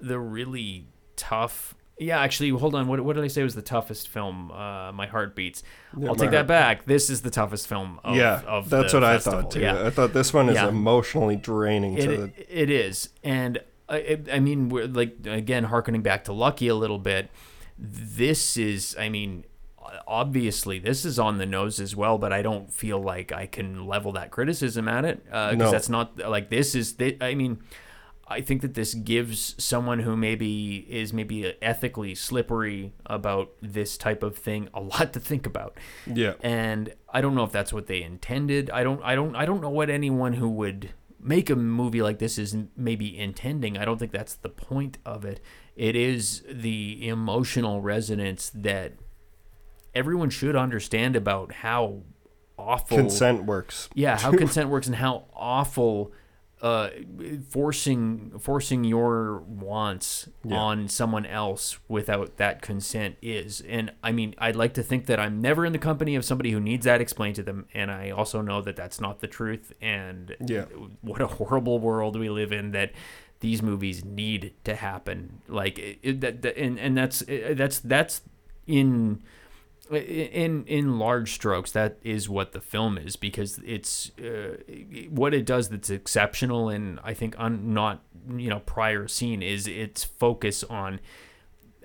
the really tough yeah, actually, hold on. What, what did I say was the toughest film? Uh, My Heart Beats. Yeah, I'll take that back. This is the toughest film of, yeah, of that's what I thought too. Yeah. I thought this one is Yeah. emotionally draining to the It, it is, and I, I mean, we're like again harkening back to Lucky a little bit. This is, I mean, obviously this is on the nose as well, but I don't feel like I can level that criticism at it because No. that's not like this is. I mean, I think that this gives someone who maybe is maybe ethically slippery about this type of thing a lot to think about yeah. and I don't know if that's what they intended. I don't I don't I don't know what anyone who would make a movie like this is maybe intending. I don't think that's the point of it. It is the emotional resonance that everyone should understand about how awful Consent works. yeah, how consent works and how awful uh, forcing forcing your wants Yeah. on someone else without that consent is. And I mean, I'd like to think that I'm never in the company of somebody who needs that explained to them. And I also know that that's not the truth. And Yeah. what a horrible world we live in that these movies need to happen. Like it, that, that, and and that's that's that's in in in large strokes that is what the film is because it's uh, what it does that's exceptional and i think un, not you know prior seen is its focus on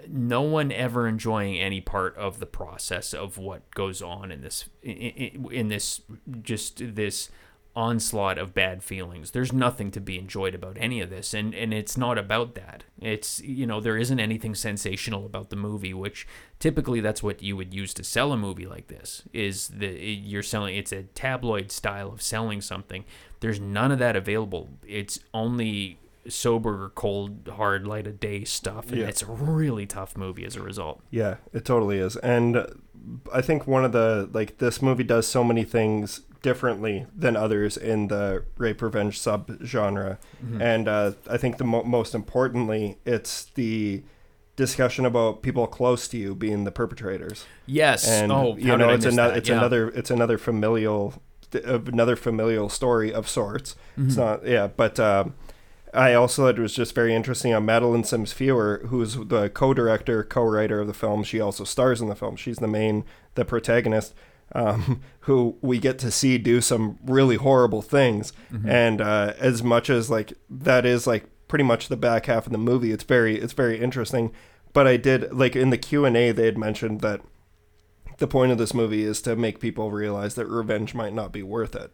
no one ever enjoying any part of the process of what goes on in this in, in this just this onslaught of bad feelings. There's nothing to be enjoyed about any of this and and it's not about that. It's you know there isn't anything sensational about the movie which typically that's what you would use to sell a movie like this is the you're selling it's a tabloid style of selling something. There's none of that available. It's only sober cold hard light of day stuff and Yeah. it's a really tough movie as a result Yeah, it totally is. And I think one of the like this movie does so many things differently than others in the rape revenge subgenre. And uh, I think the mo- most importantly, it's the discussion about people close to you being the perpetrators. yes And oh you know, it's another that? it's Yeah. another it's another familial th- another familial story of sorts. Mm-hmm. It's not yeah, but um, I also thought it was just very interesting on Madeleine Sims-Fewer, who's the co-director, co-writer of the film. She also stars in the film. She's the main, the protagonist, um, who we get to see do some really horrible things. And uh, as much as like that is like pretty much the back half of the movie, it's very it's very interesting. But I did like in the Q and A they had mentioned that the point of this movie is to make people realize that revenge might not be worth it.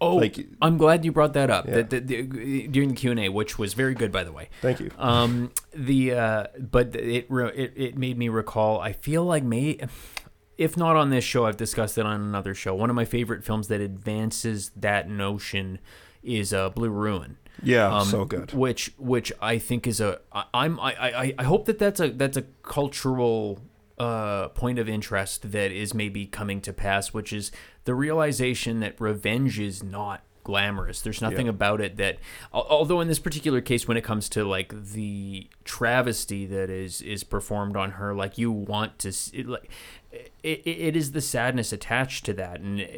Oh, Like- I'm glad you brought that up Yeah. that, that- the- during the Q and A, which was very good, by the way. Thank you. Um, the uh, but it, it it made me recall. I feel like may, if not on this show, I've discussed it on another show. One of my favorite films that advances that notion is uh, Blue Ruin. Yeah, Um, so good. Which which I think is a I, I'm I, I I hope that that's a that's a cultural uh, point of interest that is maybe coming to pass, which is the realization that revenge is not glamorous. There's nothing Yeah. about it that, although in this particular case, when it comes to like the travesty that is is performed on her, like you want to see, like it, it, is the sadness attached to that, and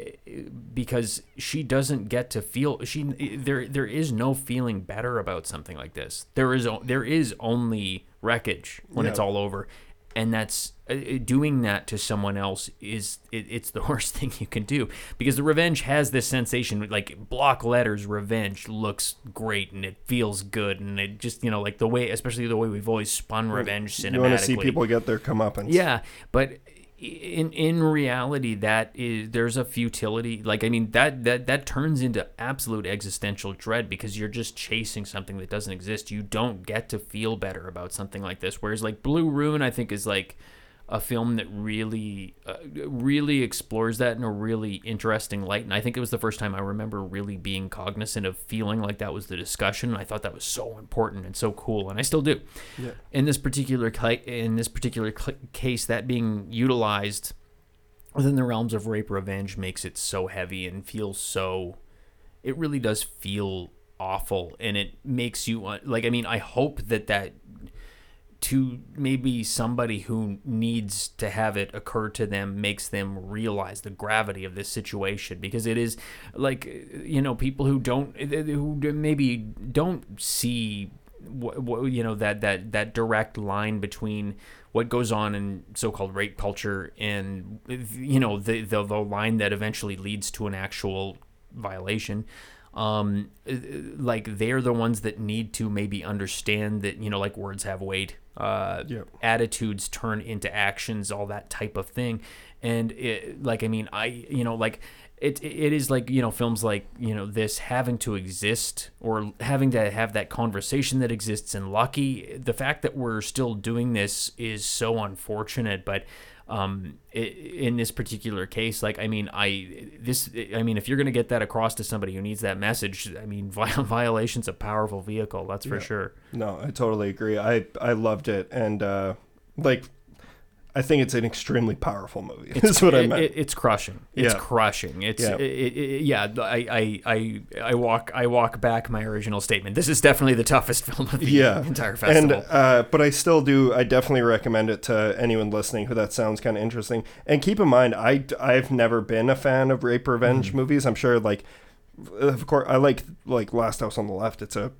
because she doesn't get to feel she there there is no feeling better about something like this. There is there is only wreckage when it's all over. And that's uh, uh, doing that to someone else is it, it's the worst thing you can do because the revenge has this sensation like block letters revenge looks great and it feels good and it just you know like the way especially the way we've always spun revenge cinematically You want to see people get their comeuppance. yeah, but in in reality, that is there's a futility. Like I mean, that that that turns into absolute existential dread because you're just chasing something that doesn't exist. You don't get to feel better about something like this. Whereas like Blue Ruin, I think is like a film that really uh, really explores that in a really interesting light and i think it was the first time i remember really being cognizant of feeling like that was the discussion and i thought that was so important and so cool and i still do Yeah. in this particular in this particular case that being utilized within the realms of rape revenge makes it so heavy and feels so it really does feel awful and it makes you like i mean i hope that that to maybe somebody who needs to have it occur to them makes them realize the gravity of this situation. Because it is like you know people who don't who maybe don't see you know that that that direct line between what goes on in so-called rape culture and you know the the, the line that eventually leads to an actual violation. Um like they're the ones that need to maybe understand that you know like words have weight uh Yep. attitudes turn into actions all that type of thing and it, like i mean i you know like it, it is like you know films like you know this having to exist or having to have that conversation that exists in lucky the fact that we're still doing this is so unfortunate but um in this particular case like i mean i this i mean if you're going to get that across to somebody who needs that message i mean violation's a powerful vehicle that's for Yeah. sure No, I totally agree. I I loved it, and uh, like, I think it's an extremely powerful movie. That's what I meant. it- it's crushing. It's Yeah. crushing. It's Yeah. It, yeah. I, I I I walk I walk back my original statement. This is definitely the toughest film of the yeah, entire and festival. uh, but I still do. I definitely recommend it to anyone listening who that sounds kind of interesting. And keep in mind, I I've never been a fan of rape revenge Mm-hmm. movies. I'm sure, like, of course, I like like Last House on the Left. It's a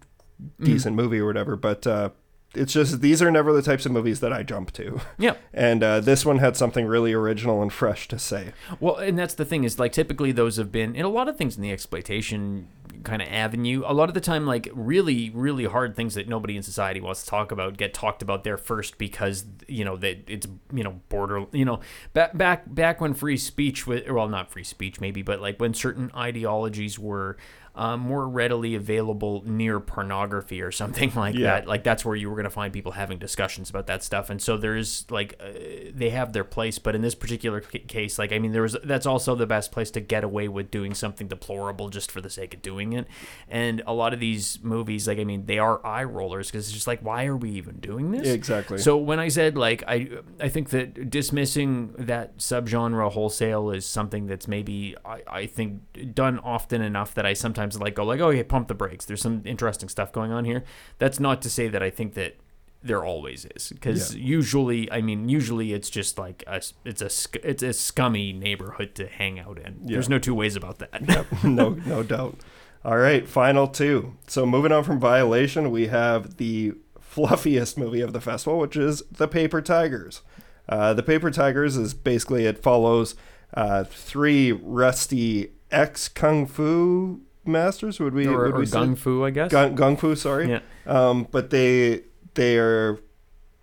Mm-hmm. decent movie or whatever, but. uh it's just these are never the types of movies that I jump to, yeah. and uh, this one had something really original and fresh to say. Well, and that's the thing is like typically those have been in a lot of things in the exploitation kind of avenue. A lot of the time, like really, really hard things that nobody in society wants to talk about get talked about there first because you know that it's you know border you know back back back when free speech was well not free speech maybe but like when certain ideologies were um, more readily available near pornography or something like Yeah. that. Like that's where you were going to find people having discussions about that stuff. And so there's like uh, they have their place, but in this particular c- case, like I mean, there was that's also the best place to get away with doing something deplorable just for the sake of doing it. And a lot of these movies, like I mean, they are eye rollers because it's just like, why are we even doing this? Exactly. So when I said like I I think that dismissing that subgenre wholesale is something that's maybe I, I think done often enough that I sometimes like go like oh yeah pump the brakes. There's some interesting stuff going on here. That's not to say that I think that there always is because usually I mean usually it's just like a, it's a it's a scummy neighborhood to hang out in. There's no two ways about that. No, no doubt. All right, final two. So moving on from Violation, we have the fluffiest movie of the festival, which is The Paper Tigers. Uh, the Paper Tigers is basically it follows uh, three rusty ex kung fu masters. Would we? or would or we say? gung fu, I guess. Gung, gung fu. Sorry. Yeah. Um, but they they are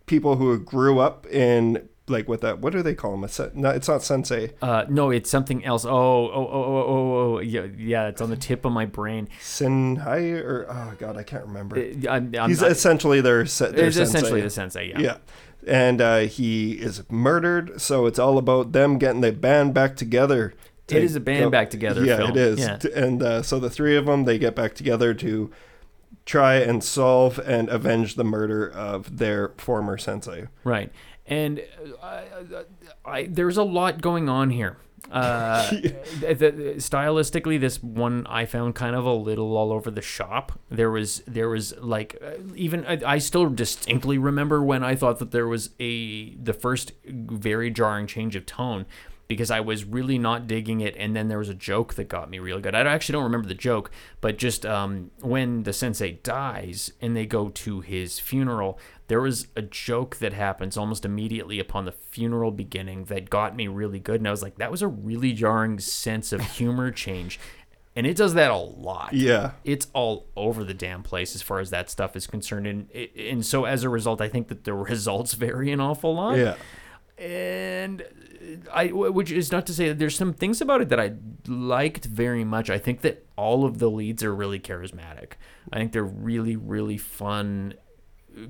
people who grew up in like what that what do they call them? It's not, it's not sensei. Uh, no, it's something else. Oh, oh, oh, oh, oh, oh, yeah, yeah. It's on the tip of my brain. Sinhai or oh god, I can't remember. Uh, I'm, I'm, He's essentially their, their it's essentially the sensei. Yeah. Yeah. And uh, he is murdered, so it's all about them getting the band back together. To It is a band back together Yeah, film. it is. Yeah. And uh, so the three of them, they get back together to try and solve and avenge the murder of their former sensei. Right. And uh, I, I, there's a lot going on here. Uh, the, the- stylistically, this one I found kind of a little all over the shop. There was there was like uh, even I, I still distinctly remember when I thought that there was a the first very jarring change of tone because I was really not digging it, and then there was a joke that got me really good. I actually don't remember the joke, but just um, when the sensei dies and they go to his funeral, there was a joke that happens almost immediately upon the funeral beginning that got me really good, and I was like, that was a really jarring sense of humor change, and it does that a lot Yeah. it's all over the damn place as far as that stuff is concerned and and so as a result i think that the results vary an awful lot Yeah. And I, which is not to say that there's some things about it that I liked very much. I think that all of the leads are really charismatic. I think they're really, really fun uh,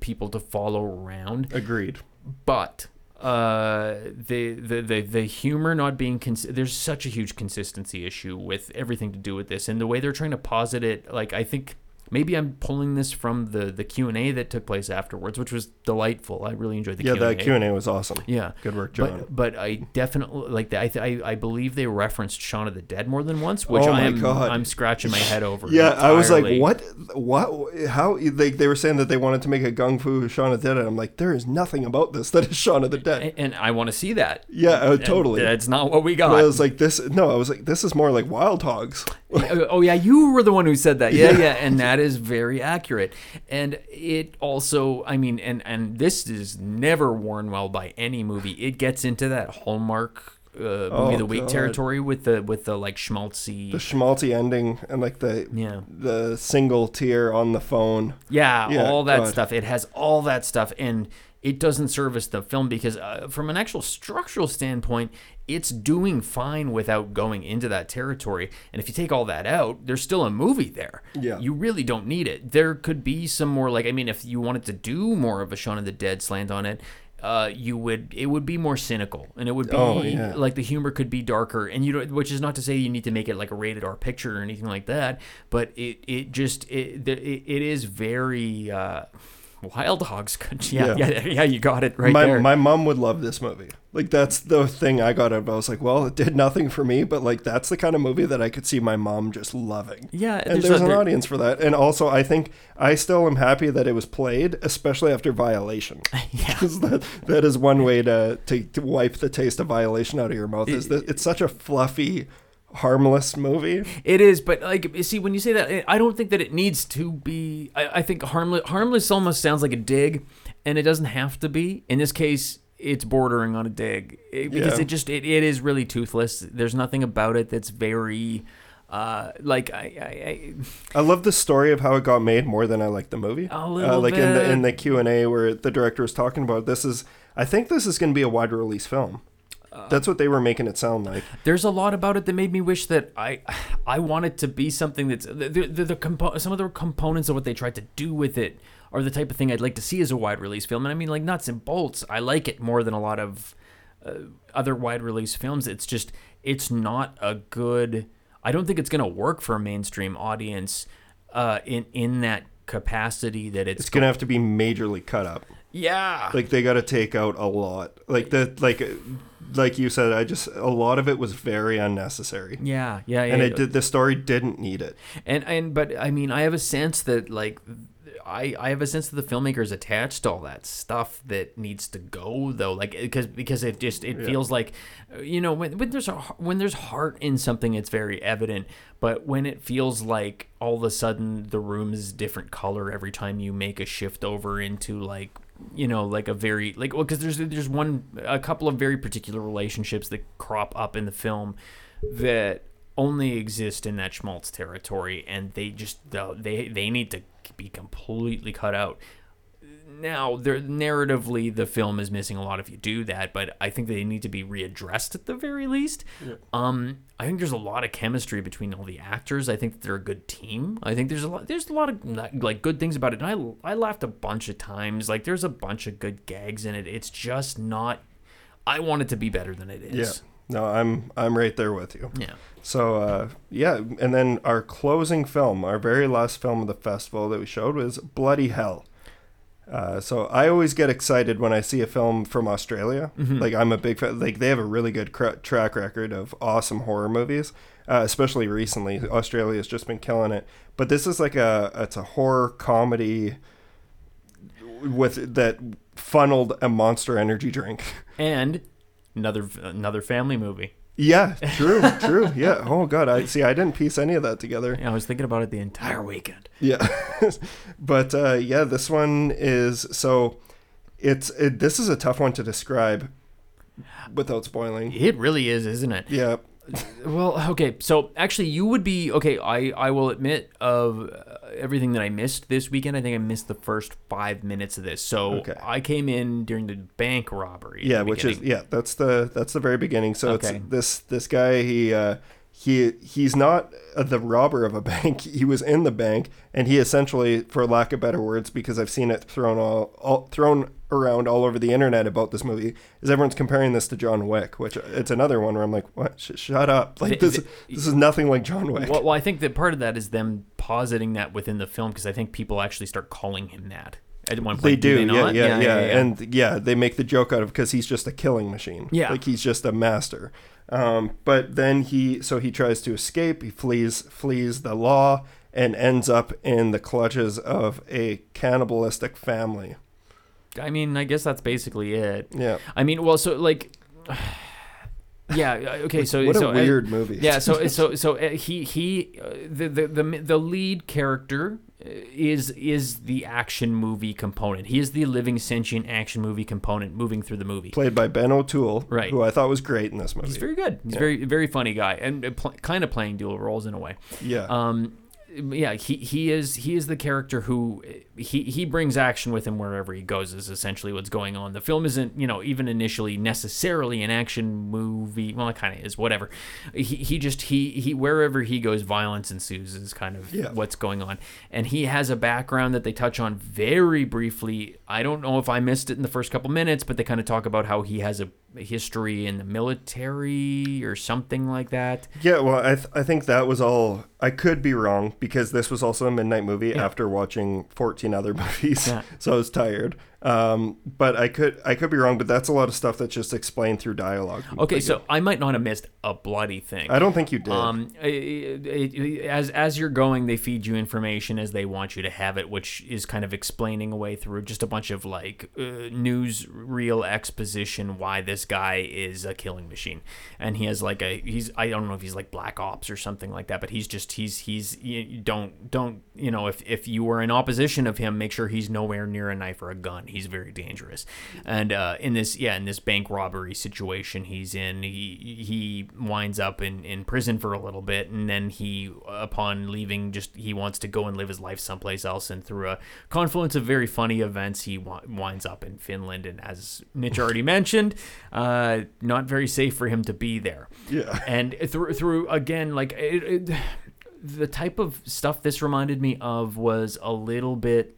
people to follow around. Agreed. But uh, the, the the the humor not being cons- there's such a huge consistency issue with everything to do with this, and the way they're trying to posit it. Like I think maybe I'm pulling this from the the Q and A that took place afterwards, which was delightful. I really enjoyed the Yeah, Q&A. that Q and A was awesome. Yeah, Good work, John. but but I definitely like that. I, th- I I believe they referenced Shaun of the Dead more than once, which Oh I am God. I'm scratching my head over. yeah, I was like, what? What? How? They, they were saying that they wanted to make a Gung Fu Shaun of the Dead, and I'm like, there is nothing about this that is Shaun of the Dead. A- And I want to see that. Yeah, uh, And totally. That's not what we But I got. was like, this. No, I was like, this is more like Wild Hogs. oh yeah, you were the one who said that. Yeah, Yeah. yeah, and that is very accurate. And it also, I mean, and and this is never worn well by any movie. It gets into that Hallmark uh, movie Oh, of the week God. territory with the with the like schmaltzy. The schmaltzy ending and like the yeah. the single tear on the phone. Yeah, Yeah, all that God. stuff. It has all that stuff, and it doesn't service the film because, uh, from an actual structural standpoint, it's doing fine without going into that territory. And if you take all that out, there's still a movie there. Yeah. you really don't need it. There could be some more, like I mean, if you wanted to do more of a Shaun of the Dead slant on it. Uh, you would it would be more cynical and it would be Oh, yeah. like the humor could be darker and you know which is not to say you need to make it like a rated R picture or anything like that but it it just it it, it is very uh wild hogs yeah, Yeah. yeah yeah you got it right my there my mom would love this movie. Like that's the thing I got out of. it. I was like, well, it did nothing for me, but like that's the kind of movie that I could see my mom just loving. yeah And there's there's, a- an there- audience for that. And also, I think I still am happy that it was played, especially after Violation. yeah that, that is one way to, to, to wipe the taste of Violation out of your mouth. Is that it's such a fluffy, harmless movie. It is, but like, you see, when you say that, I don't think that it needs to be. I, I think harmless, harmless almost sounds like a dig, and it doesn't have to be. In this case, it's bordering on a dig It- because Yeah. it just it, it is really toothless. There's nothing about it that's very. Uh, like I, I, I I love the story of how it got made more than I like the movie. A uh, little like in the in the Q and A where the director was talking about this is. I think this is going to be a wide release film. Uh, That's what they were making it sound like. there's a lot about it that made me wish that I I want it to be something that's the the, the, the compo- some of the components of what they tried to do with it are the type of thing I'd like to see as a wide release film. And I mean, like nuts and bolts, I like it more than a lot of uh, other wide release films. It's just it's not a good. I don't think it's gonna work for a mainstream audience uh, in in that capacity that it's. It's going to have to be majorly cut up. Yeah. Like they got to take out a lot. Like the like like you said, I just a lot of it was very unnecessary. yeah, yeah, yeah. And it did the story didn't need it. and and but I mean, I have a sense that like I I have a sense that the filmmaker is attached to all that stuff that needs to go though, like because because it just it feels like, you know, when when there's a when there's heart in something, it's very evident. But when it feels like all of a sudden the room is different color every time you make a shift over into like you know like a very like well because there's there's one a couple of very particular relationships that crop up in the film that only exist in that schmaltz territory and they just they they need to be completely cut out now they're narratively the film is missing a lot if you do that but i think they need to be readdressed at the very least yeah. um i think there's a lot of chemistry between all the actors i think that they're a good team i think there's a lot there's a lot of like good things about it and i i laughed a bunch of times like there's a bunch of good gags in it it's just not i want it to be better than it is Yeah. No, I'm I'm right there with you. yeah So uh, yeah, and then our closing film, our very last film of the festival that we showed was Bloody Hell. Uh, so I always get excited when I see a film from Australia. Like I'm a big fan. Like they have a really good cra- track record of awesome horror movies, uh, especially recently. Australia's just been killing it. But this is like a it's a horror comedy with that funneled a monster energy drink. and another another family movie Yeah, true, true. Yeah. Oh god, I see. I didn't piece any of that together. Yeah, i was thinking about it the entire weekend Yeah, but uh, yeah, this one is so. It's it, this is a tough one to describe without spoiling. it really is isn't it Yeah, Well, okay. So actually, you would be okay. I I will admit of everything that I missed this weekend. I think I missed the first five minutes of this. So Okay. I came in during the bank robbery. yeah, which is yeah. That's the that's the very beginning. So Okay. it's this this guy. He uh, he he's not the robber of a bank. He was in the bank, and he essentially, for lack of better words, because I've seen it thrown all, all thrown around all over the internet about this movie, is everyone's comparing this to John Wick, which it's another one where I'm like, what? Sh- shut up! Like The- this this is nothing like John Wick. Well, well, I think that part of that is them positing that within the film because I think people actually start calling him that at one point. They do, they yeah, not? yeah, yeah, and yeah, they make the joke out of because he's just a killing machine. Yeah. like he's just a master. Um, but then he, so he tries to escape. He flees, flees the law, and ends up in the clutches of a cannibalistic family. I mean, I guess that's basically it. Yeah, I mean, well, so like, yeah, uh, okay, so what a so, uh, weird movie. yeah so so so uh, he he uh, the, the the the lead character uh, is is the action movie component he is the living sentient action movie component moving through the movie played by Ben O'Toole, Right. Who I thought was great in this movie. he's very good he's very very funny guy and uh, pl- kind of playing dual roles in a way yeah, um yeah he he is he is the character who he he brings action with him wherever he goes is essentially what's going on. The film isn't you know even initially necessarily an action movie. Well it kind of is whatever. He, he just he he wherever he goes violence ensues is kind of Yeah. what's going on. And he has a background that they touch on very briefly. I don't know if i missed it in the first couple minutes but they kind of talk about how he has a history in the military or something like that. Yeah, well, I, th- I think that was all. I could be wrong because this was also a midnight movie after watching 14 other movies, Yeah. so I was tired. Um, but I could I could be wrong, but that's a lot of stuff that's just explained through dialogue. okay Like, so i might not have missed a bloody thing I don't think you did. Um, it- it- it- as as you're going, they feed you information as they want you to have it, which is kind of explaining away through just a bunch of like uh, news reel exposition why this guy is a killing machine, and he has like a he's I don't know if he's like Black Ops or something like that, but he's just he's he's you don't don't you know if if you were in opposition of him, make sure he's nowhere near a knife or a gun. He's very dangerous, and uh, in this yeah in this bank robbery situation he's in, he he winds up in in prison for a little bit, and then he upon leaving just he wants to go and live his life someplace else, and through a confluence of very funny events, he wi- winds up in Finland, and as Mitch already mentioned, uh, not very safe for him to be there yeah. and through through again like it, it, the type of stuff this reminded me of was a little bit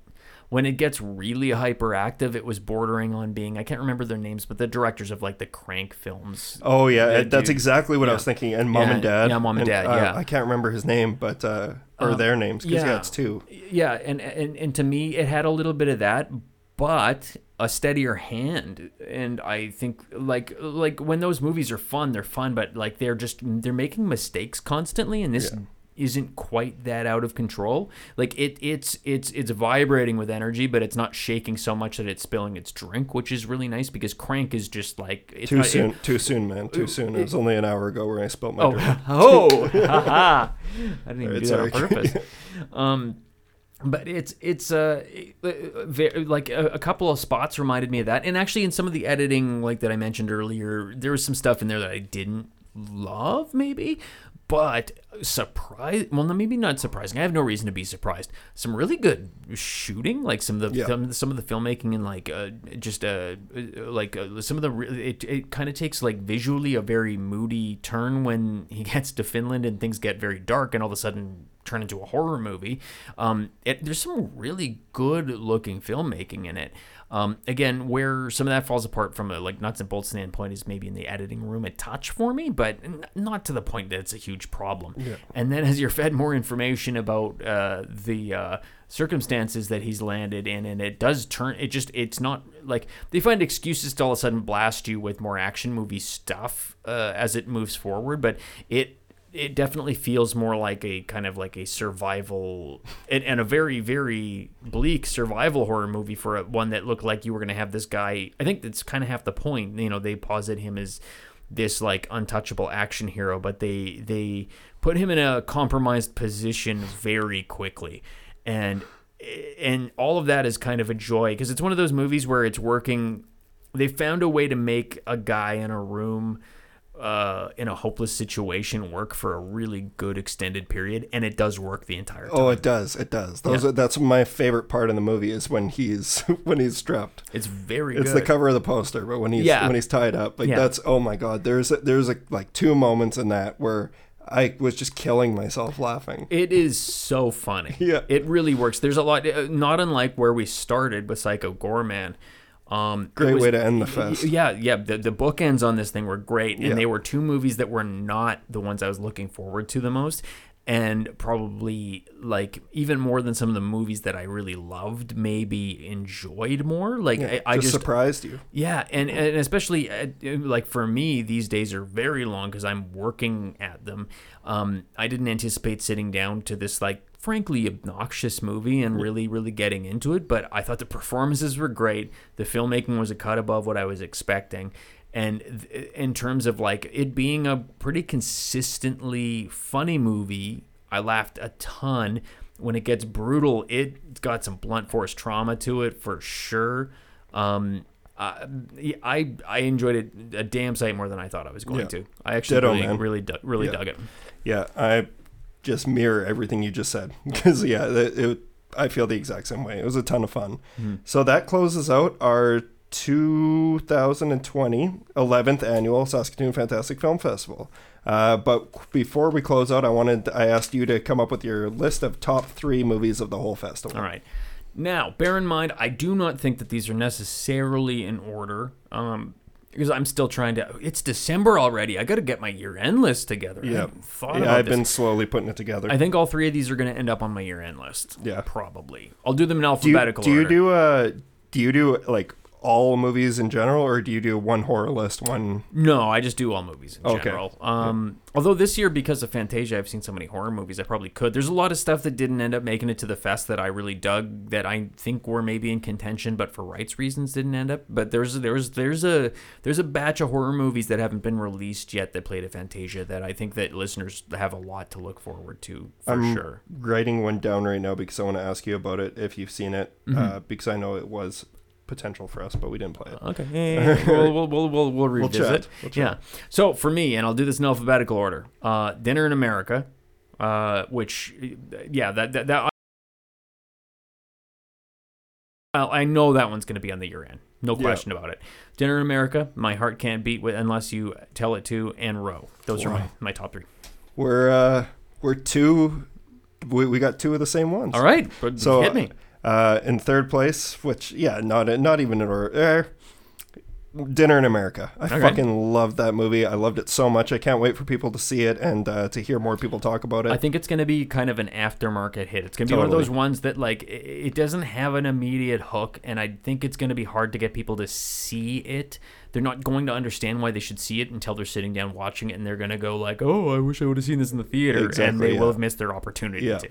when it gets really hyperactive it was bordering on being i can't remember their names but the directors of like the crank films Oh yeah, That that's dude. exactly what I was thinking. And mom Yeah, and dad. yeah, Mom and Dad, uh, yeah. I can't remember his name, but uh, or Um, their names because yeah. yeah. it's two. yeah and, and and to me it had a little bit of that but a steadier hand and i think like like when those movies are fun they're fun but like they're just they're making mistakes constantly and this isn't quite that out of control. Like it it's it's it's vibrating with energy, but it's not shaking so much that it's spilling its drink, which is really nice because Crank is just like it's Too not- soon, it- too soon, man. Too soon. It was only an hour ago where I spilled my oh, drink. oh, haha. I didn't even Alright, do that on purpose. Um, but it's it's uh, very, like a, a couple of spots reminded me of that, and actually in some of the editing, like that I mentioned earlier, there was some stuff in there that I didn't love, maybe. But surprise, well, maybe not surprising. I have no reason to be surprised. Some really good shooting, like some of the Yeah. some, some of the filmmaking and like uh, just uh, uh, like uh, some of the re- it it kind of takes like visually a very moody turn when he gets to Finland and things get very dark and all of a sudden turn into a horror movie. Um, it, there's some really good looking filmmaking in it. Um, again, where some of that falls apart from a like nuts and bolts standpoint is maybe in the editing room a touch for me, but n- not to the point that it's a huge problem. And then as you're fed more information about uh, the uh, circumstances that he's landed in, and it does turn, it just it's not like they find excuses to all of a sudden blast you with more action movie stuff uh, as it moves forward, but it it definitely feels more like a kind of like a survival and, and a very very bleak survival horror movie for a, one that looked like you were going to have this guy i think that's kind of half the point you know they posit him as this like untouchable action hero but they they put him in a compromised position very quickly. And and all of that is kind of a joy because it's one of those movies where it's working. They found a way to make a guy in a room uh, in a hopeless situation work for a really good extended period, and it does work the entire time. Oh, it does. It does. Those Yeah. are, that's my favorite part in the movie is when he's when he's strapped. it's very It's good. the cover of the poster, but when he's Yeah. when he's tied up, like Yeah. that's oh my god. There's a, there's a, like two moments in that where I was just killing myself laughing. It is so funny. Yeah. It really works. There's a lot, uh, not unlike where we started with Psycho Goreman. Um, Great was- way to end the fest. Yeah, yeah. The, the bookends on this thing were great, and Yeah. they were two movies that were not the ones I was looking forward to the most, and probably like even more than some of the movies that I really loved, maybe enjoyed more. Like I, I just, just surprised you. yeah, and, and especially uh, like for me, these days are very long because I'm working at them. Um, I didn't anticipate sitting down to this like frankly obnoxious movie and really really getting into it, but I thought the performances were great. The filmmaking was a cut above what I was expecting. And in terms of like it being a pretty consistently funny movie, I laughed a ton. When it gets brutal, it's got some blunt force trauma to it for sure. Um, uh, I I enjoyed it a damn sight more than I thought I was going Yeah. to. I actually Ditto, really man. really du- really Yeah. dug it. Yeah, I just mirror everything you just said because yeah, it, it, I feel the exact same way. It was a ton of fun. Mm-hmm. So that closes out our 2020 11th annual Saskatoon Fantastic Film Festival. Uh, but before we close out, I wanted I asked you to come up with your list of top three movies of the whole festival. All right. Now, bear in mind, I do not think that these are necessarily in order. Um, because I'm still trying to. It's December already. I got to get my year-end list together. Yeah, yeah, I've this. been slowly putting it together. I think all three of these are going to end up on my year-end list. Yeah. probably. I'll do them in do you, alphabetical do you order. do uh do you do like all movies in general, or do you do one horror list, one No, I just do all movies in Okay. general. Um, Although this year, because of Fantasia, I've seen so many horror movies, I probably could. There's a lot of stuff that didn't end up making it to the fest that I really dug, that I think were maybe in contention, but for rights reasons didn't end up. But there's there's there's a there's a batch of horror movies that haven't been released yet that played at Fantasia that I think that listeners have a lot to look forward to for I'm sure. writing one down right now because I want to ask you about it if you've seen it, Mm-hmm. uh, because I know it was potential for us, but we didn't play it. Okay, yeah, yeah, we'll, we'll, we'll, we'll, we'll revisit. We'll Yeah. So for me, and I'll do this in alphabetical order. Uh, Dinner in America, uh, which, yeah, that that, that I know that one's going to be on the year end. No question about it. Dinner in America, My Heart Can't Beat with Unless You Tell It To, and Roh. Those are my, my top three. We're uh, we're two. We, we got two of the same ones. All right. So hit me. Uh, in third place, which yeah, not not even in order. Uh, Dinner in America. I fucking love that movie. I loved it so much. I can't wait for people to see it and uh, to hear more people talk about it. I think it's going to be kind of an aftermarket hit. It's going to be one of those ones that like it doesn't have an immediate hook, and I think it's going to be hard to get people to see it. They're not going to understand why they should see it until they're sitting down watching it, and they're going to go like, "Oh, I wish I would have seen this in the theater," and they yeah. will have missed their opportunity Yeah. to.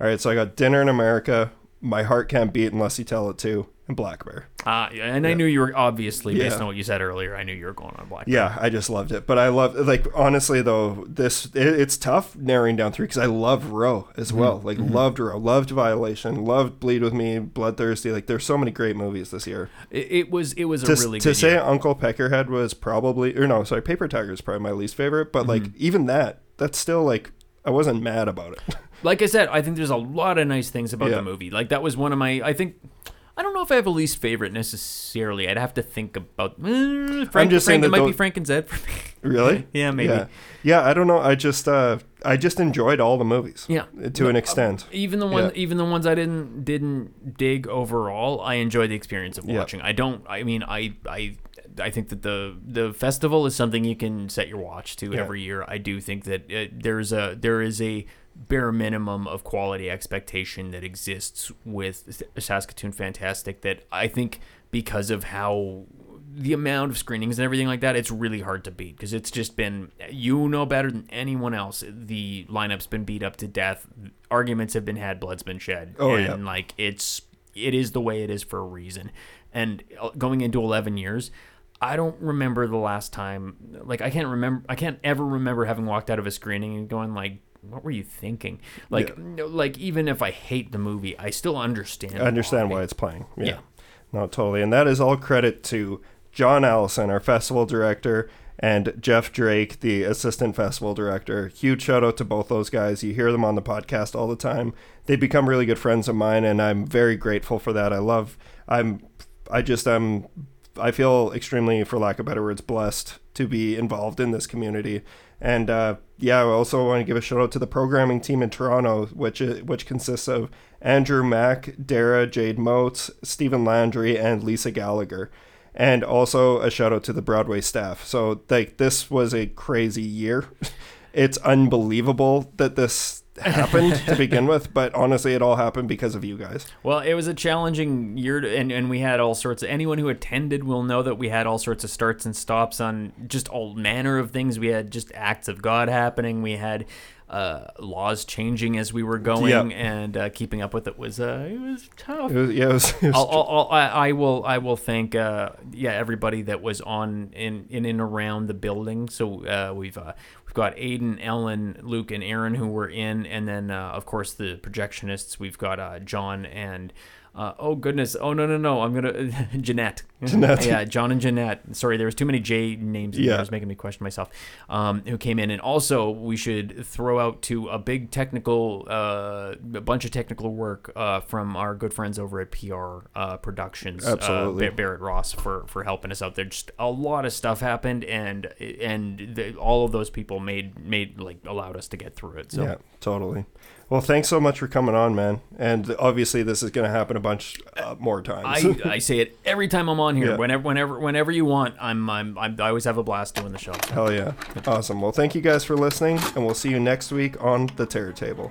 All right, so I got Dinner in America, My Heart Can't Beat Unless You Tell It To, and Black Bear. Uh, and I knew you were obviously based Yeah. on what you said earlier. I knew you were going on Black. Yeah, I just loved it. But I love, like, honestly, though, this, it, it's tough narrowing down three because I love Roh as Mm-hmm. well. Like, loved Roh, loved Violation, loved Bleed With Me, Bloodthirsty. Like, there's so many great movies this year. It, it was it was a to, really to say year. Uncle Peckerhead was probably or no, sorry, Paper Tiger is probably my least favorite, but like Mm-hmm. even that, that's still like I wasn't mad about it. like I said, I think there's a lot of nice things about Yeah. the movie. Like that was one of my. I think. I don't know if I have a least favorite necessarily. I'd have to think about. Eh, Frank, just saying Frank, it that might be those- Frank and Zed for me. really? Yeah, maybe. Yeah. yeah, I don't know. I just uh I just enjoyed all the movies. Yeah. To an extent. Even the one, Yeah. even the ones I didn't didn't dig overall, I enjoyed the experience of Yeah. watching. I don't. I mean, I I I think that the the festival is something you can set your watch to Yeah. every year. I do think that uh, there's a there is a bare minimum of quality expectation that exists with Saskatoon Fantastic that I think because of how the amount of screenings and everything like that, it's really hard to beat because it's just been you know better than anyone else. The lineup's been beat up to death. Arguments have been had. Blood's been shed. Oh, and yeah. like it's it is the way it is for a reason. And uh, going into eleven years. I don't remember the last time. Like I can't remember. I can't ever remember having walked out of a screening and going like, "What were you thinking?" Like, no, like even if I hate the movie, I still understand. I understand why. why it's playing. Yeah. Yeah. No, totally. And that is all credit to John Allison, our festival director, and Jeff Drake, the assistant festival director. Huge shout out to both those guys. You hear them on the podcast all the time. They become really good friends of mine, and I'm very grateful for that. I love. I'm. I just am. I feel extremely, for lack of better words, blessed to be involved in this community. And uh, yeah, I also want to give a shout out to the programming team in Toronto, which i- which consists of Andrew Mack, Dara Jade Moats, Stephen Landry, and Lisa Gallagher. And also a shout out to the Broadway staff. So like this was a crazy year. It's unbelievable that this happened to begin with, but honestly, it all happened because of you guys. Well, it was a challenging year, to, and and we had all sorts of. Anyone who attended will know that we had all sorts of starts and stops on just all manner of things. We had just acts of God happening. We had uh, laws changing as we were going, Yep. and uh, keeping up with it was uh, it was tough. It was, yeah, it was, it was I'll, I'll, I'll, I I will I will thank uh, yeah everybody that was on in in and around the building. So uh, we've uh, we've got Aiden, Ellen, Luke, and Aaron who were in, and then uh, of course the projectionists. We've got uh, John and. Uh, oh goodness! Oh no no no! I'm gonna Jeanette. Jeanette. yeah, John and Jeanette. Sorry, there was too many J names. Yeah. there. It was making me question myself. Um, who came in, and also we should throw out to a big technical, uh, a bunch of technical work uh, from our good friends over at PR uh, Productions. Absolutely. uh, Barrett Ross for for helping us out there. Just a lot of stuff happened, and and the, all of those people made made like allowed us to get through it. So. Yeah, totally. Well, thanks so much for coming on, man. And obviously, this is going to happen a bunch uh, more times. I, I say it every time I'm on here. Yeah. Whenever, whenever, whenever you want, I'm, I'm, I'm, I always have a blast doing the show. Hell yeah. Awesome. Well, thank you guys for listening, and we'll see you next week on the Terror Table.